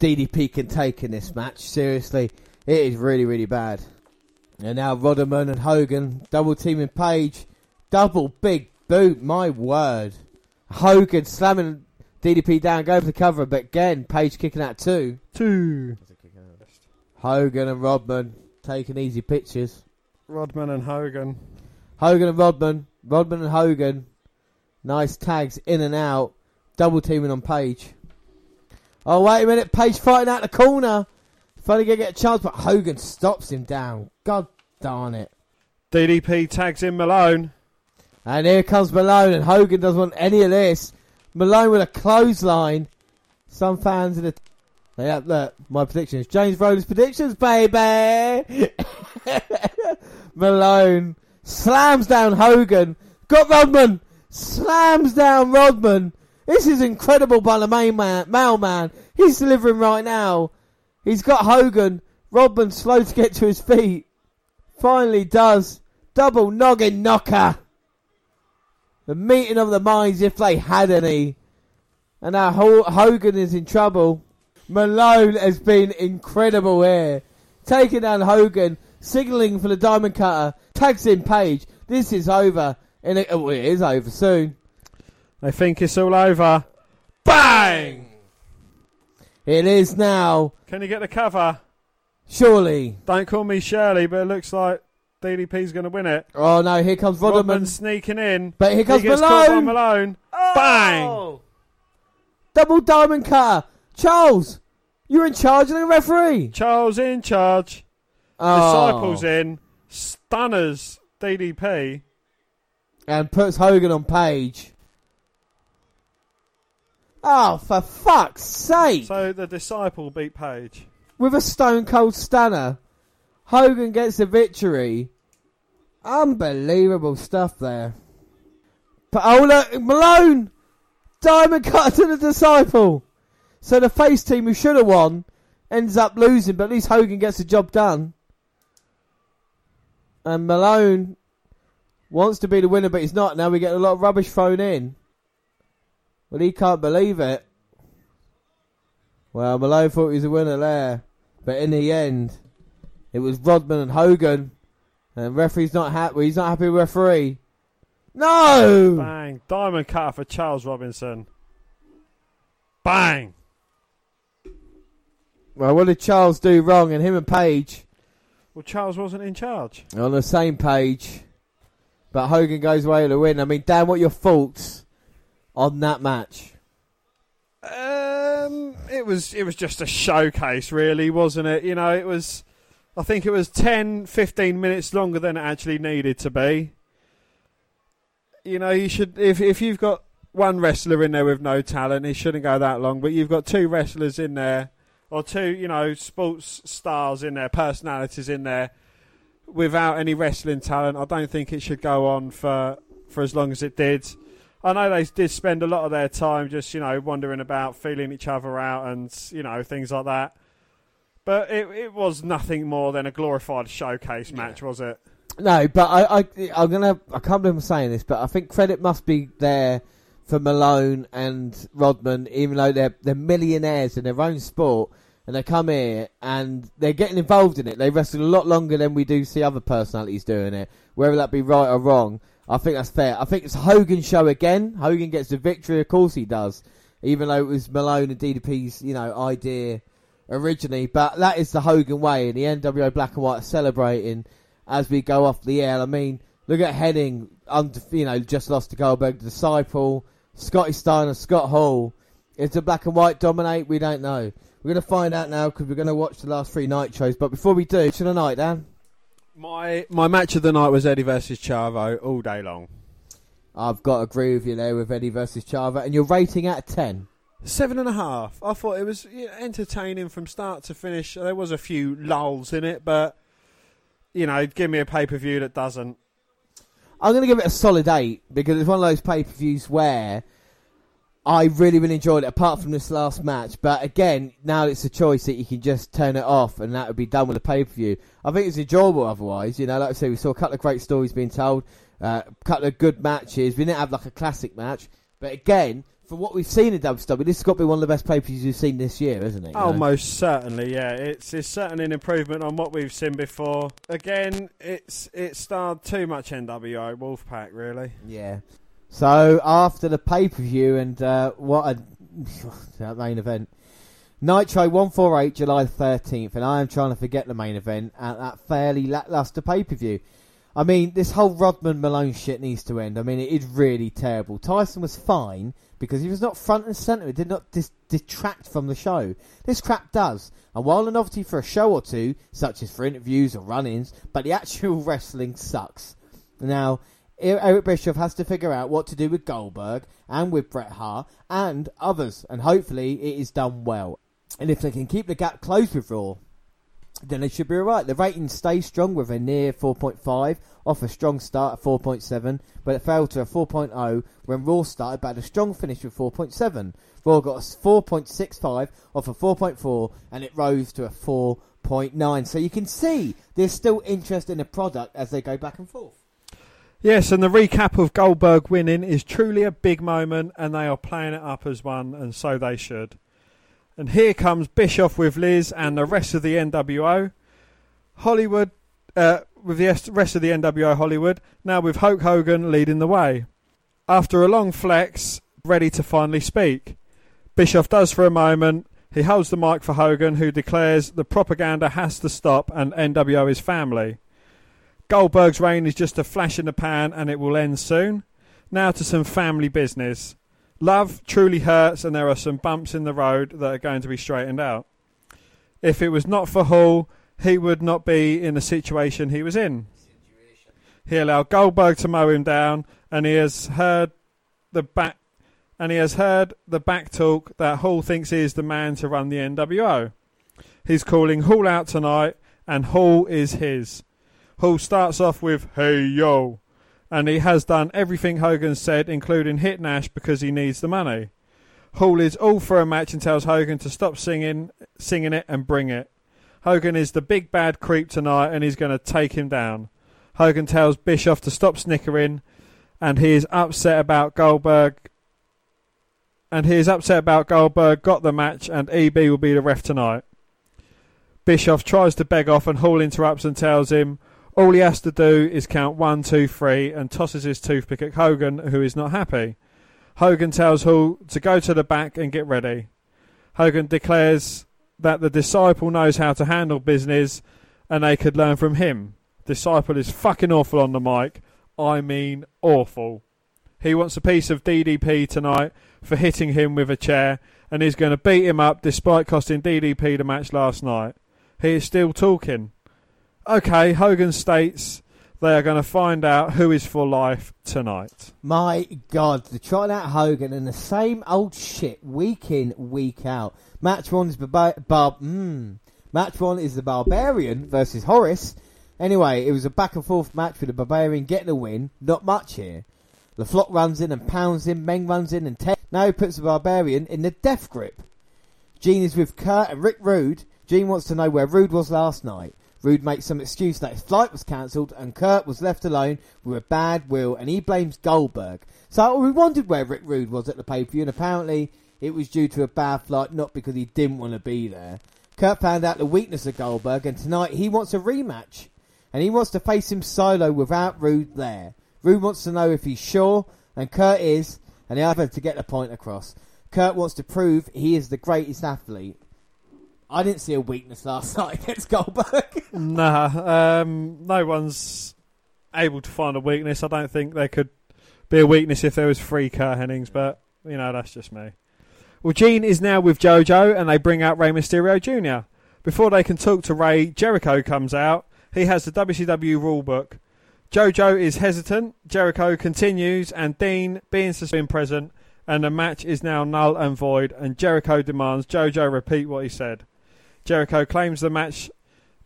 DDP can take in this match. Seriously, it is really, really bad. And now Rodman and Hogan double teaming Page. Double big boot, my word. Hogan slamming DDP down, going for the cover, but again, Page kicking out two. Two. Hogan and Rodman taking easy pictures. Rodman and Hogan. Hogan and Rodman, Rodman and Hogan. Nice tags in and out. Double teaming on Page. Oh, wait a minute. Page fighting out the corner. Finally going to get a chance, but Hogan stops him down. God darn it. DDP tags in Malone. And here comes Malone, and Hogan doesn't want any of this. Malone with a clothesline. Some fans in the. Yeah, look, my predictions. James Rhodes' predictions, baby! [laughs] Malone slams down Hogan. Got Rodman! Slams down Rodman! This is incredible by the main man, mailman. He's delivering right now. He's got Hogan. Rodman slow to get to his feet. Finally does. Double noggin knocker. The meeting of the minds, if they had any. And now Hogan is in trouble. Malone has been incredible here. Taking down Hogan, signalling for the diamond cutter, tags in Page. This is over. And it, oh, it is over soon. They think it's all over. Bang! It is now. Can you get the cover? Surely. Don't call me Shirley, but it looks like DDP's going to win it. Oh no, here comes Rodman. Rodman sneaking in. But here comes he gets caught by Malone. Malone. Oh! Bang! Double diamond cutter. Charles, you're in charge of the referee. Charles in charge. Oh. Disciples in. Stunners DDP. And puts Hogan on page. Oh, for fuck's sake. So the disciple beat Page. With a stone cold stunner. Hogan gets the victory. Unbelievable stuff there. But oh look, Malone! Diamond cutter to the disciple. So the face team who should have won ends up losing, but at least Hogan gets the job done. And Malone wants to be the winner, but he's not. Now we get a lot of rubbish thrown in. Well, he can't believe it. Well, Malone thought he was the winner there, but in the end, it was Rodman and Hogan, and referee's not happy. He's not happy with referee. No. Bang. Diamond cutter for Charles Robinson. Bang. Well, what did Charles do wrong? And him and Page Well, Charles wasn't in charge. on the same page, but Hogan goes away to win. I mean, Dan, what your thoughts on that match? Um, it was it was just a showcase, really, wasn't it? You know, it was. I think it was 10, 15 minutes longer than it actually needed to be. You know, you should if if you've got one wrestler in there with no talent, it shouldn't go that long. But you've got two wrestlers in there, or two, you know, sports stars in there, personalities in there, without any wrestling talent. I don't think it should go on for for as long as it did. I know they did spend a lot of their time just, you know, wandering about, feeling each other out, and you know things like that. But it it was nothing more than a glorified showcase match, was it? No, but I, I, I'm gonna. I can't believe I'm saying this, but I think credit must be there for Malone and Rodman, even though they're they're millionaires in their own sport, and they come here and they're getting involved in it. They wrestle a lot longer than we do see other personalities doing it, whether that be right or wrong. I think that's fair. I think it's Hogan's show again. Hogan gets the victory, of course he does, even though it was Malone and DDP's you know idea originally. But that is the Hogan way, and the NWO Black and White are celebrating as we go off the air. I mean, look at Hennig, under, you know, just lost to Goldberg, Disciple, Scotty Steiner, Scott Hall. Is the black and white dominate? We don't know. We're going to find out now because we're going to watch the last three night shows. But before we do, to the night, Dan, My my match of the night was Eddie versus Chavo all day long. I've got to agree with you there with Eddie versus Chavo, and your rating out of ten. Seven and a half. I thought it was you know, entertaining from start to finish. There was a few lulls in it, but you know, give me a pay per view that doesn't. I'm going to give it a solid eight because it's one of those pay per views where I really, really enjoyed it. Apart from this last match, but again, now it's a choice that you can just turn it off, and that would be done with a pay per view. I think it's enjoyable otherwise. You know, like I say, we saw a couple of great stories being told, uh, a couple of good matches. We didn't have like a classic match, but again, for what we've seen in WWE, this has got to be one of the best pay per views we've seen this year, isn't it? you Oh, know? most certainly, yeah. It's it's certainly an improvement on what we've seen before. Again, it's it starred too much NWO Wolfpack, really. Yeah. So after the pay per view and uh, what a [sighs] main event, Nitro one four eight July thirteenth, and I am trying to forget the main event at that fairly lackluster pay per view. I mean, this whole Rodman Malone shit needs to end. I mean, it is really terrible. Tyson was fine because he was not front and centre. It did not dis- detract from the show. This crap does. And while a novelty for a show or two, such as for interviews or run-ins, but the actual [laughs] wrestling sucks. Now, Eric Bischoff has to figure out what to do with Goldberg and with Bret Hart and others, and hopefully it is done well. And if they can keep the gap closed with Raw, then they should be alright. The ratings stay strong with a near 4.5 off a strong start at 4.7, but it fell to a 4.0 when Raw started, but had a strong finish with 4.7. Raw got a 4.65 off a 4.4, and it rose to a 4.9. So you can see there's still interest in the product as they go back and forth. Yes, and the recap of Goldberg winning is truly a big moment, and they are playing it up as one, and so they should. And here comes Bischoff with Liz and the rest of the NWO. Hollywood, uh, with the rest of the NWO Hollywood, now with Hulk Hogan leading the way. After a long flex, ready to finally speak. Bischoff does for a moment. He holds the mic for Hogan, who declares the propaganda has to stop and NWO is family. Goldberg's reign is just a flash in the pan and it will end soon. Now to some family business. Love truly hurts and there are some bumps in the road that are going to be straightened out. If it was not for Hall, he would not be in the situation he was in. He allowed Goldberg to mow him down and he has heard the back and he has heard the back talk that Hall thinks he is the man to run the NWO. He's calling Hall out tonight and Hall is his. Hall starts off with "Hey yo," and he has done everything Hogan said, including hit Nash because he needs the money. Hall is all for a match and tells Hogan to stop singing, singing it and bring it. Hogan is the big bad creep tonight, and he's going to take him down. Hogan tells Bischoff to stop snickering, and he is upset about Goldberg. And he is upset about Goldberg got the match, and EB will be the ref tonight. Bischoff tries to beg off, and Hall interrupts and tells him all he has to do is count one, two, three, and tosses his toothpick at Hogan, who is not happy. Hogan tells Hall to go to the back and get ready. Hogan declares that the disciple knows how to handle business and they could learn from him. Disciple is fucking awful on the mic. I mean, awful. He wants a piece of DDP tonight for hitting him with a chair and he's going to beat him up despite costing DDP the match last night. He is still talking. Okay, Hogan states they are going to find out who is for life tonight. My God, they're trying out Hogan and the same old shit week in, week out. Match one is Barba- Bar- mm. Match one is the Barbarian versus Horace. Anyway, it was a back and forth match with the Barbarian getting a win. Not much here. LaFlock runs in and pounds him. Meng runs in and te- now he puts the Barbarian in the death grip. Gene is with Curt and Rick Rude. Gene wants to know where Rude was last night. Rude makes some excuse that his flight was cancelled and Curt was left alone with a bad will and he blames Goldberg. So we wondered where Rick Rude was at the pay-per-view and apparently it was due to a bad flight, not because he didn't want to be there. Curt found out the weakness of Goldberg and tonight he wants a rematch. And he wants to face him solo without Rude there. Rude wants to know if he's sure, and Curt is, and the other to get the point across. Curt wants to prove he is the greatest athlete. I didn't see a weakness last [laughs] night against Goldberg. Nah, um, no one's able to find a weakness. I don't think there could be a weakness if there was three Curt Hennigs, but you know that's just me. Well, Gene is now with JoJo, and they bring out Rey Mysterio Jr. Before they can talk to Rey, Jericho comes out. He has the WCW rulebook. JoJo is hesitant. Jericho continues, and Dean, being suspended, present, and the match is now null and void. And Jericho demands JoJo repeat what he said. Jericho claims the match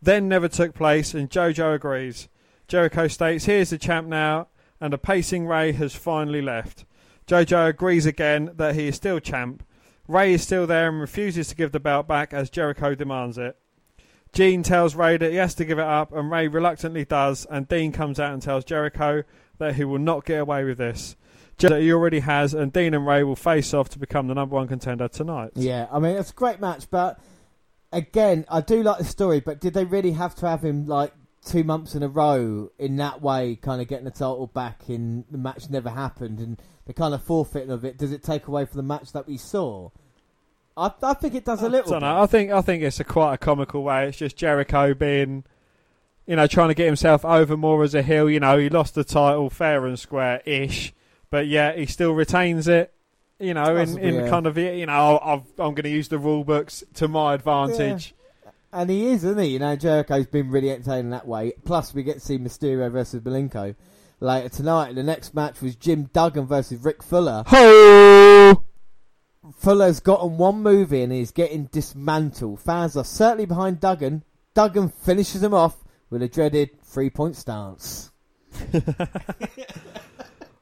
then never took place, and JoJo agrees. Jericho states, "Here's the champ now," and the pacing Rey has finally left. JoJo agrees again that he is still champ. Rey is still there and refuses to give the belt back as Jericho demands it. Gene tells Rey that he has to give it up, and Rey reluctantly does, and Dean comes out and tells Jericho that he will not get away with this. That he already has, and Dean and Rey will face off to become the number one contender tonight. Yeah, I mean it's a great match, but again, I do like the story. But did they really have to have him like two months in a row in that way, kind of getting the title back in the match never happened, and the kind of forfeiting of it? Does it take away from the match that we saw? I, I think it does a little. don't bit. know. I think I think it's a quite a comical way. It's just Jericho being, you know, trying to get himself over more as a heel. You know, he lost the title fair and square ish, but yeah, he still retains it. You know, in, in yeah. kind of you know, I've, I'm going to use the rule books to my advantage. And he is, isn't he? You know, Jericho's been really entertaining that way. Plus, we get to see Mysterio versus Malenko later tonight. The next match was Jim Duggan versus Rick Fuller. Ho! Fuller's gotten one move in and he's getting dismantled. Fans are certainly behind Duggan. Duggan finishes him off with a dreaded three point stance. [laughs]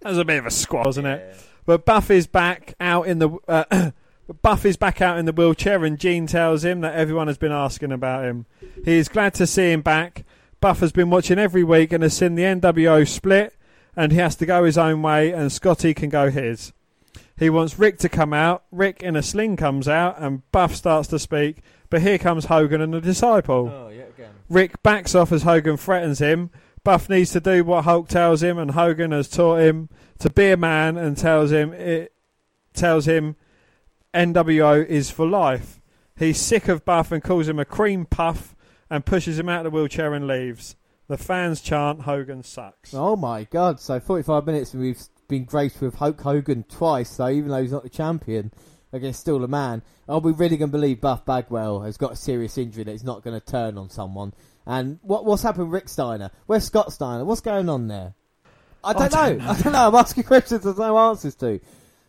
That was a bit of a squat, wasn't it? But Buff is back out in the uh, [coughs] Buff is back out in the wheelchair, and Gene tells him that everyone has been asking about him. He is glad to see him back. Buff has been watching every week and has seen the NWO split, and he has to go his own way, and Scotty can go his. He wants Rick to come out. Rick in a sling comes out, and Buff starts to speak. But here comes Hogan and the disciple. Oh. Rick backs off as Hogan threatens him. Buff needs to do what Hulk tells him, and Hogan has taught him to be a man and tells him it tells him NWO is for life. He's sick of Buff and calls him a cream puff and pushes him out of the wheelchair and leaves. The fans chant Hogan sucks. Oh my god, so 45 minutes and we've been graced with Hulk Hogan twice, so even though he's not the champion, against still a man, are we really going to believe Buff Bagwell has got a serious injury that he's not going to turn on someone? And what what's happened Rick Steiner? Where's Scott Steiner? What's going on there? I don't, don't know. [laughs] I don't know. I'm asking questions there's no answers to.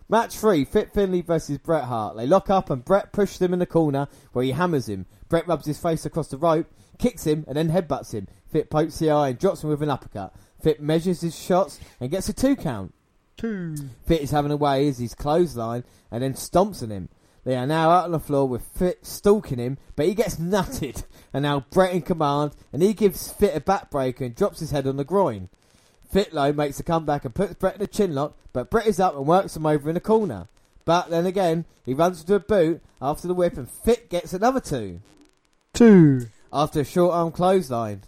Match three, Fit Finlay versus Bret Hart. They lock up and Bret pushes him in the corner where he hammers him. Bret rubs his face across the rope, kicks him, and then headbutts him. Fit pokes the eye and drops him with an uppercut. Fit measures his shots and gets a two count. Two. Fit is having a way as he's clothesline and then stomps on him. They are now out on the floor with Fit stalking him, but he gets [laughs] nutted. And now Bret in command, and he gives Fit a backbreaker and drops his head on the groin. Fitlow makes a comeback and puts Bret in a chin lock, but Bret is up and works him over in the corner. But then again, he runs into a boot after the whip, and Fit gets another two Two. after a short arm clothesline.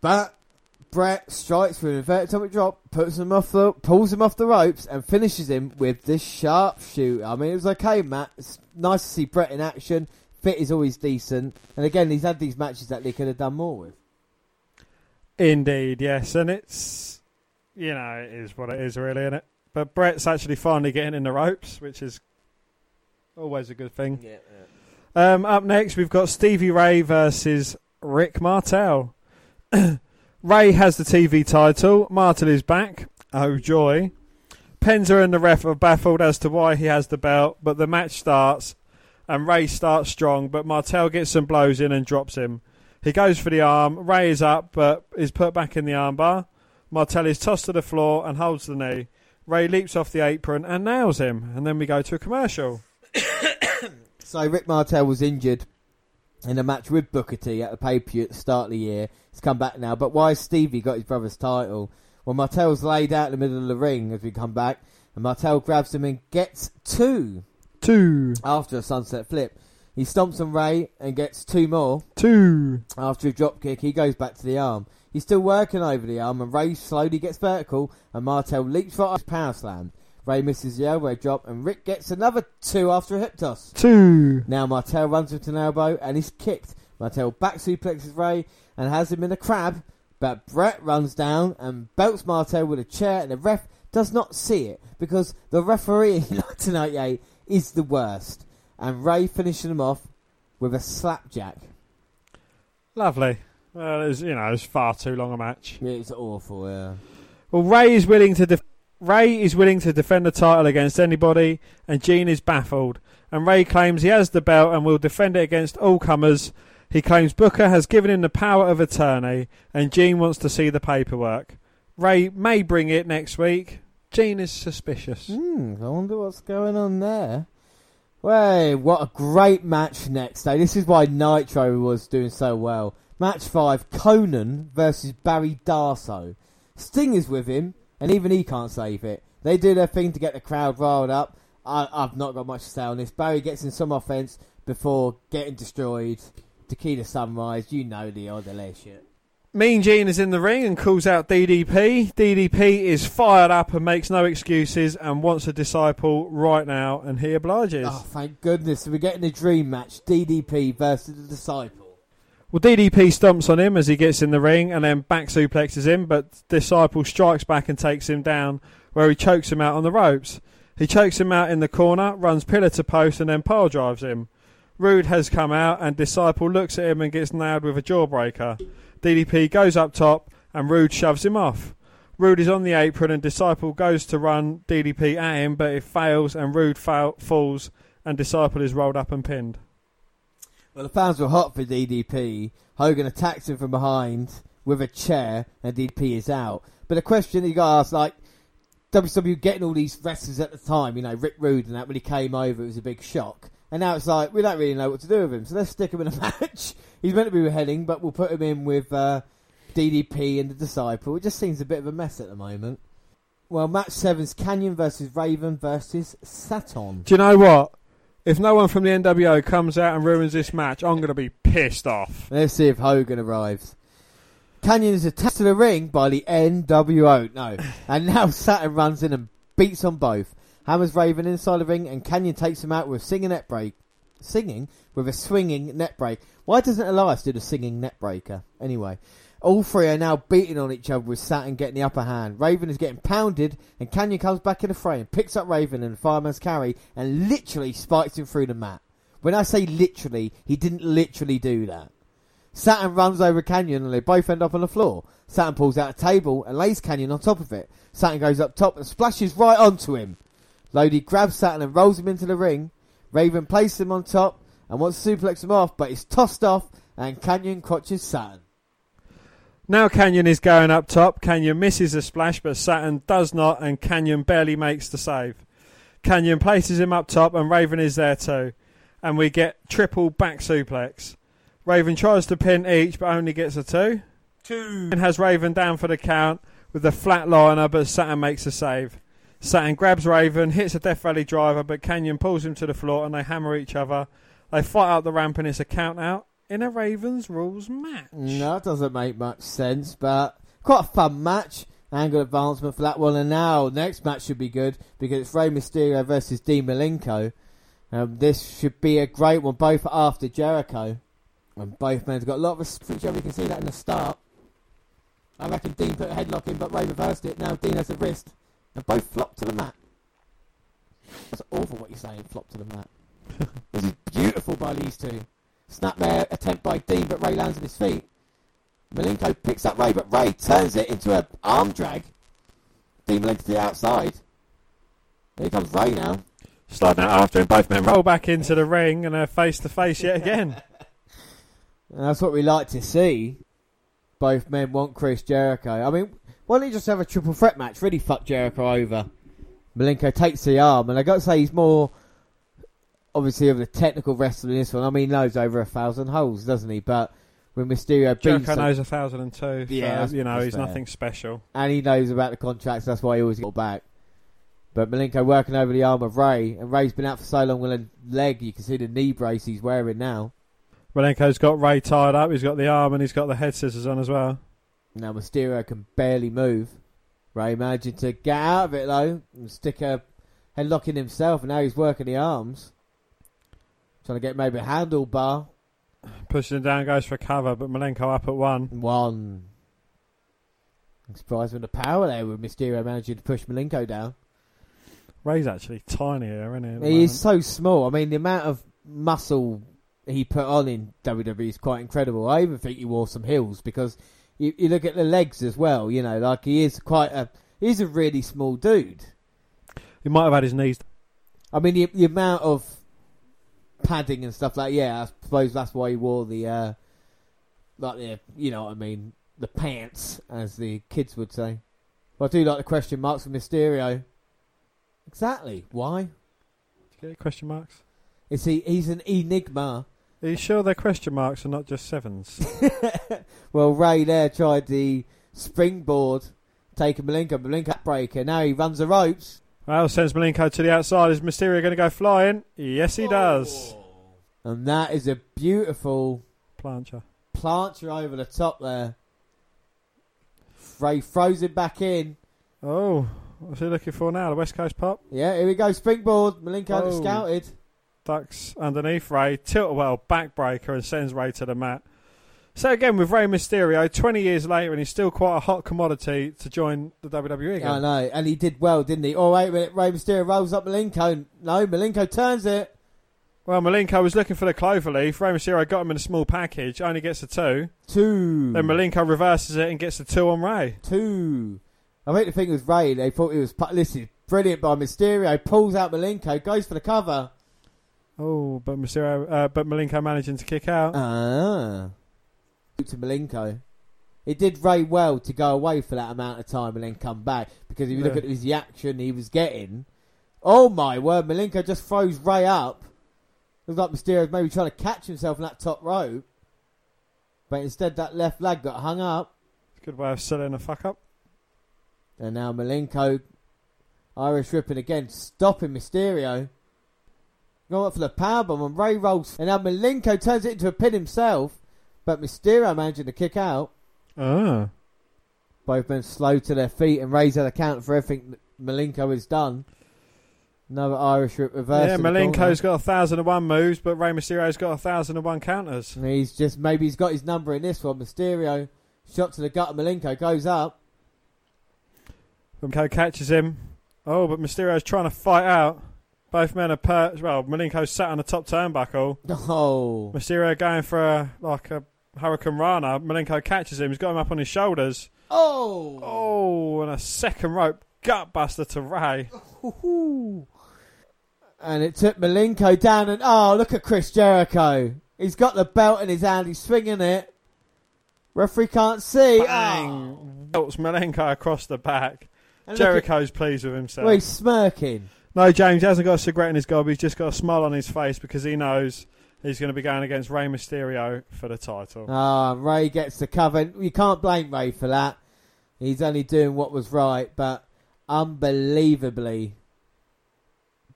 But Bret strikes with an inverted atomic drop, puts him off the, pulls him off the ropes, and finishes him with this sharpshooter. I mean, it was okay, Matt. It's nice to see Bret in action. Fit is always decent, and again, he's had these matches that they could have done more with. Indeed, yes, and it's you know it is what it is, really, isn't it? But Bret's actually finally getting in the ropes, which is always a good thing. Yeah, Um, up next, we've got Stevie Ray versus Rick Martel. [coughs] Ray has the TV title. Martel is back. Oh joy! Penzer and the ref are baffled as to why he has the belt, but the match starts, and Ray starts strong, but Martel gets some blows in and drops him. He goes for the arm. Ray is up, but is put back in the armbar. Martel is tossed to the floor and holds the knee. Ray leaps off the apron and nails him, and then we go to a commercial. [coughs] So Rick Martel was injured in a match with Booker T at the pay per view at the start of the year. He's come back now, but why Stevie got his brother's title? Well, Martel's laid out in the middle of the ring as we come back, and Martel grabs him and gets two Two, after a sunset flip. He stomps on Ray and gets two more two. after a drop kick. He goes back to the arm. He's still working over the arm, and Ray slowly gets vertical, and Martel leaps for a power slam. Ray misses the elbow drop, and Rick gets another two after a hip toss. Two. Now Martel runs with an elbow and he's kicked. Martel back suplexes Ray and has him in a crab, but Bret runs down and belts Martel with a chair and the ref does not see it because the referee [laughs] in 1998 is the worst. And Ray finishing him off with a slapjack. Lovely. Well, it was, you know, it was far too long a match. It's awful, yeah. Well, Ray is willing to def- Ray is willing to defend the title against anybody, and Gene is baffled. And Ray claims he has the belt and will defend it against all comers. He claims Booker has given him the power of attorney, and Gene wants to see the paperwork. Ray may bring it next week. Gene is suspicious. Hmm, I wonder what's going on there. Way, what a great match next day. This is why Nitro was doing so well. Match 5, Konnan versus Barry Darsow. Sting is with him, and even he can't save it. They do their thing to get the crowd riled up. I, I've not got much to say on this. Barry gets in some offense before getting destroyed. Tequila Sunrise, you know the other shit. Mean Gene is in the ring and calls out DDP. DDP is fired up and makes no excuses and wants a disciple right now, and he obliges. Oh, thank goodness. We're getting a dream match. DDP versus the Disciple. Well, DDP stomps on him as he gets in the ring and then back suplexes him, but Disciple strikes back and takes him down, where he chokes him out on the ropes. He chokes him out in the corner, runs pillar to post, and then pile drives him. Rude has come out, and Disciple looks at him and gets nailed with a jawbreaker. DDP goes up top, and Rude shoves him off. Rude is on the apron, and Disciple goes to run DDP at him, but it fails, and Rude fa- falls, and Disciple is rolled up and pinned. Well, the fans were hot for DDP. Hogan attacks him from behind with a chair, and DDP is out. But the question you got to ask, like, WCW getting all these wrestlers at the time, you know, Rick Rude and that, when he came over, it was a big shock. And now it's like, we don't really know what to do with him, so let's stick him in a [laughs] match. He's meant to be heading, but we'll put him in with uh, DDP and the Disciple. It just seems a bit of a mess at the moment. Well, match seven's Kanyon versus Raven versus Saturn. Do you know what? If no one from the NWO comes out and ruins this match, I'm going to be pissed off. Let's see if Hogan arrives. Kanyon is attacked to the ring by the NWO. No. [sighs] And now Saturn runs in and beats on both. Hammers Raven inside the ring and Kanyon takes him out with a singing net break. Singing? With a swinging net break. Why doesn't Elias do the singing net breaker? Anyway. All three are now beating on each other with Saturn getting the upper hand. Raven is getting pounded and Kanyon comes back in the frame, picks up Raven and fireman's carry and literally spikes him through the mat. When I say literally, he didn't literally do that. Saturn runs over Kanyon and they both end up on the floor. Saturn pulls out a table and lays Kanyon on top of it. Saturn goes up top and splashes right onto him. Lodi grabs Saturn and rolls him into the ring. Raven places him on top and wants to suplex him off, but he's tossed off and Kanyon crotches Saturn. Now Kanyon is going up top. Kanyon misses a splash, but Saturn does not, and Kanyon barely makes the save. Kanyon places him up top, and Raven is there too. And we get triple back suplex. Raven tries to pin each, but only gets a two. Two. And has Raven down for the count with a flatliner, but Saturn makes a save. Saturn grabs Raven, hits a Death Valley driver, but Kanyon pulls him to the floor, and they hammer each other. They fight out the ramp, and it's a count out in a Ravens rules match. No, that doesn't make much sense, but quite a fun match. Angle advancement for that one, and now next match should be good because it's Rey Mysterio versus Dean Malenko. Um, this should be a great one, both after Jericho. And both men have got a lot of respect. You can see that in the start. I reckon Dean put a headlock in, but Rey reversed it. Now Dean has a wrist. And both flop to the mat. That's awful what you're saying, flop to the mat. [laughs] this is beautiful by these two. Snapmare attempt by Dean, but Rey lands on his feet. Malenko picks up Rey, but Rey turns it into an arm drag. Dean Malenko to the outside. Here comes Rey now. Sliding out after him, both men roll. roll back into the ring and they're face to face yet again. [laughs] That's what we like to see. Both men want Chris Jericho. I mean, why don't you just have a triple threat match? Really fuck Jericho over. Malenko takes the arm, and I got to say he's more obviously of the technical wrestler in this one. I mean, he knows over a thousand holes, doesn't he? But when Mysterio beats Jericho knows a thousand and two. Yeah, that's- you know he's fair. nothing special. and he knows about the contracts, that's why he always got back. But Malenko working over the arm of Rey, and Rey's been out for so long with a leg, you can see the knee brace he's wearing now. Malenko's got Rey tied up. He's got the arm and he's got the head scissors on as well. Now Mysterio can barely move. Rey managing to get out of it though and stick a headlock in himself, and now he's working the arms, trying to get maybe a handlebar. Pushing him down, goes for cover, but Malenko up at one. One. I'm surprised with the power there with Mysterio managing to push Malenko down. Rey's actually tinier, isn't he? He is so small. I mean, the amount of muscle he put on in WWE is quite incredible. I even think he wore some heels because you, you look at the legs as well. You know, like he is quite a he's a really small dude. He might have had his knees. I mean, the, the amount of padding and stuff like yeah, I suppose that's why he wore the uh, like the you know what I mean the pants as the kids would say. Well, I do like the question marks for Mysterio. Exactly. Why? Did you get question marks? Is he? He's an enigma. Are you sure they're question marks and not just sevens? [laughs] well, Rey there tried the springboard, taking Malenko, Malenko breaker. Now he runs the ropes. well, sends Malenko to the outside. Is Mysterio going to go flying? Yes, he does. Oh. And that is a beautiful Plancher. plancher over the top there. Rey throws it back in. Oh, what's he looking for now? The West Coast pop? Yeah, here we go. Springboard. Malenko Oh. scouted. Ducks underneath Rey. Tilt-a-whirl backbreaker and sends Rey to the mat. So again, with Rey Mysterio, 20 years later, and he's still quite a hot commodity to join the WWE again. I know, and he did well, didn't he? Oh wait a minute, Rey Mysterio rolls up Malenko. No, Malenko turns it. Well, Malenko was looking for the cloverleaf. Rey Mysterio got him in a small package, only gets a two. Two. Then Malenko reverses it and gets the two on Rey. Two. I think the thing was Rey. They thought he was. This is brilliant by Mysterio. Pulls out Malenko, goes for the cover. Oh, but Mysterio, uh, but Malenko managing to kick out. Ah. To Malenko. It did Rey well to go away for that amount of time and then come back because if you look Yeah. at his reaction he was getting. Oh my word! Malenko just throws Rey up. Looks like Mysterio's maybe trying to catch himself in that top rope, but instead that left leg got hung up. Good way of selling a fuck up. And now Malenko, Irish ripping again, stopping Mysterio. Going up for the powerbomb and Rey rolls. And now Malenko turns it into a pin himself. But Mysterio managing to kick out. Ah. Both men slow to their feet and raise their account for everything Malenko has done. Another Irish rip reverse. Yeah, the got a thousand and one moves, but Rey Mysterio's got a thousand and one counters. And he's just maybe he's got his number in this one. Mysterio shot to the gut of Malenko goes up. Malenko catches him. Oh, but Mysterio's trying to fight out. Both men are perched. Well, Malenko's sat on the top turnbuckle. Oh, Mysterio going for a like a Hurricanrana. Malenko catches him. He's got him up on his shoulders. oh, Oh, and a second rope gutbuster to Rey. Ooh. And it took Malenko down, and oh, look at Chris Jericho. He's got the belt in his hand. He's swinging it. Referee can't see. Oh. Bang! Ah. Belts Malenko across the back. And look at- Jericho's pleased with himself. Well, he's smirking. No, James he hasn't got a cigarette in his gob. He's just got a smile on his face because he knows he's going to be going against Rey Mysterio for the title. Ah, Rey gets the cover. You can't blame Rey for that. He's only doing what was right, but unbelievably,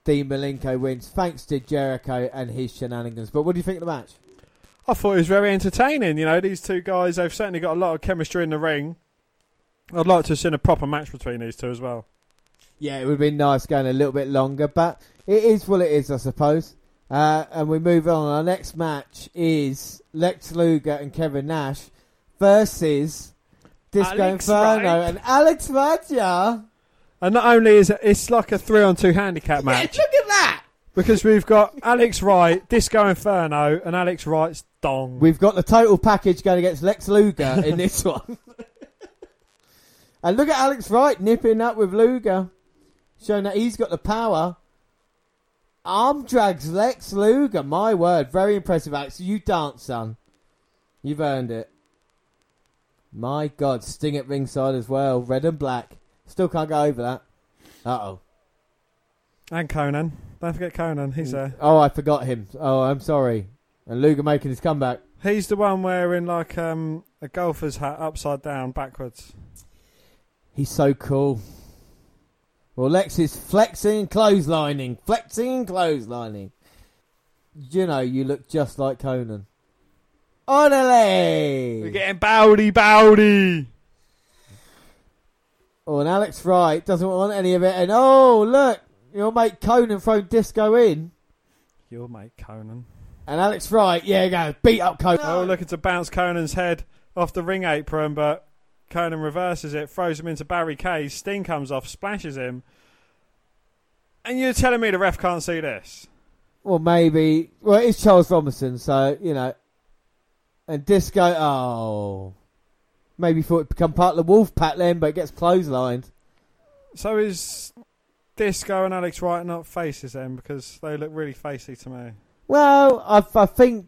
Dean Malenko wins thanks to Jericho and his shenanigans. But what do you think of the match? I thought it was very entertaining. You know, these two guys, they've certainly got a lot of chemistry in the ring. I'd like to have seen a proper match between these two as well. Yeah, it would have been nice going a little bit longer, but it is what it is, I suppose. Uh, and we move on. Our next match is Lex Luger and Kevin Nash versus Disco Alex Inferno Wright. and Alex Raja. And not only is it, it's like a three on two handicap match Yeah, look at that! because we've got Alex Wright, Disco Inferno, and Alex Wright's dong. We've got the total package going against Lex Luger in this [laughs] one. and look at Alex Wright nipping up with Luger, showing that he's got the power. Arm drags Lex Luger. My word, very impressive, Alex. You dance, son. You've earned it. My God, Sting at ringside as well, red and black. Still can't go over that. Uh oh. and Konnan. Don't forget Konnan. He's there. Oh, I forgot him. Oh, I'm sorry. And Luger making his comeback. He's the one wearing like um, a golfer's hat upside down backwards. He's so cool. Well, Lex is flexing and clotheslining, flexing and clotheslining. You know, you look just like Conan. We're getting bowdy bowdy. Oh, and Alex Wright doesn't want any of it. And oh, look, your mate Konnan thrown Disco in. Your mate Konnan. And Alex Wright, yeah, go beat up Konnan. Oh, looking to bounce Konnan's head off the ring apron, but Konnan reverses it, throws him into barricades. Sting comes off, splashes him. And you're telling me the ref can't see this? Well, maybe. Well, it's Charles Robinson, so you know. And Disco, oh, maybe thought it'd become part of the Wolf Pack then, but it gets clotheslined. So is Disco and Alex Wright not faces then? Because they look really facey to me. Well, I, I think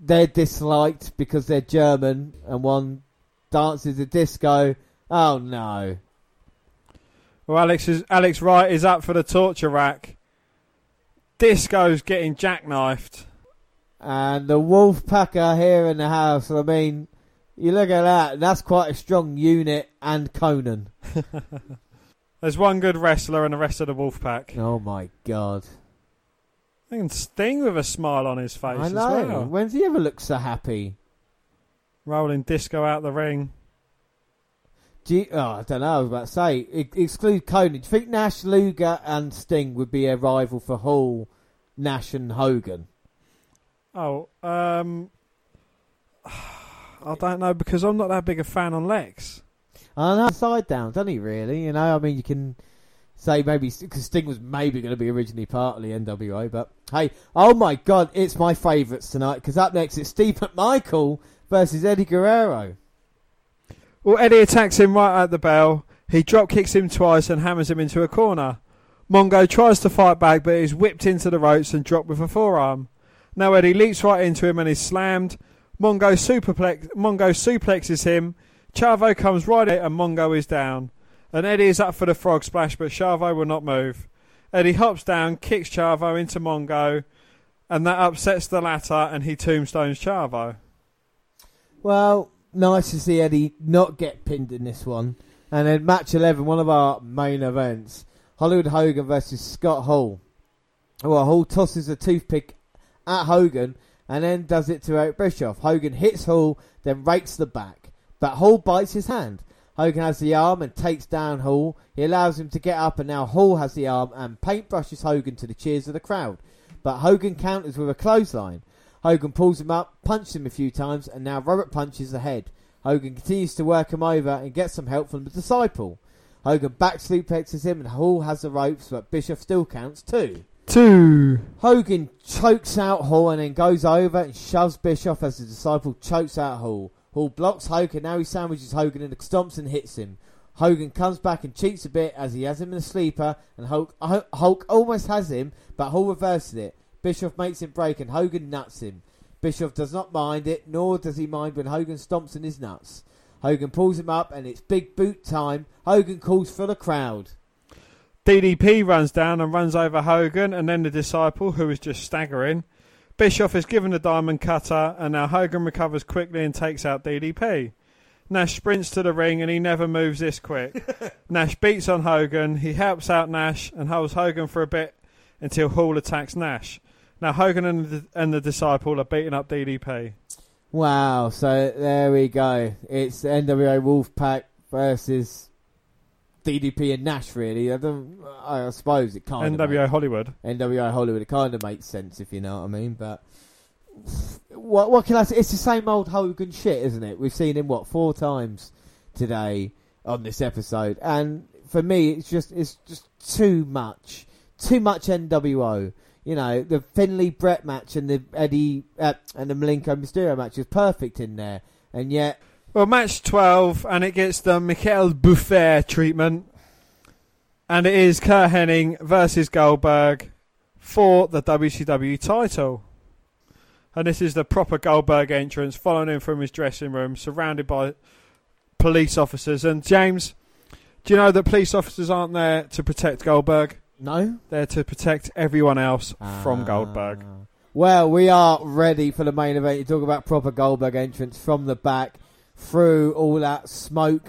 they're disliked because they're German, and one dances a disco. Oh no! Well, Alex is Alex Wright is up for the torture rack. Disco's getting jackknifed. And the Wolfpack are here in the house. I mean, you look at that, that's quite a strong unit and Konnan. [laughs] There's one good wrestler and the rest of the Wolfpack. Oh my god. And Sting with a smile on his face I as know. well. When's he ever looked so happy? Rolling Disco out the ring. Do you, oh, I don't know. I was about to say, exclude Konnan. Do you think Nash, Luger, and Sting would be a rival for Hall, Nash, and Hogan? Oh, um, [sighs] I don't know because I'm not that big a fan on Lex. I know. Side down, doesn't he? Really? You know, I mean, you can say maybe because Sting was maybe going to be originally part of the NWA, but hey, oh my God, it's my favourites tonight. Because up next it's Steve McMichael versus Eddie Guerrero. Well, Eddie attacks him right at the bell. He drop kicks him twice and hammers him into a corner. Mongo tries to fight back, but is whipped into the ropes and dropped with a forearm. Now Eddie leaps right into him and is slammed. Mongo, superplex- Mongo suplexes him. Chavo comes right in and Mongo is down. And Eddie is up for the frog splash, but Chavo will not move. Eddie hops down, kicks Chavo into Mongo, and that upsets the latter, and he tombstones Chavo. Well, nice to see Eddie not get pinned in this one. And then match 11, one of our main events Hollywood Hogan versus Scott Hall. Well, Hall tosses a toothpick at Hogan and then does it to Eric Bischoff. Hogan hits Hall, then rakes the back. But Hall bites his hand. Hogan has the arm and takes down Hall. He allows him to get up, and now Hall has the arm and paintbrushes Hogan to the cheers of the crowd. But Hogan counters with a clothesline. Hogan pulls him up, punches him a few times, and now Robert punches the head. Hogan continues to work him over and gets some help from the disciple. Hogan back suplexes him, and Hall has the ropes, but Bischoff still counts two. Two. Hogan chokes out Hall and then goes over and shoves Bischoff as the disciple chokes out Hall. Hall blocks Hogan, now he sandwiches Hogan and stomps and hits him. Hogan comes back and cheats a bit as he has him in a sleeper, and Hulk, Hulk almost has him, but Hall reverses it. Bischoff makes him break and Hogan nuts him. Bischoff does not mind it, nor does he mind when Hogan stomps in his nuts. Hogan pulls him up and it's big boot time. Hogan calls for the crowd. DDP runs down and runs over Hogan and then the disciple, who is just staggering. Bischoff is given the diamond cutter, and now Hogan recovers quickly and takes out DDP. Nash sprints to the ring and he never moves this quick. [laughs] Nash beats on Hogan, he helps out Nash and holds Hogan for a bit until Hall attacks Nash. Now Hogan and the, and the disciple are beating up DDP. Wow, so there we go. It's the NWA Wolfpack versus DDP and Nash, really. I, I suppose it kind of. NWA Hollywood. NWA Hollywood. It kind of makes sense if you know what I mean. But what what can I say? It's the same old Hogan shit, isn't it? We've seen him what four times today on this episode, and for me, it's just it's just too much, too much NWO. You know, the Finlay Bret match and the Eddie uh, and the Malenko Mysterio match is perfect in there, and yet Well, match 12, and it gets the Michael Buffer treatment. And it is Curt Hennig versus Goldberg for the WCW title. And this is the proper Goldberg entrance, following him from his dressing room, surrounded by police officers. And James, do you know that police officers aren't there to protect Goldberg? No. They're to protect everyone else from Ah. Goldberg. Well, we are ready for the main event. You talk about proper Goldberg entrance from the back through all that smoke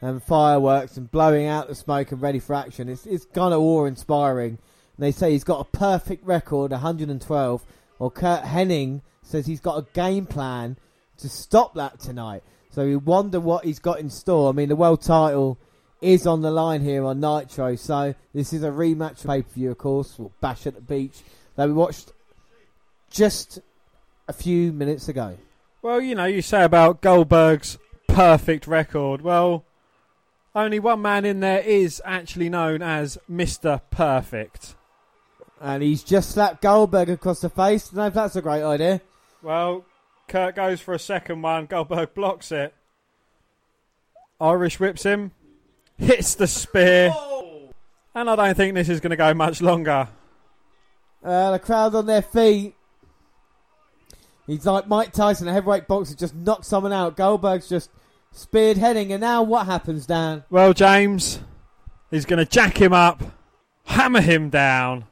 and fireworks and blowing out the smoke and ready for action. It's, it's kind of awe inspiring. They say he's got a perfect record, 112. Well, Curt Hennig says he's got a game plan to stop that tonight. So we wonder what he's got in store. I mean, the world title is on the line here on Nitro. So this is a rematch pay per view, of course, or Bash at the Beach that we watched just a few minutes ago. Well, you know, you say about Goldberg's perfect record. Well, only one man in there is actually known as Mr. Perfect. And he's just slapped Goldberg across the face. I don't know if that's a great idea. Well, Curt goes for a second one. Goldberg blocks it. Irish whips him, hits the spear, and I don't think this is going to go much longer. Uh, the crowd on their feet. He's like Mike Tyson, a heavyweight boxer, just knocked someone out. Goldberg's just speared Hennig, and now what happens, Dan? Well, James, He's going to jack him up, hammer him down.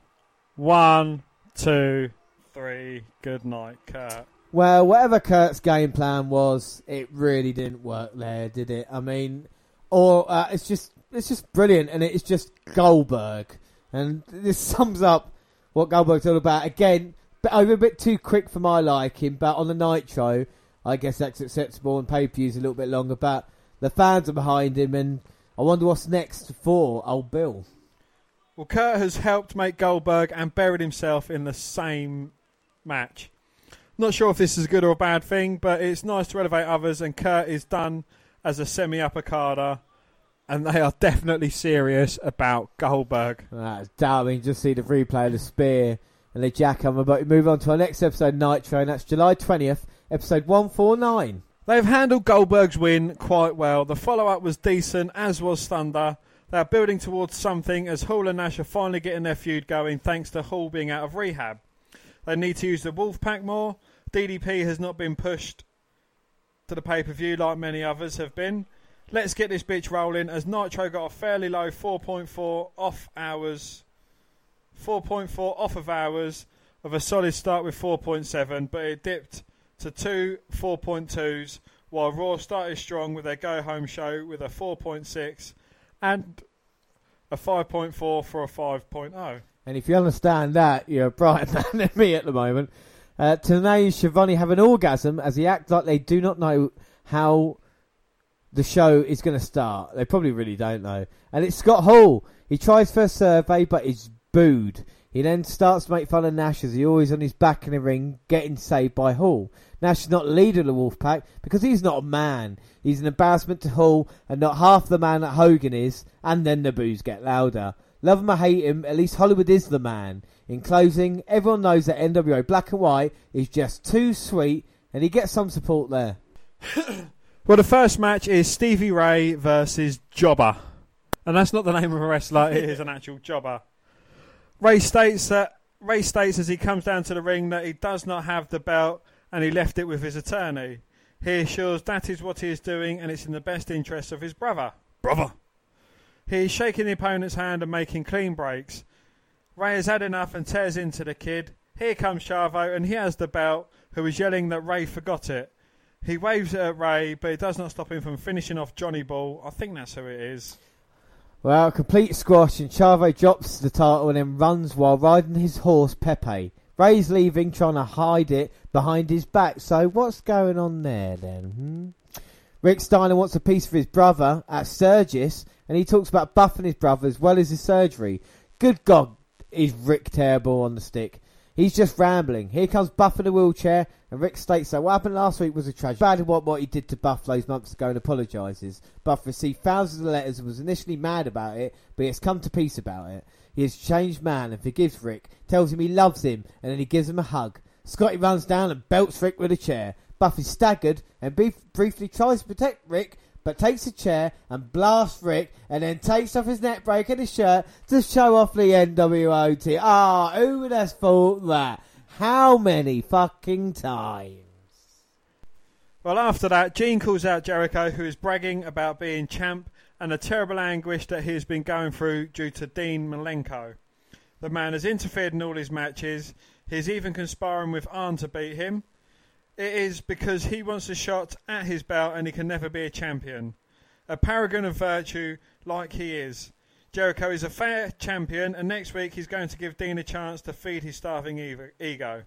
One, two, three. Good night, Curt. Well, whatever Curt's game plan was, it really didn't work there, did it? I mean, or uh, it's just it's just brilliant, and it's just Goldberg, and this [laughs] sums up what Goldberg's all about. Again, but over a bit too quick for my liking, but on the Nitro, I guess that's acceptable, and pay per views a little bit longer. But the fans are behind him, and I wonder what's next for old Bill. Well, Curt has helped make Goldberg and buried himself in the same match. Not sure if this is a good or a bad thing, but it's nice to elevate others, and Curt is done as a semi uppercarder, and they are definitely serious about Goldberg. That's damning. Just see the replay of the spear and the jack him. But we move on to our next episode, Nitro, and that's July 20th, episode 149. They've handled Goldberg's win quite well. The follow up was decent, as was Thunder. They're building towards something as Hall and Nash are finally getting their feud going thanks to Hall being out of rehab. They need to use the Wolfpack more. DDP has not been pushed to the pay per view like many others have been. Let's get this bitch rolling as Nitro got a fairly low 4.4 off hours. 4.4 off of hours of a solid start with 4.7, but it dipped to two 4.2s while Raw started strong with their go home show with a 4.6 and a 5.4 for a 5.0. And if you understand that, you're brighter [laughs] than me at the moment. Uh, Tenay and Schiavone have an orgasm as they act like they do not know how the show is going to start. They probably really don't know. And it's Scott Hall. He tries for a survey, but is booed. He then starts to make fun of Nash as he always on his back in the ring, getting saved by Hall. Nash is not leader of the Wolfpack because he's not a man. He's an embarrassment to Hall and not half the man that Hogan is, and then the boos get louder. Love him or hate him, at least Hollywood is the man. In closing, everyone knows that NWO Black and White is just too sweet, and he gets some support there. [coughs] Well, the first match is Stevie Ray versus Jobber. And that's not the name of a wrestler, it is an actual jobber. Ray states that Ray states as he comes down to the ring that he does not have the belt and he left it with his attorney. He assures that is what he is doing and it's in the best interest of his brother. Brother. He is shaking the opponent's hand and making clean breaks. Ray has had enough and tears into the kid. Here comes Chavo and he has the belt, who is yelling that Ray forgot it. He waves at Ray, but it does not stop him from finishing off Johnny Ball. I think that's who it is. Well, complete squash, and Chavo drops the title and then runs while riding his horse Pepe. Ray's leaving, trying to hide it behind his back. So what's going on there then? Hmm? Rick Steiner wants a piece for his brother at Sturgis, and he talks about buffing his brother as well as his surgery. Good God, is Rick terrible on the stick? He's just rambling. Here comes Buff in a wheelchair, and Rick states that what happened last week was a tragedy. Bad what, what he did to Buff those months ago and apologises. Buff received thousands of letters and was initially mad about it, but he has come to peace about it. He has changed man and forgives Rick, tells him he loves him, and then he gives him a hug. Scotty runs down and belts Rick with a chair. Buff is staggered and brief- briefly tries to protect Rick, but takes a chair and blasts Rick and then takes off his neck break and his shirt to show off the NWOT. Ah, who would have thought that? How many fucking times? Well, after that, Gene calls out Jericho, who is bragging about being champ and the terrible anguish that he has been going through due to Dean Malenko. The man has interfered in all his matches. He's even conspiring with Arn to beat him. It is because he wants a shot at his belt and he can never be a champion. A paragon of virtue like he is. Jericho is a fair champion, and next week he's going to give Dean a chance to feed his starving ego.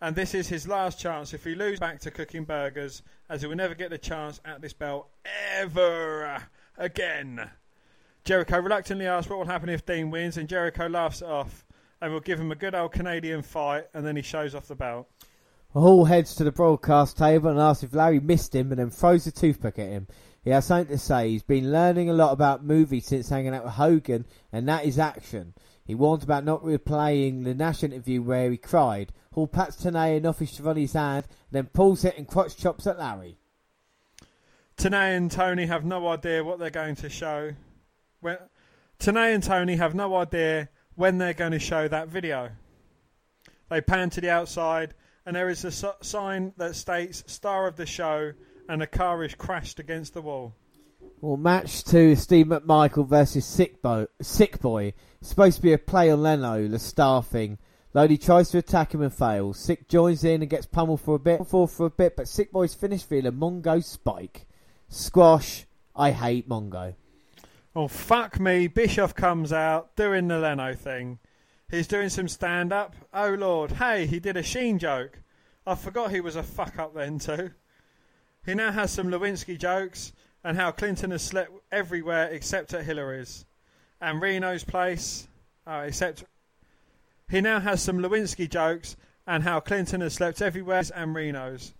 And this is his last chance if he loses back to cooking burgers, as he will never get the chance at this belt ever again. Jericho reluctantly asks what will happen if Dean wins, and Jericho laughs it off and will give him a good old Canadian fight, and then he shows off the belt. Hall heads to the broadcast table and asks if Larry missed him and then throws a toothpick at him. He has something to say. He's been learning a lot about movies since hanging out with Hogan, and that is action. He warns about not replaying the Nash interview where he cried. Hall pats Tenay and offers Schiavone's hand, then pulls it and crotch chops at Larry. Tenay and Tony have no idea what they're going to show. When, Tenay and Tony have no idea when they're going to show that video. They pan to the outside, and there is a s- sign that states "Star of the Show," and a car is crashed against the wall. Well, match two: Steve McMichael versus Sick, Bo- Sick Boy. It's supposed to be a play on Leno, the star thing. Lodi tries to attack him and fails. Sick joins in and gets pummeled for a bit, fall for a bit, but Sick Boy's finish via a Mongo spike. Squash. I hate Mongo. Oh, fuck me. Bischoff comes out doing the Leno thing. He's doing some stand up. Oh, Lord. Hey, he did a Sheen joke. I forgot he was a fuck up then, too. He now has some Lewinsky jokes and how Clinton has slept everywhere except at Hillary's. And Reno's place, oh, except. He now has some Lewinsky jokes and how Clinton has slept everywhere and Reno's.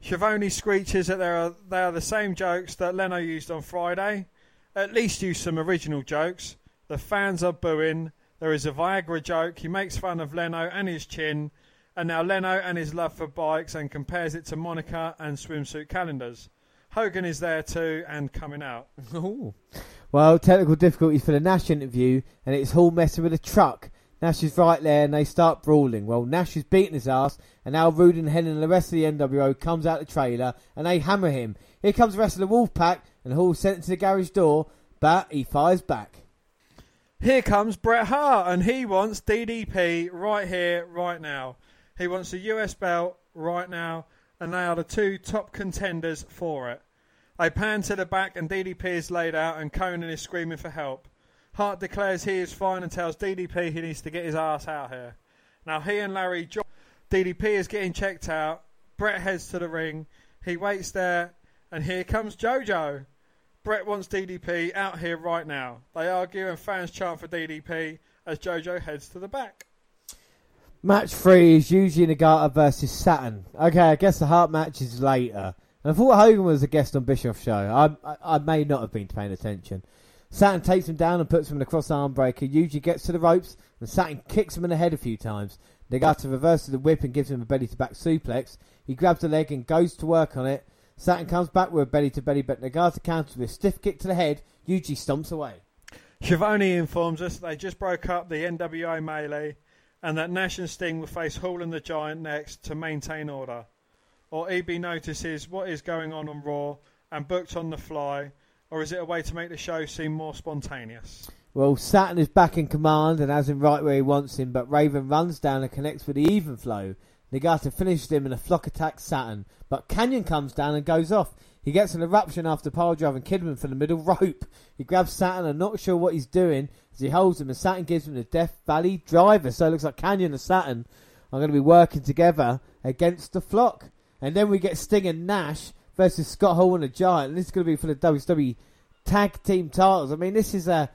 Schiavone screeches that they are, they are the same jokes that Leno used on Friday. At least use some original jokes. The fans are booing. There is a Viagra joke. He makes fun of Leno and his chin. And now Leno and his love for bikes and compares it to Monica and swimsuit calendars. Hogan is there too and coming out. [laughs] Ooh. Well, technical difficulties for the Nash interview, and it's Hall messing with a truck. Nash is right there, and they start brawling. Well, Nash is beating his ass, and now Rude and Hen and the rest of the NWO comes out the trailer, and they hammer him. Here comes the rest of the Wolfpack, and Hall sent to the garage door, but he fires back. Here comes Bret Hart, and he wants DDP right here, right now. He wants the US belt right now, and they are the two top contenders for it. They pan to the back, and DDP is laid out, and Konnan is screaming for help. Hart declares he is fine and tells DDP he needs to get his ass out here. Now he and Larry join. DDP is getting checked out. Bret heads to the ring. He waits there, and here comes JoJo. Bret wants DDP out here right now. They argue, and fans chant for DDP as JoJo heads to the back. Match three is Yuji Nagata versus Saturn. Okay, I guess the Hart match is later. And I thought Hogan was a guest on Bischoff's show. I, I, I may not have been paying attention. Saturn takes him down and puts him in a cross arm breaker. Yuji gets to the ropes and Saturn kicks him in the head a few times. Nagata reverses the whip and gives him a belly to back suplex. He grabs the leg and goes to work on it. Saturn comes back with a belly to belly, but Nagata counters with a stiff kick to the head. Yuji stomps away. Schiavone informs us they just broke up the NWO melee and that Nash and Sting will face Hall and the Giant next to maintain order. Or EB notices what is going on on Raw and booked on the fly, or is it a way to make the show seem more spontaneous? Well, Saturn is back in command and has him right where he wants him, but Raven runs down and connects with the even flow. Nagata finishes him in a flock attack Saturn, but Kanyon comes down and goes off. He gets an eruption after pile driving Kidman for the middle [laughs] rope. He grabs Saturn and not sure what he's doing as he holds him, and Saturn gives him the Death Valley driver. So it looks like Kanyon and Saturn are going to be working together against the flock. And then we get Sting and Nash versus Scott Hall and the Giant. And this is going to be for the WWE Tag Team titles. I mean, this is a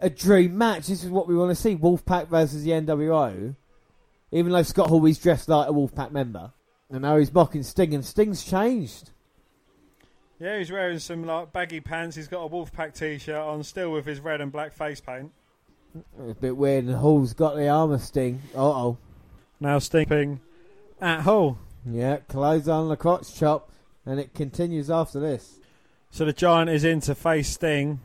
a dream match. This is what we want to see: Wolfpack versus the NWO. Even though Scott Hall is dressed like a Wolfpack member, and now he's mocking Sting, and Sting's changed. Yeah, he's wearing some like baggy pants. He's got a Wolfpack t-shirt on, still with his red and black face paint. It's a bit weird, and Hall's got the armor Sting. Uh oh. Now Sting at Hall. Yeah, close on the crotch chop, and it continues after this. So the Giant is in to face Sting.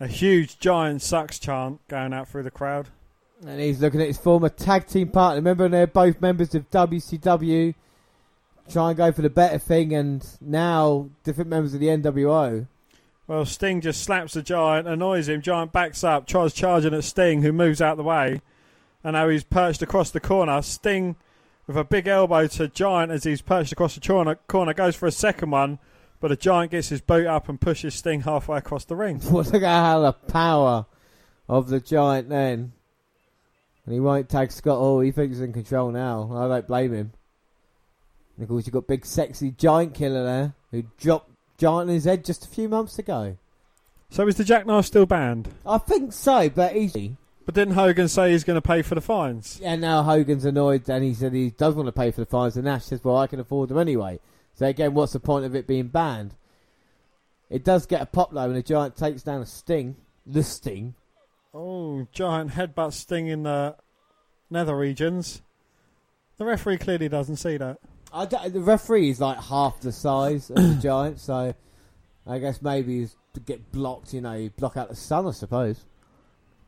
A huge Giant sucks chant going out through the crowd. And he's looking at his former tag team partner. Remember, they're both members of WCW. Try and go for the better thing, and now different members of the NWO. Well, Sting just slaps the Giant, annoys him. Giant backs up, tries charging at Sting, who moves out the way. And now he's perched across the corner. Sting with a big elbow to Giant as he's perched across the corner, corner goes for a second one, but the Giant gets his boot up and pushes Sting halfway across the ring. Well, look at how the power of the Giant then. And he won't tag Scott Hall. He thinks he's in control now. I don't blame him. And of course, you've got big, sexy Giant Killer there who dropped Giant in his head just a few months ago. So is the jackknife still banned? I think so, but he's. But didn't Hogan say he's going to pay for the fines? Yeah, now Hogan's annoyed and he said he does want to pay for the fines, and Nash says, Well, I can afford them anyway. So again, what's the point of it being banned? It does get a pop though when a giant takes down a sting. The sting. Oh, giant headbutt Sting in the nether regions. The referee clearly doesn't see that. I the referee is like half the size of the [coughs] giant, so I guess maybe he's to get blocked, you know, you block out the sun, I suppose.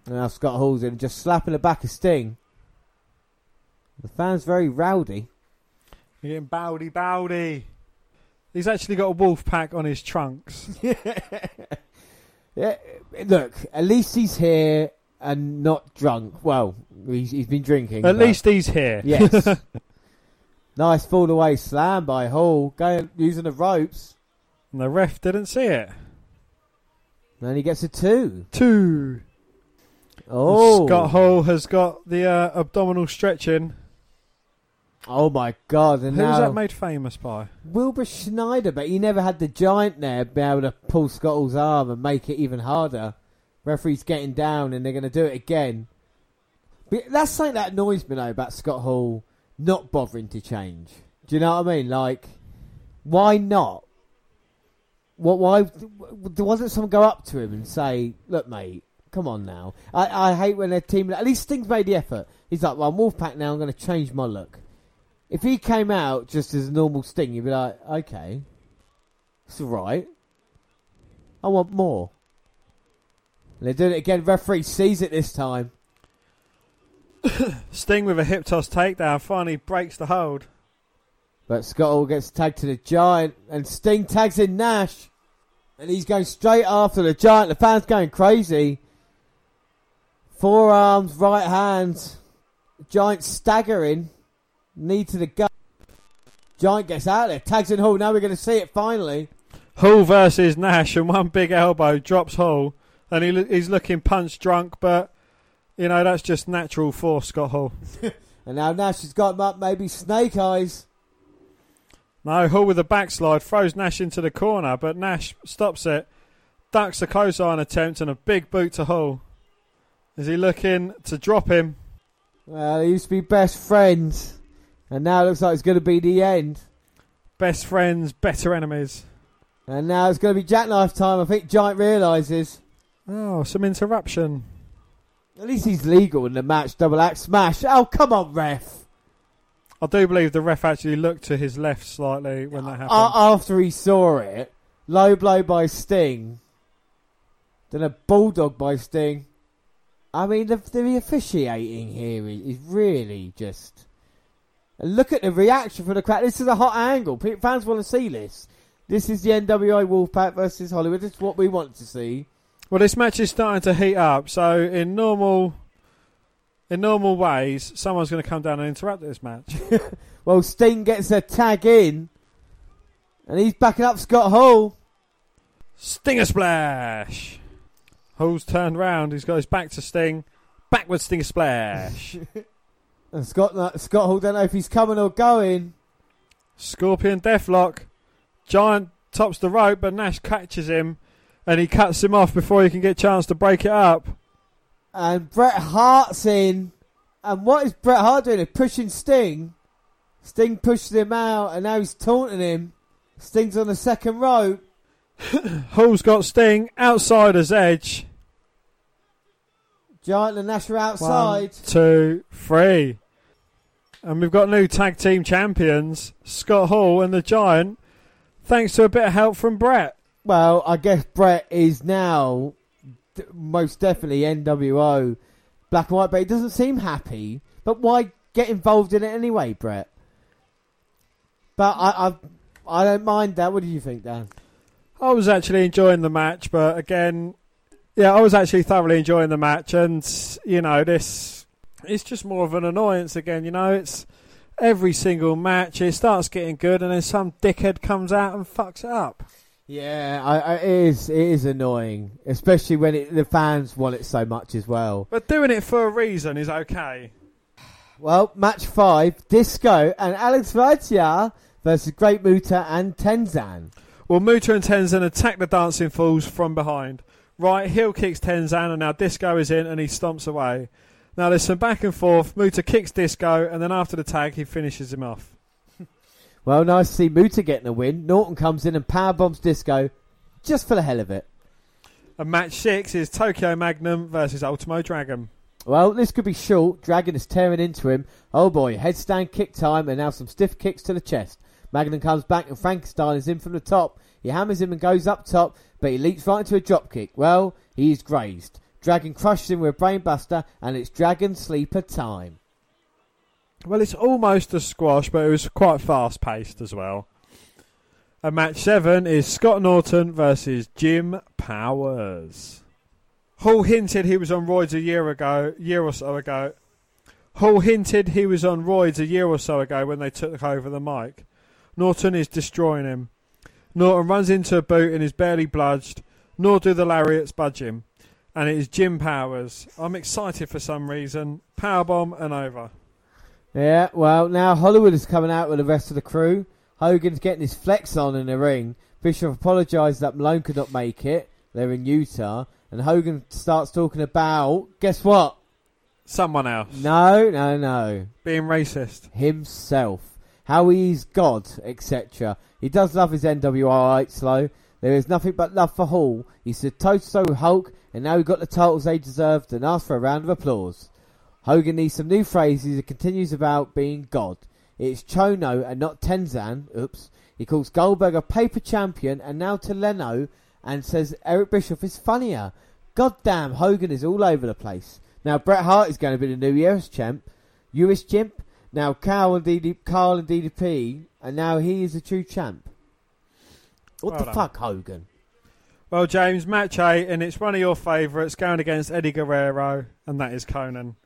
And now Scott Hall's in just slapping the back of Sting. The fans very rowdy. You're getting bowdy bowdy. He's actually got a wolf pack on his trunks. [laughs] Yeah, look, at least he's here and not drunk. Well, he's, he's been drinking. At but- least he's here. Yes. [laughs] nice fall away slam by Hall, going using the ropes. And the ref didn't see it. And he gets a two. Two. Oh, Scott Hall has got the uh, abdominal stretching. Oh my God! And Who was now that made famous by? Wilbur Snyder, but he never had the giant there be able to pull Scott Hall's arm and make it even harder. Referee's getting down, and they're going to do it again. But that's something that annoys me though about Scott Hall not bothering to change. Do you know what I mean? Like, why not? What? Why? There Wasn't someone go up to him and say, "Look, mate, come on now"? I, I hate when their team. At least Sting's made the effort. He's like, "Well, I'm Wolfpack now. I'm going to change my look." If he came out just as a normal Sting, you'd be like, "Okay, it's all right. I want more." And they're doing it again. Referee sees it this time. [coughs] Sting with a hip toss takedown finally breaks the hold. But Scott Hall gets tagged to the Giant, and Sting tags in Nash. And he's going straight after the Giant. The fans going crazy. Forearms, right hands. Giant staggering. Knee to the gut. Giant gets out there. Tags in Hall. Now we're going to see it finally. Hall versus Nash, and one big elbow drops Hall, and he, he's looking punch drunk, but you know that's just natural for Scott Hall. [laughs] And now Nash has got him up. Maybe snake eyes. No, Hall with a backslide throws Nash into the corner, but Nash stops it, ducks a clothesline attempt, and a big boot to Hall. Is he looking to drop him? Well, they used to be best friends. And now it looks like it's going to be the end. Best friends, better enemies. And now it's going to be jackknife time. I think Giant realises. Oh, some interruption. At least he's legal in the match. Double axe smash. Oh, come on, ref. I do believe the ref actually looked to his left slightly when that happened. A- after he saw it, low blow by Sting, then a bulldog by Sting. I mean, the, the officiating here is, is really just. And look at the reaction from the crowd. This is a hot angle. Fans want to see this. This is the NWA Wolfpack versus Hollywood. This is what we want to see. Well, this match is starting to heat up. So in normal, in normal ways, someone's going to come down and interrupt this match. [laughs] Well, Sting gets a tag in, and he's backing up Scott Hall. Stinger splash. Hall's turned round. He's got his back to Sting. Backward Stinger splash. [laughs] And Scott uh, Scott Hall don't know if he's coming or going. Scorpion Deathlock. Giant tops the rope, but Nash catches him, and he cuts him off before he can get a chance to break it up. And Bret Hart's in. And what is Bret Hart doing? He's pushing Sting. Sting pushes him out, and now he's taunting him. Sting's on the second rope. [coughs] Hall's got Sting outsider's edge. Giant and Nash are outside. One, two, three. And we've got new tag team champions, Scott Hall and the Giant, thanks to a bit of help from Bret. Well, I guess Bret is now d- most definitely NWO black and white, but he doesn't seem happy. But why get involved in it anyway, Bret? But I, I, I don't mind that. What do you think, Dan? I was actually enjoying the match, but again, yeah, I was actually thoroughly enjoying the match, and you know, this it's just more of an annoyance again. You know, it's every single match it starts getting good, and then some dickhead comes out and fucks it up. Yeah, I, I, it is. It is annoying, especially when it, the fans want it so much as well. But doing it for a reason is okay. Well, match five: Disco and Alex Vajia versus Great Muta and Tenzan. Well, Muta and Tenzan attack the Dancing Fools from behind. Right, heel kicks Tenzan, and now Disco is in, and he stomps away. Now there's some back and forth. Muta kicks Disco, and then after the tag, he finishes him off. [laughs] Well, nice to see Muta getting a win. Norton comes in and power bombs Disco, just for the hell of it. And match six is Tokyo Magnum versus Ultimo Dragon. Well, this could be short. Dragon is tearing into him. Oh boy, headstand kick time, and now some stiff kicks to the chest. Magnum comes back, and Frankenstein is in from the top. He hammers him and goes up top, but he leaps right into a drop kick. Well, he's grazed. Dragon crushes him with brainbuster, and it's Dragon Sleeper time. Well, it's almost a squash, but it was quite fast paced as well. And match seven is Scott Norton versus Jim Powers. Hall hinted he was on roids a year ago, year or so ago. Hall hinted he was on roids a year or so ago when they took over the mic. Norton is destroying him. Norton runs into a boot and is barely bludged, nor do the lariats budge him. And it is Jim Powers. I'm excited for some reason. Powerbomb and over. Yeah, well, now Hollywood is coming out with the rest of the crew. Hogan's getting his flex on in the ring. Bischoff apologised that Malone could not make it. They're in Utah. And Hogan starts talking about, guess what? Someone else. No, no, no. Being racist. Himself. How he's God, etc. He does love his NWR slow. There is nothing but love for Hall. He said toe to toe with Hulk, and now he got the titles they deserved and asked for a round of applause. Hogan needs some new phrases and continues about being God. It's Chono and not Tenzan. Oops. He calls Goldberg a paper champion and now to Leno and says Eric Bischoff is funnier. Goddamn, Hogan is all over the place. Now Bret Hart is going to be the new US champ. US chimp. Now Karl and, DD, Karl and DDP, and now he is a true champ. What Well the done. fuck, Hogan? Well, James, match eight, and it's one of your favourites going against Eddie Guerrero, and that is Konnan.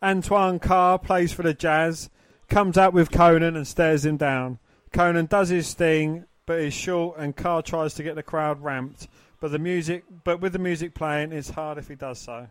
Antoine Carr plays for the Jazz, comes out with Konnan and stares him down. Konnan does his thing, but is short, and Carr tries to get the crowd ramped. But the music, but with the music playing, it's hard if he does so.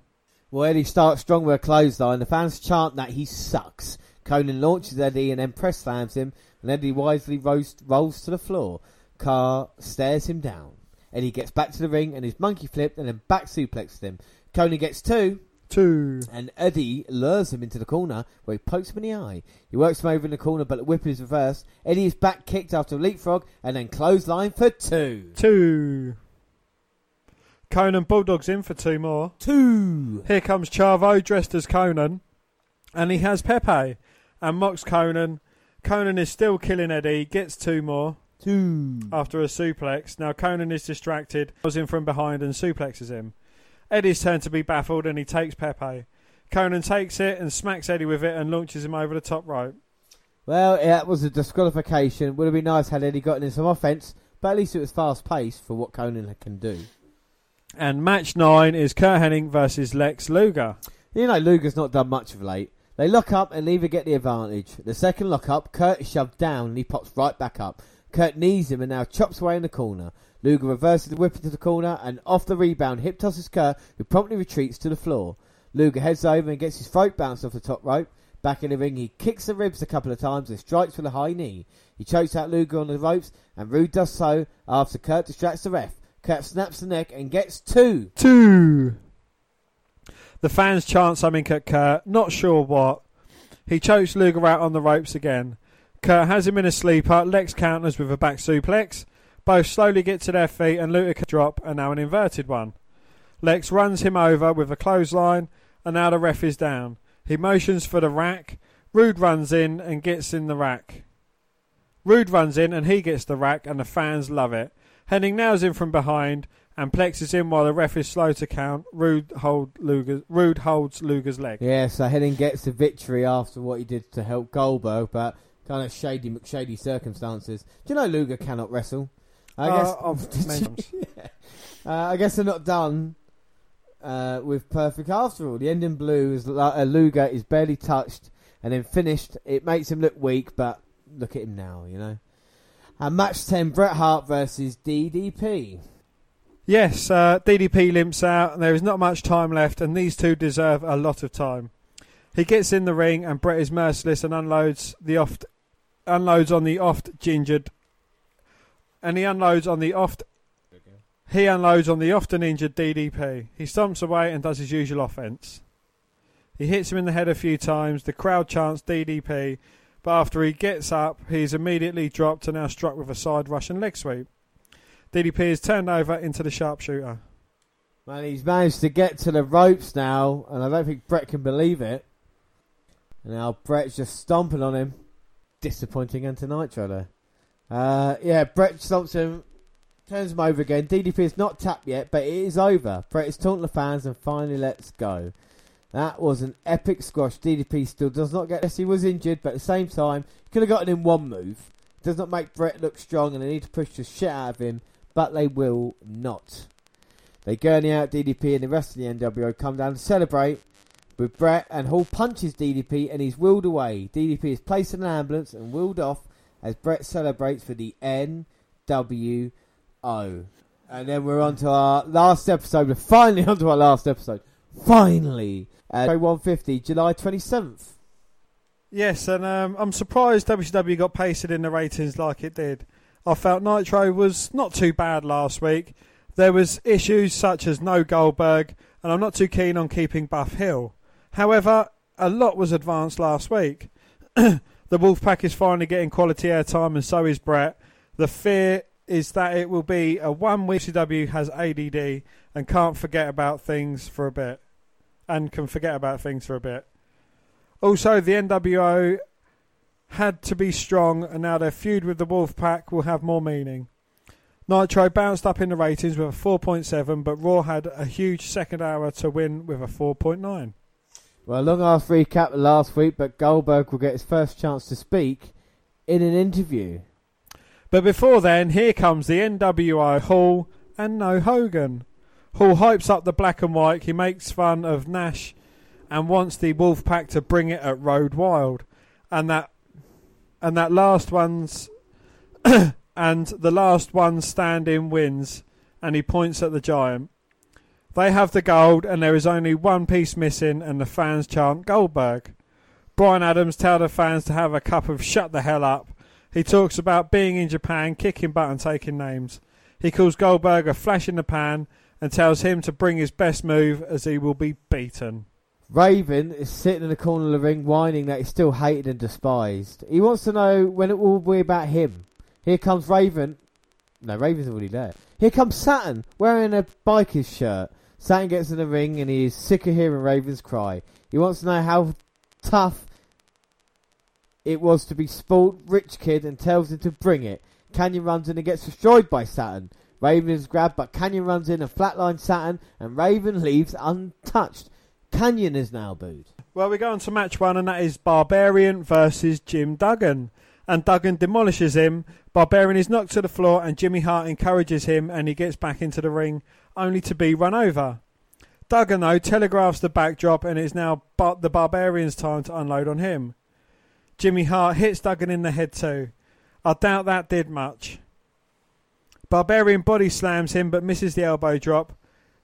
Well, Eddie starts strong with a clothesline. And the fans chant that he sucks. Konnan launches Eddie and then press slams him, and Eddie wisely rolls, rolls to the floor. Carr stares him down. Eddie gets back to the ring and is monkey flipped and then back suplexes him. Konnan gets two, Two. and Eddie lures him into the corner where he pokes him in the eye. He works him over in the corner, but the whip is reversed. Eddie is back kicked after a leapfrog and then clothesline for two. Two. Konnan bulldogs in for two more. Two. Here comes Chavo dressed as Konnan, and he has Pepe, and mocks Konnan. Konnan is still killing Eddie, gets two more Two. after a suplex. Now Konnan is distracted, goes in from behind and suplexes him. Eddie's turn to be baffled, and he takes Pepe. Konnan takes it and smacks Eddie with it and launches him over the top rope. Well, yeah, that was a disqualification. Would have been nice had Eddie gotten in some offence, but at least it was fast paced for what Konnan can do. And match nine is Curt Hennig versus Lex Luger. You know, Luger's not done much of late. They lock up and neither get the advantage. The second lock up, Curt is shoved down and he pops right back up. Curt knees him and now chops away in the corner. Luger reverses the whip into the corner and off the rebound hip tosses Curt, who promptly retreats to the floor. Luger heads over and gets his throat bounced off the top rope. Back in the ring, he kicks the ribs a couple of times and strikes with a high knee. He chokes out Luger on the ropes, and Rude does so after Curt distracts the ref. Curt snaps the neck and gets two. Two. The fans chant something at Curt, not sure what. He chokes Luger out on the ropes again. Curt has him in a sleeper. Lex counters with a back suplex. Both slowly get to their feet and Luger can drop and now an inverted one. Lex runs him over with a clothesline and now the ref is down. He motions for the rack. Rude runs in and gets in the rack. Rude runs in and he gets the rack and the fans love it. Hennig nails him from behind and plexes him while the ref is slow to count. Rude, hold Luger, Rude holds Luger's leg. Yeah, so Hennig gets the victory after what he did to help Goldberg, but kind of shady, McShady circumstances. Do you know Luger cannot wrestle? I Uh, guess. [laughs] [laughs] mentions. [laughs] uh, I guess they're not done uh, with perfect after all. The end in blue is uh, Luger is barely touched and then finished. It makes him look weak, but look at him now, you know. And match ten: Bret Hart versus DDP. Yes, uh, DDP limps out, and there is not much time left, and these two deserve a lot of time. He gets in the ring, and Bret is merciless and unloads the oft, unloads on the oft gingered, and he unloads on the oft. He unloads on the often injured DDP. He stomps away and does his usual offense. He hits him in the head a few times. The crowd chants DDP, but after he gets up, he's immediately dropped and now struck with a side Russian leg sweep. DDP is turned over into the sharpshooter. Man, he's managed to get to the ropes now, and I don't think Bret can believe it. And now Bret's just stomping on him. Disappointing Enter Nitro there. Uh, yeah, Bret Thompson turns him over again. DDP is not tapped yet, but it is over. Bret is taunting the fans and finally lets go. That was an epic squash. DDP still does not get this. He was injured, but at the same time, could have gotten in one move. does not make Bret look strong, and they need to push the shit out of him, but they will not. They gurney out DDP, and the rest of the NWO come down to celebrate with Bret, and Hall punches DDP, and he's wheeled away. DDP is placed in an ambulance and wheeled off as Bret celebrates for the NWO. And then we're on to our last episode. We're finally [laughs] on to our last episode. Finally! Uh, 150, July 27th. Yes, and um, I'm surprised WCW got pasted in the ratings like it did. I felt Nitro was not too bad last week. There was issues such as no Goldberg, and I'm not too keen on keeping Buff Hill. However, a lot was advanced last week. [clears throat] the Wolfpack is finally getting quality airtime, and so is Bret. The fear is that it will be a one week CW has ADD and can't forget about things for a bit, and can forget about things for a bit. Also, the NWO had to be strong, and now their feud with the Wolfpack will have more meaning. Nitro bounced up in the ratings with a 4.7, but Raw had a huge second hour to win with a 4.9. Well, long ass recap last week, but Goldberg will get his first chance to speak in an interview. But before then, here comes the NWO Hall and no Hogan. Hall hypes up the black and white. He makes fun of Nash and wants the Wolfpack to bring it at Road Wild, and that and that last one's [coughs] and the last one standing wins. And he points at the giant. They have the gold, and there is only one piece missing, and the fans chant Goldberg. Brian Adams tells the fans to have a cup of shut the hell up. He talks about being in Japan, kicking butt and taking names. He calls Goldberg a flash in the pan and tells him to bring his best move as he will be beaten. Raven is sitting in the corner of the ring whining that he's still hated and despised. He wants to know when it will be about him. Here comes Raven. No, Raven's already there. Here comes Saturn wearing a biker's shirt. Saturn gets in the ring and he is sick of hearing Raven's cry. He wants to know how tough it was to be spoilt rich kid and tells him to bring it. Kanyon runs in and gets destroyed by Saturn. Raven is grabbed, but Kanyon runs in and flatlines Saturn, and Raven leaves untouched. Kanyon is now booed. Well, we go on to match one, and that is Barbarian versus Jim Duggan. And Duggan demolishes him. Barbarian is knocked to the floor, and Jimmy Hart encourages him, and he gets back into the ring, only to be run over. Duggan, though, telegraphs the backdrop, and it is now bar- the Barbarian's time to unload on him. Jimmy Hart hits Duggan in the head too. I doubt that did much. Barbarian body slams him but misses the elbow drop.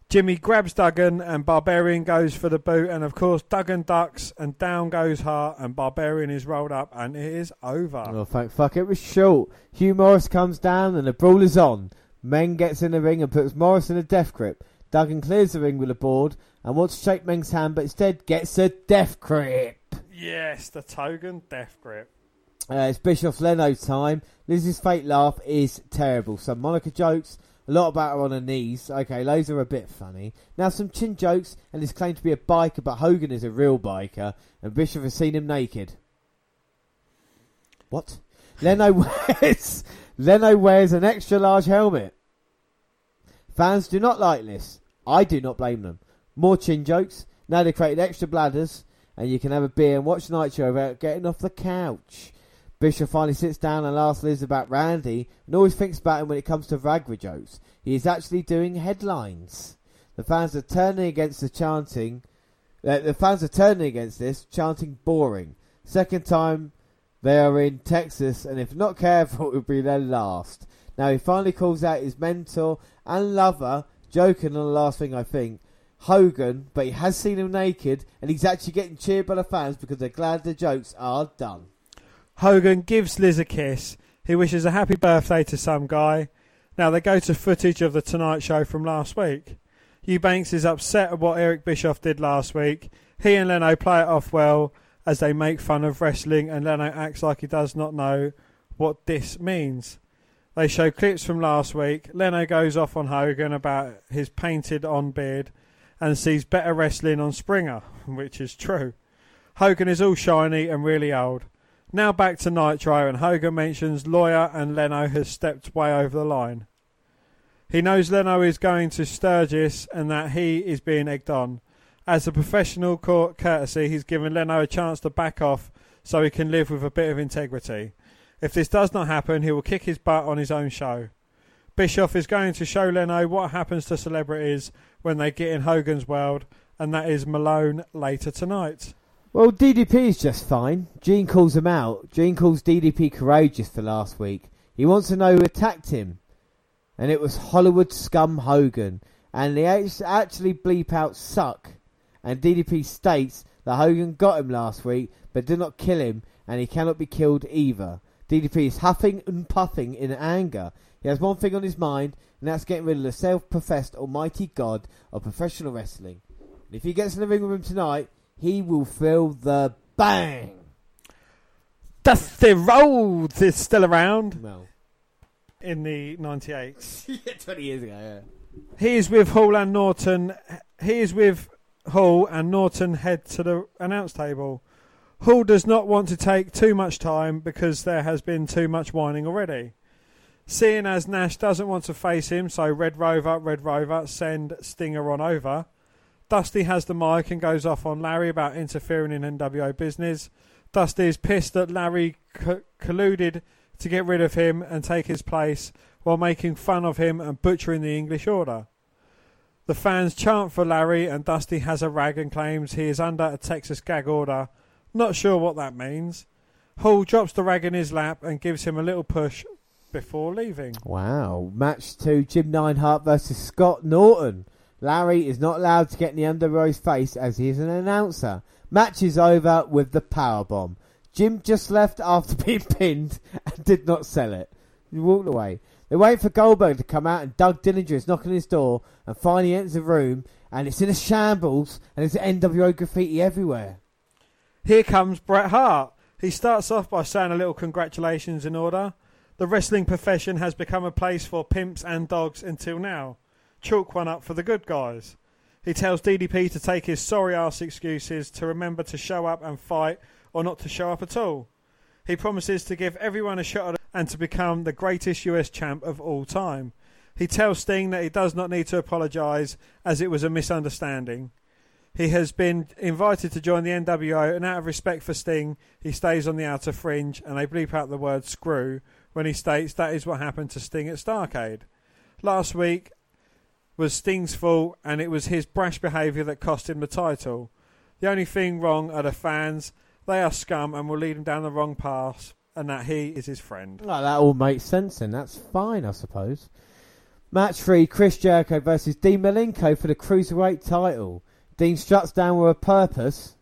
Jimmy grabs Duggan and Barbarian goes for the boot and of course Duggan ducks and down goes Hart and Barbarian is rolled up and it is over. Oh, thank fuck, it was short. Hugh Morris comes down and the brawl is on. Meng gets in the ring and puts Morris in a death grip. Duggan clears the ring with a board and wants to shake Meng's hand but instead gets a death grip. Yes, the Tongan death grip. Uh, it's Bischoff Leno time. Liz's fake laugh is terrible. Some Monica jokes, a lot about her on her knees. Okay, those are a bit funny. Now some chin jokes, and his claim to be a biker, but Hogan is a real biker, and Bischoff has seen him naked. What? Leno [laughs] wears Leno wears an extra large helmet. Fans do not like this. I do not blame them. More chin jokes. Now they created extra bladders, and you can have a beer and watch Nitro without getting off the couch. Bischoff finally sits down and asks Liz about Randy and always thinks about him when it comes to Viagra jokes. He is actually doing headlines. The fans are turning against the chanting. Uh, the fans are turning against this, chanting boring. Second time they are in Texas, and if not careful, [laughs] it will be their last. Now he finally calls out his mentor and lover, joking on the last thing I think, Hogan, but he has seen him naked, and he's actually getting cheered by the fans because they're glad the jokes are done. Hogan gives Liz a kiss. He wishes a happy birthday to some guy. Now they go to footage of the Tonight Show from last week. Eubanks is upset at what Eric Bischoff did last week. He and Leno play it off well as they make fun of wrestling, and Leno acts like he does not know what this means. They show clips from last week. Leno goes off on Hogan about his painted on beard and sees better wrestling on Springer, [laughs] which is true. Hogan is all shiny and really old. Now back to Nitro, and Hogan mentions Lawyer and Leno has stepped way over the line. He knows Leno is going to Sturgis and that he is being egged on. As a professional court courtesy, he's given Leno a chance to back off so he can live with a bit of integrity. If this does not happen, he will kick his butt on his own show. Bischoff is going to show Leno what happens to celebrities when they get in Hogan's world, and that is Malone later tonight. Well, DDP is just fine. Gene calls him out. Gene calls DDP courageous for last week. He wants to know who attacked him. And it was Hollywood scum Hogan. And they act- actually bleep out suck. And DDP states that Hogan got him last week, but did not kill him, and he cannot be killed either. DDP is huffing and puffing in anger. He has one thing on his mind, and that's getting rid of the self-professed almighty god of professional wrestling. And if he gets in the ring with him tonight, he will feel the bang. Dusty Rhodes is still around Well, in the 98. [laughs] yeah, 20 years ago, yeah. He is with Hall and Norton. He is with Hall and Norton head to the announce table. Hall does not want to take too much time because there has been too much whining already. Seeing as Nash doesn't want to face him, so Red Rover, Red Rover, send Stinger on over. Dusty has the mic and goes off on Larry about interfering in NWO business. Dusty is pissed that Larry co- colluded to get rid of him and take his place while making fun of him and butchering the English order. The fans chant for Larry and Dusty has a rag and claims he is under a Texas gag order. Not sure what that means. Hall drops the rag in his lap and gives him a little push before leaving. Wow. Match two, Jim Neidhart versus Scott Norton. Larry is not allowed to get in the underrow's face as he is an announcer. Match is over with the power bomb. Jim just left after [laughs] being pinned and did not sell it. He walked away. They wait for Goldberg to come out and Doug Dillinger is knocking his door and finally enters the room and it's in a shambles and there's NWO graffiti everywhere. Here comes Bret Hart. He starts off by saying a little congratulations in order. The wrestling profession has become a place for pimps and dogs until now. Chalk one up for the good guys. He tells DDP to take his sorry ass excuses to remember to show up and fight or not to show up at all. He promises to give everyone a shot at and to become the greatest US champ of all time. He tells Sting that he does not need to apologise as it was a misunderstanding. He has been invited to join the NWO, and out of respect for Sting, he stays on the outer fringe, and they bleep out the word screw when he states that is what happened to Sting at Starcade. Last week was Sting's fault, and it was his brash behaviour that cost him the title. The only thing wrong are the fans. They are scum and will lead him down the wrong path, and that he is his friend. Well, that all makes sense then. That's fine, I suppose. Match three, Chris Jericho versus Dean Malenko for the Cruiserweight title. Dean struts down with a purpose.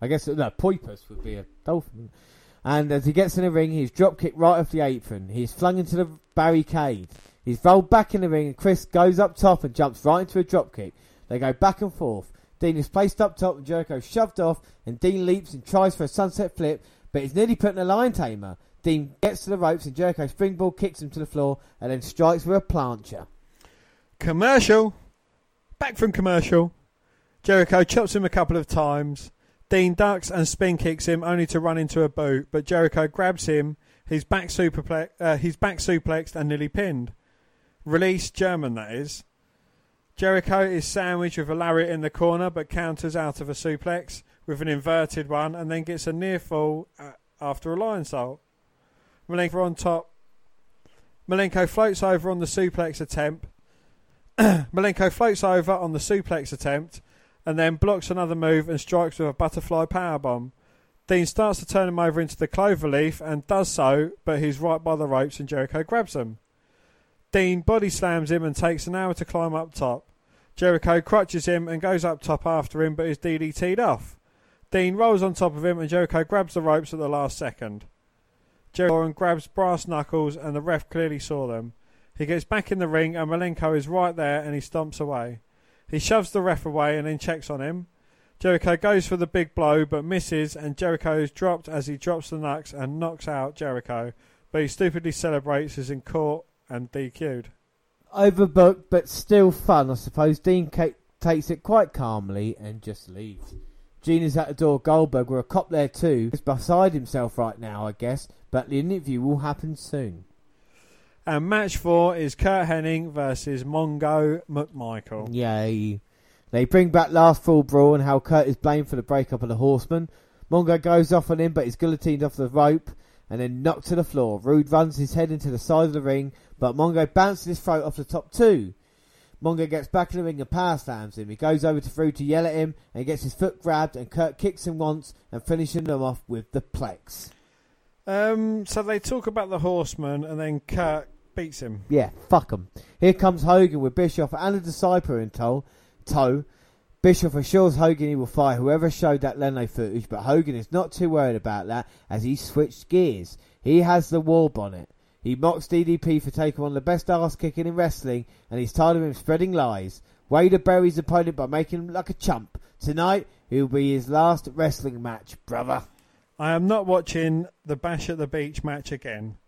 I guess, no, poipus would be a dolphin. And as he gets in the ring, he's drop kicked right off the apron. He's flung into the barricade. He's rolled back in the ring, and Chris goes up top and jumps right into a drop kick. They go back and forth. Dean is placed up top, and Jericho shoved off, and Dean leaps and tries for a sunset flip, but he's nearly put in a lion tamer. Dean gets to the ropes, and Jericho springboard kicks him to the floor, and then strikes with a plancher. Commercial. Back from commercial. Jericho chops him a couple of times. Dean ducks and spin kicks him, only to run into a boot. But Jericho grabs him. He's back superplex. Uh, he's back suplexed and nearly pinned. Release German, that is. Jericho is sandwiched with a lariat in the corner, but counters out of a suplex with an inverted one, and then gets a near fall uh, after a lion salt. Malenko on top. Malenko floats over on the suplex attempt. [clears throat] Malenko floats over on the suplex attempt and then blocks another move and strikes with a butterfly powerbomb. Dean starts to turn him over into the cloverleaf and does so, but he's right by the ropes and Jericho grabs him. Dean body slams him and takes an hour to climb up top. Jericho crutches him and goes up top after him, but is DDT'd off. Dean rolls on top of him and Jericho grabs the ropes at the last second. Jericho grabs brass knuckles and the ref clearly saw them. He gets back in the ring and Malenko is right there and he stomps away. He shoves the ref away and then checks on him. Jericho goes for the big blow but misses and Jericho is dropped as he drops the knucks and knocks out Jericho. But he stupidly celebrates as in court and DQ'd. Overbooked, but still fun, I suppose. Dean ca- takes it quite calmly and just leaves. Gene is at the door. Goldberg, with a cop there too, He's beside himself right now, I guess. But the interview will happen soon. And match four is Curt Hennig versus Mongo McMichael. Yay. They bring back last full brawl and how Curt is blamed for the breakup of the Horsemen. Mongo goes off on him, but he's guillotined off the rope. and then knocked to the floor. Rude runs his head into the side of the ring, but Mongo bounces his throat off the top two. Mongo gets back in the ring and power slams him. He goes over to Rude to yell at him, and he gets his foot grabbed, and Curt kicks him once and finishing them off with the plex. Um, so they talk about the horseman, and then Curt beats him. Yeah, fuck him. Here comes Hogan with Bischoff and a disciple in tow. tow. Bischoff assures Hogan he will fire whoever showed that Leno footage, but Hogan is not too worried about that as he switched gears. He has the war bonnet. He mocks DDP for taking of the best ass kicking in wrestling, and he's tired of him spreading lies. Wader buries his opponent by making him look like a chump. Tonight, it will be his last wrestling match, brother. I am not watching the Bash at the Beach match again.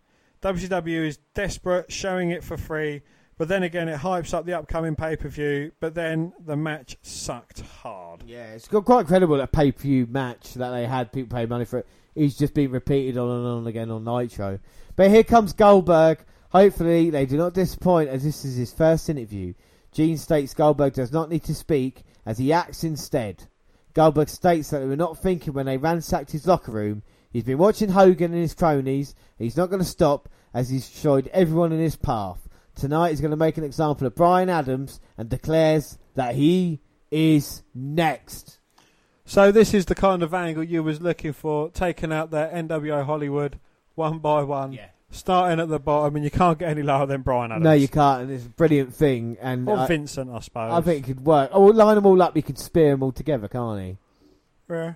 WCW is desperate, showing it for free, but then again, it hypes up the upcoming pay per view. But then the match sucked hard. Yeah, it's got quite incredible that pay per view match that they had. People pay money for it. It's just been repeated on and on again on Nitro. But here comes Goldberg. Hopefully, they do not disappoint as this is his first interview. Gene states Goldberg does not need to speak as he acts instead. Goldberg states that they were not thinking when they ransacked his locker room. He's been watching Hogan and his cronies. He's not going to stop as he's destroyed everyone in his path. Tonight he's going to make an example of Brian Adams and declares that he is next. So this is the kind of angle you was looking for, taking out their NWO Hollywood one by one, starting at the bottom, and you can't get any lower than Brian Adams. No, you can't, and it's a brilliant thing. And Or I, Vincent, I suppose. I think it could work. Oh, line them all up. You could spear them all together, can't he? Yeah.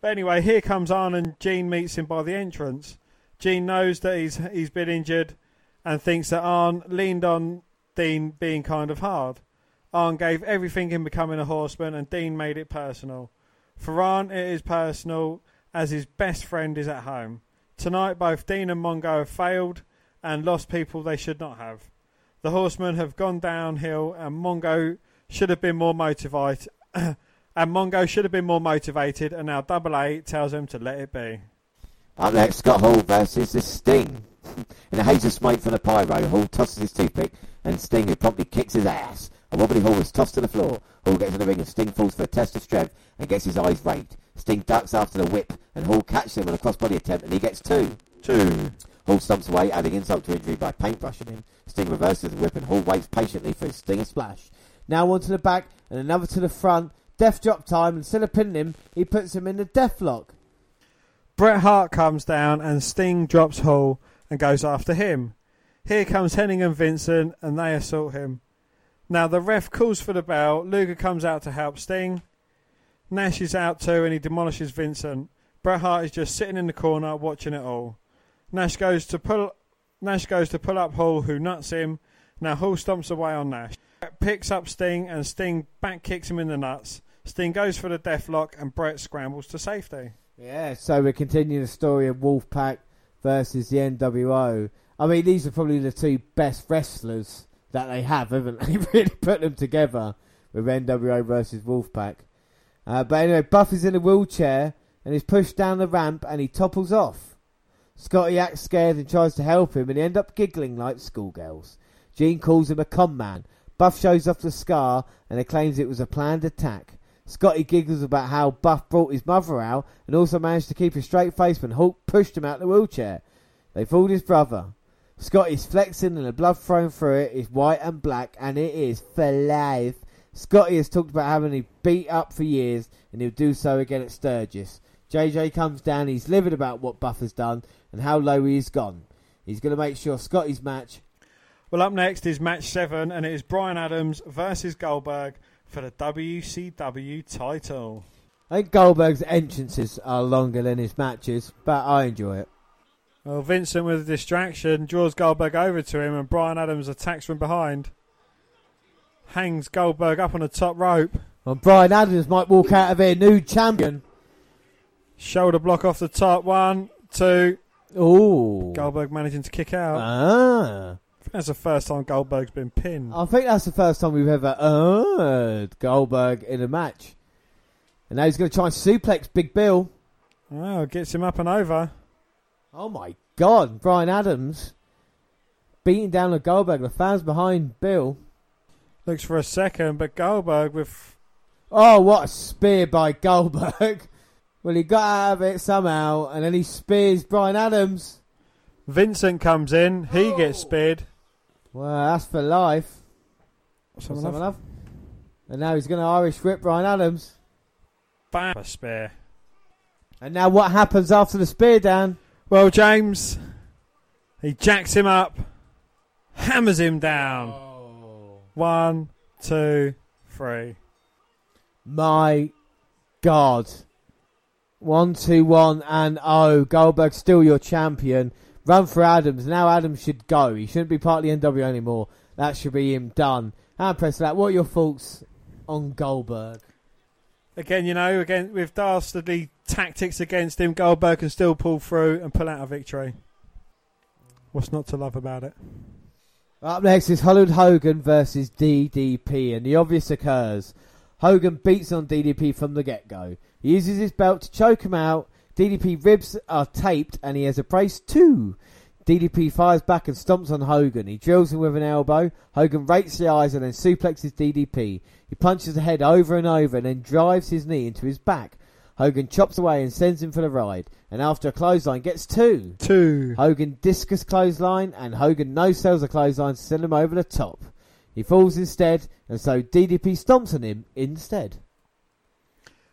But anyway, here comes Arn and Gene meets him by the entrance. Gene knows that he's he's been injured and thinks that Arn leaned on Dean being kind of hard. Arn gave everything in becoming a horseman and Dean made it personal. For Arn it is personal as his best friend is at home. Tonight both Dean and Mongo have failed and lost people they should not have. The horsemen have gone downhill and Mongo should have been more motivated [coughs] and Mongo should have been more motivated, and now Double A tells him to let it be. Up next, Scott Hall versus the Sting. In a haze of smoke from the pyro, Hall tosses his toothpick, and Sting, who promptly kicks his ass. A wobbly Hall is tossed to the floor. Hall gets in the ring, and Sting falls for a test of strength and gets his eyes raked. Sting ducks after the whip, and Hall catches him on a crossbody attempt, and he gets two. Two. Hall stumps away, adding insult to injury by paintbrushing him. Sting reverses the whip, and Hall waits patiently for his stinger splash. Now one to the back and another to the front. Death drop time. Instead of pinning him, he puts him in the death lock. Bret Hart comes down, and Sting drops Hall and goes after him. Here comes Hennig and Vincent, and they assault him. Now the ref calls for the bell. Luger comes out to help Sting. Nash is out too, and he demolishes Vincent. Bret Hart is just sitting in the corner watching it all. Nash goes to pull. Nash goes to pull up Hall, who nuts him. Now Hall stomps away on Nash. Picks up Sting, and Sting back kicks him in the nuts. Sting goes for the deathlock, and Bret scrambles to safety. Yeah, so we're continuing the story of Wolfpack versus the NWO. I mean, these are probably the two best wrestlers that they have, haven't they? [laughs] really put them together with NWO versus Wolfpack. Uh, but anyway, Buff is in a wheelchair and is pushed down the ramp and he topples off. Scotty acts scared and tries to help him and they end up giggling like schoolgirls. Gene calls him a con man. Buff shows off the scar and he claims it was a planned attack. Scotty giggles about how Buff brought his mother out and also managed to keep a straight face when Hulk pushed him out the wheelchair. They fooled his brother. Scotty's flexing and the blood flowing through it is white and black and it is for life. Scotty has talked about having him beat up for years and he'll do so again at Sturgis. JJ comes down, he's livid about what Buff has done and how low he has gone. He's going to make sure Scotty's match Well, up next is match seven, and it is Brian Adams versus Goldberg for the WCW title. I think Goldberg's entrances are longer than his matches, but I enjoy it. Well, Vincent, with a distraction, draws Goldberg over to him, and Brian Adams attacks from behind. Hangs Goldberg up on the top rope. And Brian Adams might walk out of here new champion. Shoulder block off the top. One, two. Ooh. Goldberg managing to kick out. Ah. That's the first time Goldberg's been pinned. I think that's the first time we've ever heard Goldberg in a match. And now he's going to try and suplex Big Bill. Oh, gets him up and over. Oh my god, Brian Adams beating down the Goldberg. The fans behind Bill. Looks for a second, but Goldberg with Oh, what a spear by Goldberg. [laughs] Well, he got out of it somehow, and then he spears Brian Adams. Vincent comes in. He oh. gets speared. Well, that's for life. Someone Someone else? else? And now he's going to Irish whip Brian Adams. Bam. A spear. And now what happens after the spear, Dan? Well, James, he jacks him up, hammers him down. One, two, three. My God. One, two, one, and oh, Goldberg still your champion. Run for Adams. Now Adams should go. He shouldn't be part of the NW anymore. That should be him done. And press that. What are your thoughts on Goldberg? Again, you know, again with dastardly tactics against him, Goldberg can still pull through and pull out a victory. What's not to love about it? Up next is Hollywood Hogan versus DDP, and the obvious occurs. Hogan beats on DDP from the get go. He uses his belt to choke him out. DDP ribs are taped, and he has a brace too. DDP fires back and stomps on Hogan. He drills him with an elbow. Hogan rakes the eyes and then suplexes DDP. He punches the head over and over and then drives his knee into his back. Hogan chops away and sends him for the ride. And after a clothesline, gets two. Two. Hogan discus clothesline and Hogan no sells a clothesline to send him over the top. He falls instead, and so DDP stomps on him instead.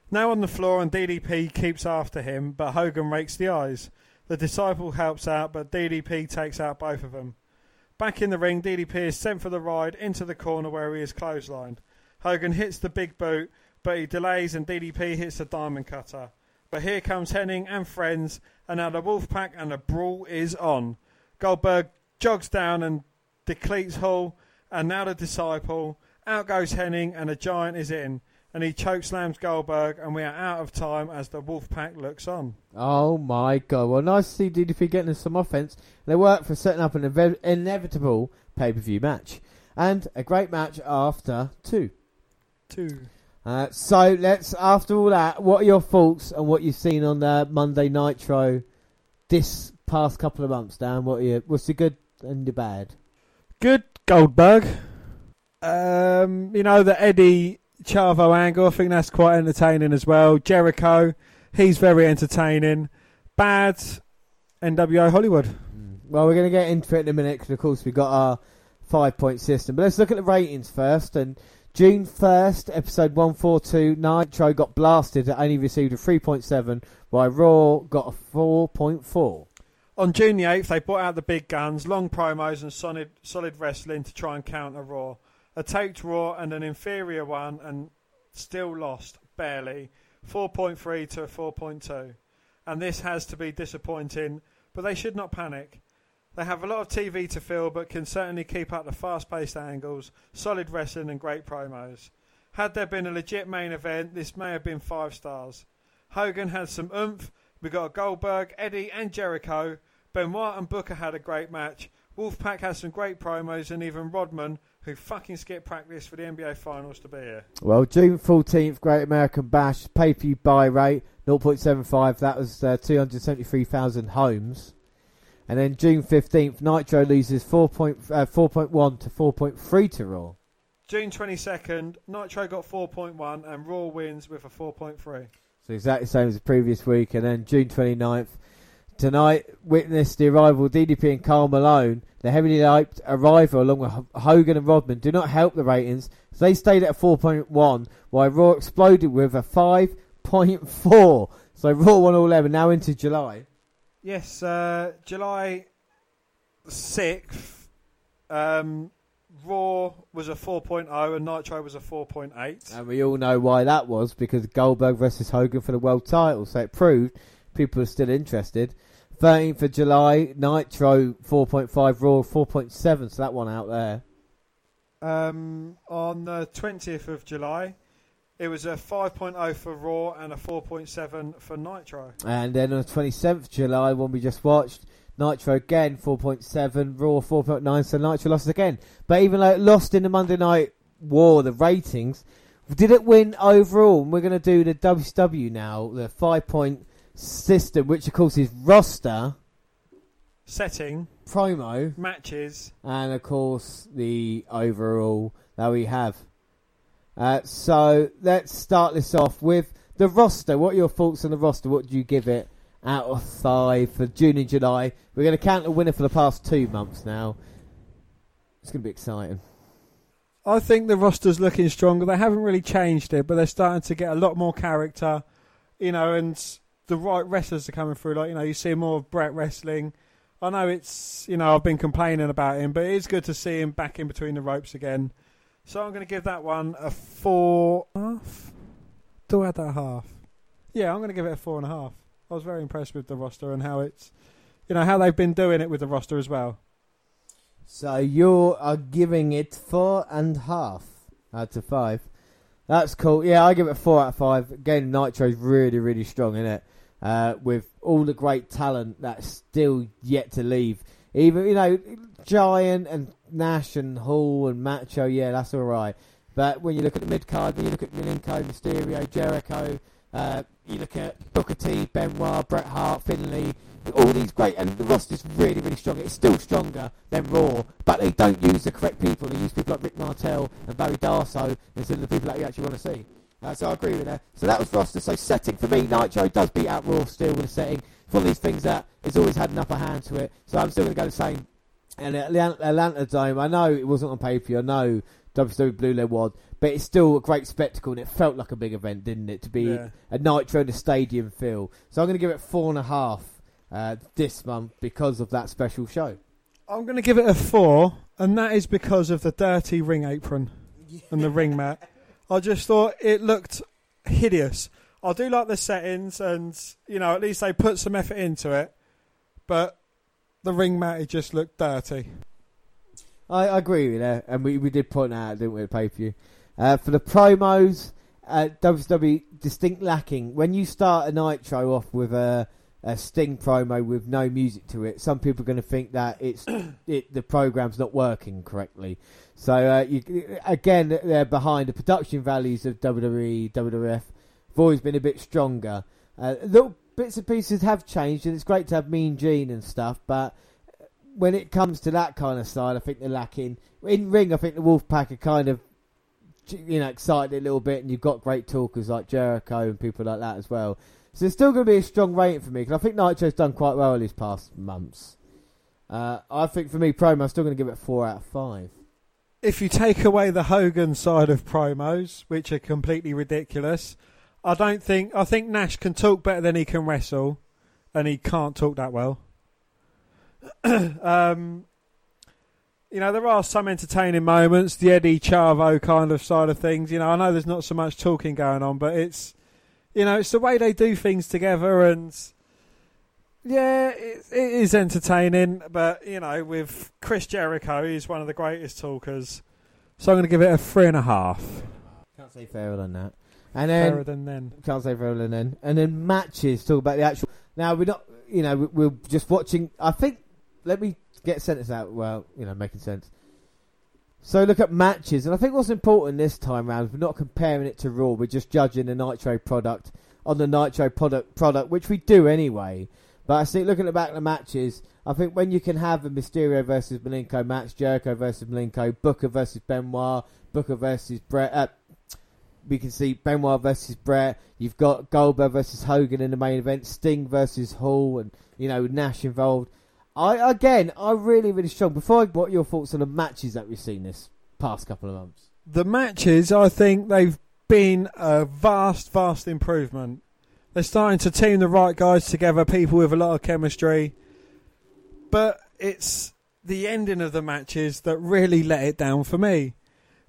Now on the floor, and DDP keeps after him, but Hogan rakes the eyes. The disciple helps out, but DDP takes out both of them. Back in the ring, DDP is sent for the ride into the corner where he is clotheslined. Hogan hits the big boot, but he delays, and DDP hits the diamond cutter. But here comes Hennig and friends, and now the Wolfpack and the brawl is on. Goldberg jogs down and decleats Hall, and now the disciple. Out goes Hennig, and the giant is in and he chokeslams Goldberg, and we are out of time as the Wolfpack looks on. Oh my god. Well, nice to see DDP getting some offense. They work for setting up an inve- inevitable pay per view match. And a great match after two. Two. Uh, so let's, after all that, what are your thoughts on what you've seen on the Monday Nitro this past couple of months, Dan? What are you, what's the good and the bad? Good Goldberg. Um, you know the Eddie Chavo angle. I think that's quite entertaining as well. Jericho, he's very entertaining. Bad NWO Hollywood. Well, we're going to get into it in a minute because, of course, we've got our five point system. But let's look at the ratings first. And June 1st, episode 142, Nitro got blasted. It only received a 3.7, while Raw got a 4.4. On June the 8th, they brought out the big guns, long promos, and solid, solid wrestling to try and counter Raw. A taped Raw and an inferior one, and still lost, barely. 4.3 to a 4.2. And this has to be disappointing, but they should not panic. They have a lot of TV to fill, but can certainly keep up the fast paced angles, solid wrestling, and great promos. Had there been a legit main event, this may have been five stars. Hogan had some oomph. We got Goldberg, Eddie, and Jericho. Benoit and Booker had a great match. Wolfpack had some great promos, and even Rodman, who fucking skipped practice for the NBA Finals to be here. Well, June 14th, Great American Bash, pay per view buy rate 0.75. That was uh, 273,000 homes. And then June 15th, Nitro loses 4. Point, uh, 4.1 to 4.3 to Raw. June 22nd, Nitro got 4.1, and Raw wins with a 4.3. So exactly the same as the previous week. And then June 29th, tonight witnessed the arrival of DDP and Karl Malone. The heavily hyped arrival along with Hogan and Rodman do not help the ratings. So they stayed at 4.1 while Raw exploded with a 5.4. So Raw won all 11 now into July. Yes, uh, July 6th, um, Raw was a 4.0 and Nitro was a 4.8. And we all know why that was because Goldberg versus Hogan for the world title. So it proved people are still interested. 13th of July, Nitro 4.5, Raw 4.7. So that one out there. Um, on the 20th of July, it was a 5.0 for Raw and a 4.7 for Nitro. And then on the 27th of July, one we just watched, Nitro again 4.7, Raw 4.9, so Nitro lost again. But even though it lost in the Monday Night War, the ratings, did it win overall? And we're going to do the WCW now, the five point system, which of course is roster, Setting, promo, matches, and of course the overall that we have. Uh, so let's start this off with the roster. What are your thoughts on the roster? What do you give it out of five for June and July? We're going to count the winner for the past two months now. It's going to be exciting. I think the roster's looking stronger. They haven't really changed it, but they're starting to get a lot more character, you know, and the right wrestlers are coming through. Like, you know, you see more of Bret wrestling. I know it's, you know, I've been complaining about him, but it's good to see him back in between the ropes again. So I'm going to give that one a four half. Do I add that half? Yeah, I'm going to give it a four and a half. I was very impressed with the roster and how it's, you know, how they've been doing it with the roster as well. So you are giving it four and a half out of five. That's cool. Yeah, I give it four out of five. Again, Nitro's really, really strong in it. Uh, with all the great talent that's still yet to leave. Even you know, Giant and Nash and Hall and Macho, yeah, that's all right. But when you look at the mid card, when you look at Malenko, Mysterio, Jericho, uh, you look at Booker T, Benoit, Bret Hart, Finlay, all these great, and the roster's really, really strong. It's still stronger than Raw, but they don't use the correct people. They use people like Rick Martel and Barry Darsow instead of the people that you actually want to see. Uh, so I agree with that. So that was roster. So setting for me, Nitro does beat out Raw still with a setting. It's one of these things that has always had an upper hand to it. So I'm still going to go the same. And Atlanta, Atlanta Dome, I know it wasn't on pay per view. I know WWE Blue Leg was, but it's still a great spectacle, and it felt like a big event, didn't it? To be Yeah. a Nitro in a stadium feel. So I'm going to give it four and a half uh, this month because of that special show. I'm going to give it a four, and that is because of the dirty ring apron and the ring mat. [laughs] I just thought it looked hideous. I do like the settings, and you know, at least they put some effort into it. But the ring mat, it just looked dirty. I, I agree with that, and we, we did point out, didn't we, pay per view. Uh, for the promos, uh, WWE distinct lacking. When you start a Nitro off with a, a Sting promo with no music to it, some people are going to think that it's [coughs] it, the program's not working correctly. So uh, you, again, they're behind the production values of WWE, WWF. Have always been a bit stronger. Uh, little bits and pieces have changed, and it's great to have Mean Gene and stuff, but when it comes to that kind of style, I think they're lacking. In ring, I think the Wolfpack are kind of, you know, excited a little bit, and you've got great talkers like Jericho and people like that as well. So it's still going to be a strong rating for me because I think Nitro's done quite well in these past months. Uh, I think for me, promo, I'm still going to give it a four out of five. If you take away the Hogan side of promos, which are completely ridiculous, I don't think. I think Nash can talk better than he can wrestle, and he can't talk that well. [clears throat] um, you know, there are some entertaining moments, the Eddie Chavo kind of side of things. You know, I know there's not so much talking going on, but it's, you know, it's the way they do things together, and yeah, it, it is entertaining. But you know, with Chris Jericho, he's one of the greatest talkers, so I'm going to give it a three and a half. Can't say fairer than that. And then Fairer than then. Can't say for and then and then matches. Talk about the actual. Now we're not. You know, we- we're just watching. I think. Let me get a sentence out. Well, you know, making sense. So look at matches, and I think what's important this time round is we're not comparing it to Raw. We're just judging the Nitro product on the Nitro product product, which we do anyway. But I think looking at the back of the matches, I think when you can have a Mysterio versus Malenko match, Jericho versus Malenko, Booker versus Benoit, Booker versus Bret. Uh, we can see Benoit versus Bret. You've got Goldberg versus Hogan in the main event. Sting versus Hall, and you know Nash involved. I again, I really, really strong. Before I, what your thoughts on the matches that we've seen this past couple of months? The matches, I think they've been a vast, vast improvement. They're starting to team the right guys together, people with a lot of chemistry. But it's the ending of the matches that really let it down for me.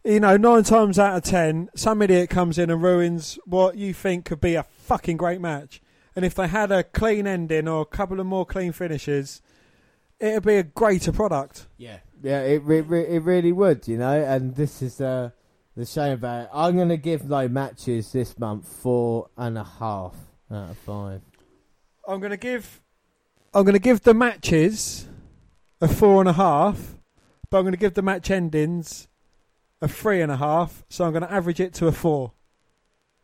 You know, nine times out of ten, some idiot comes in and ruins what you think could be a fucking great match. And if they had a clean ending or a couple of more clean finishes, it'd be a greater product. Yeah, yeah, it re- re- it really would, you know. And this is uh, the shame about it. I'm gonna give no matches this month four and a half out of five. I'm going to give I'm going to give the matches a four and a half, but I'm going to give the match endings a three and a half. So I'm going to average it to a four.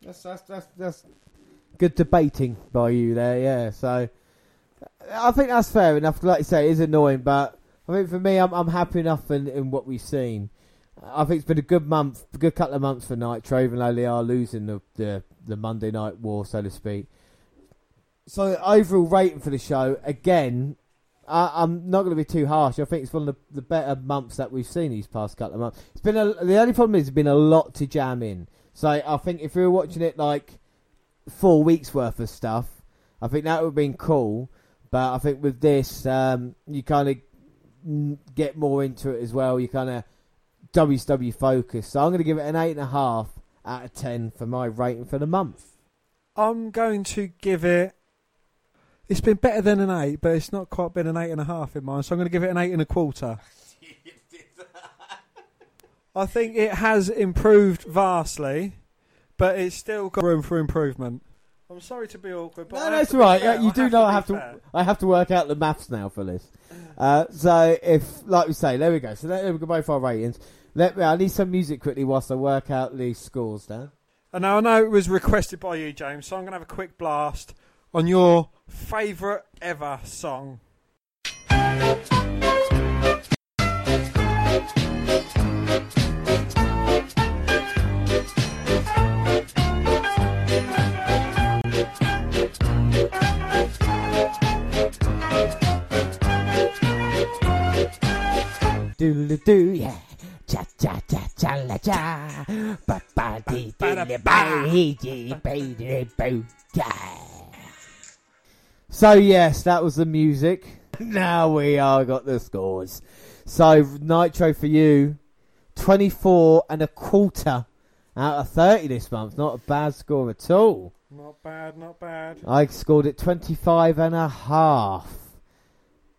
That's that's that's, that's good debating by you there. Yeah, so I think that's fair enough. Like you say, it is annoying, but I think for me, I'm I'm happy enough in, in what we've seen. I think it's been a good month, a good couple of months for Nitro, even though they are losing the, the, the Monday night war, so to speak. So overall rating for the show, again, I, I'm not going to be too harsh. I think it's one of the, the better months that we've seen these past couple of months. It's been a, the only problem is it's been a lot to jam in. So I think if we were watching it like four weeks worth of stuff, I think that would have been cool. But I think with this, um, you kind of get more into it as well. You kind of WW focus. So I'm going to give it an eight and a half out of ten for my rating for the month. I'm going to give it. It's been better than an eight, but it's not quite been an eight and a half in mine. So I'm going to give it an eight and a quarter. [laughs] I think it has improved vastly, but it's still got room for improvement. I'm sorry to be awkward, but no, I no, it's right. fair. Yeah, you I do have know I be have to. I have to work out the maths now for this. Uh, so if, like we say, there we go. So there we go. Both our ratings. Let me. I need some music quickly whilst I work out the scores. Dan. And now I know it was requested by you, James, so I'm going to have a quick blast on your favourite ever song. Doodle doo, yeah. Cha cha cha cha la cha. Ba ba dee dee da ba hee dee ba dee boo cha. So yes, that was the music. [laughs] Now we are got the scores. So Nitro for you, twenty four and a quarter out of thirty this month. Not a bad score at all. Not bad, not bad. I scored it 25 and a half.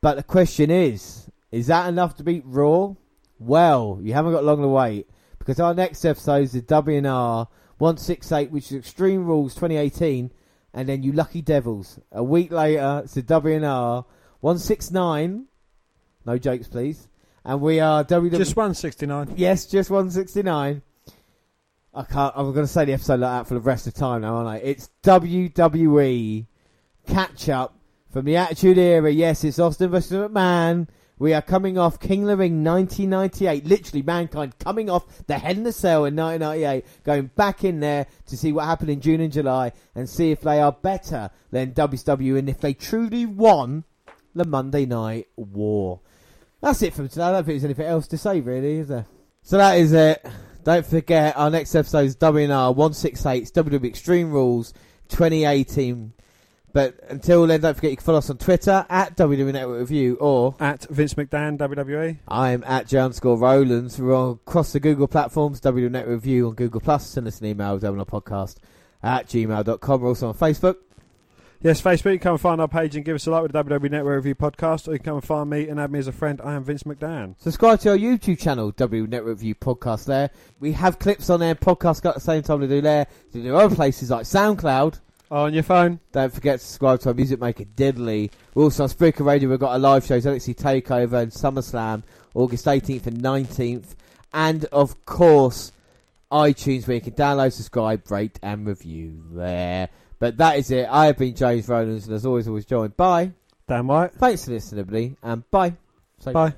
But the question is, is that enough to beat Raw? Well, you haven't got long to wait because our next episode is the WNR 168, which is Extreme Rules 2018, and then you lucky devils. A week later, it's the WNR 169. No jokes, please. And we are WWE. Just 169. Yes, just 169. I can't. I'm going to say the episode like that for the rest of time now, aren't I? It's WWE catch up from the Attitude Era. Yes, it's Austin versus McMahon. We are coming off King of the Ring 1998. Literally, mankind coming off the Hell in the Cell in 1998, going back in there to see what happened in June and July and see if they are better than WCW and if they truly won the Monday Night War. That's it from today. I don't think there's anything else to say, really, is there? So that is it. Don't forget, our next episode is WNR 168, WWE Extreme Rules 2018. But until then, don't forget you can follow us on Twitter at WWE Network Review or At Vince McDan. WWE. I'm at John Score Rowlands. We're on across the Google platforms, WWE Network Review on Google Plus. Send us an email, WNR Podcast at gmail.com. We're also on Facebook. Yes, Facebook, you come and find our page and give us a like with the WWE Network Review podcast, or you can come and find me and add me as a friend. I am Vince McDan. Subscribe to our YouTube channel, W Network Review Podcast there. We have clips on there, podcasts got the same time to do there. Do other places like SoundCloud. Oh, on your phone. Don't forget to subscribe to our Music Maker Diddley. Also on Spreaker Radio. We've got a live shows, NXT Takeover and SummerSlam, August 18th and 19th. And of course, iTunes where you can download, subscribe, rate and review there. But that is it. I have been James Rowlands and as always, always joined by. Dan White. Thanks for listening, everybody, and bye. Say Bye.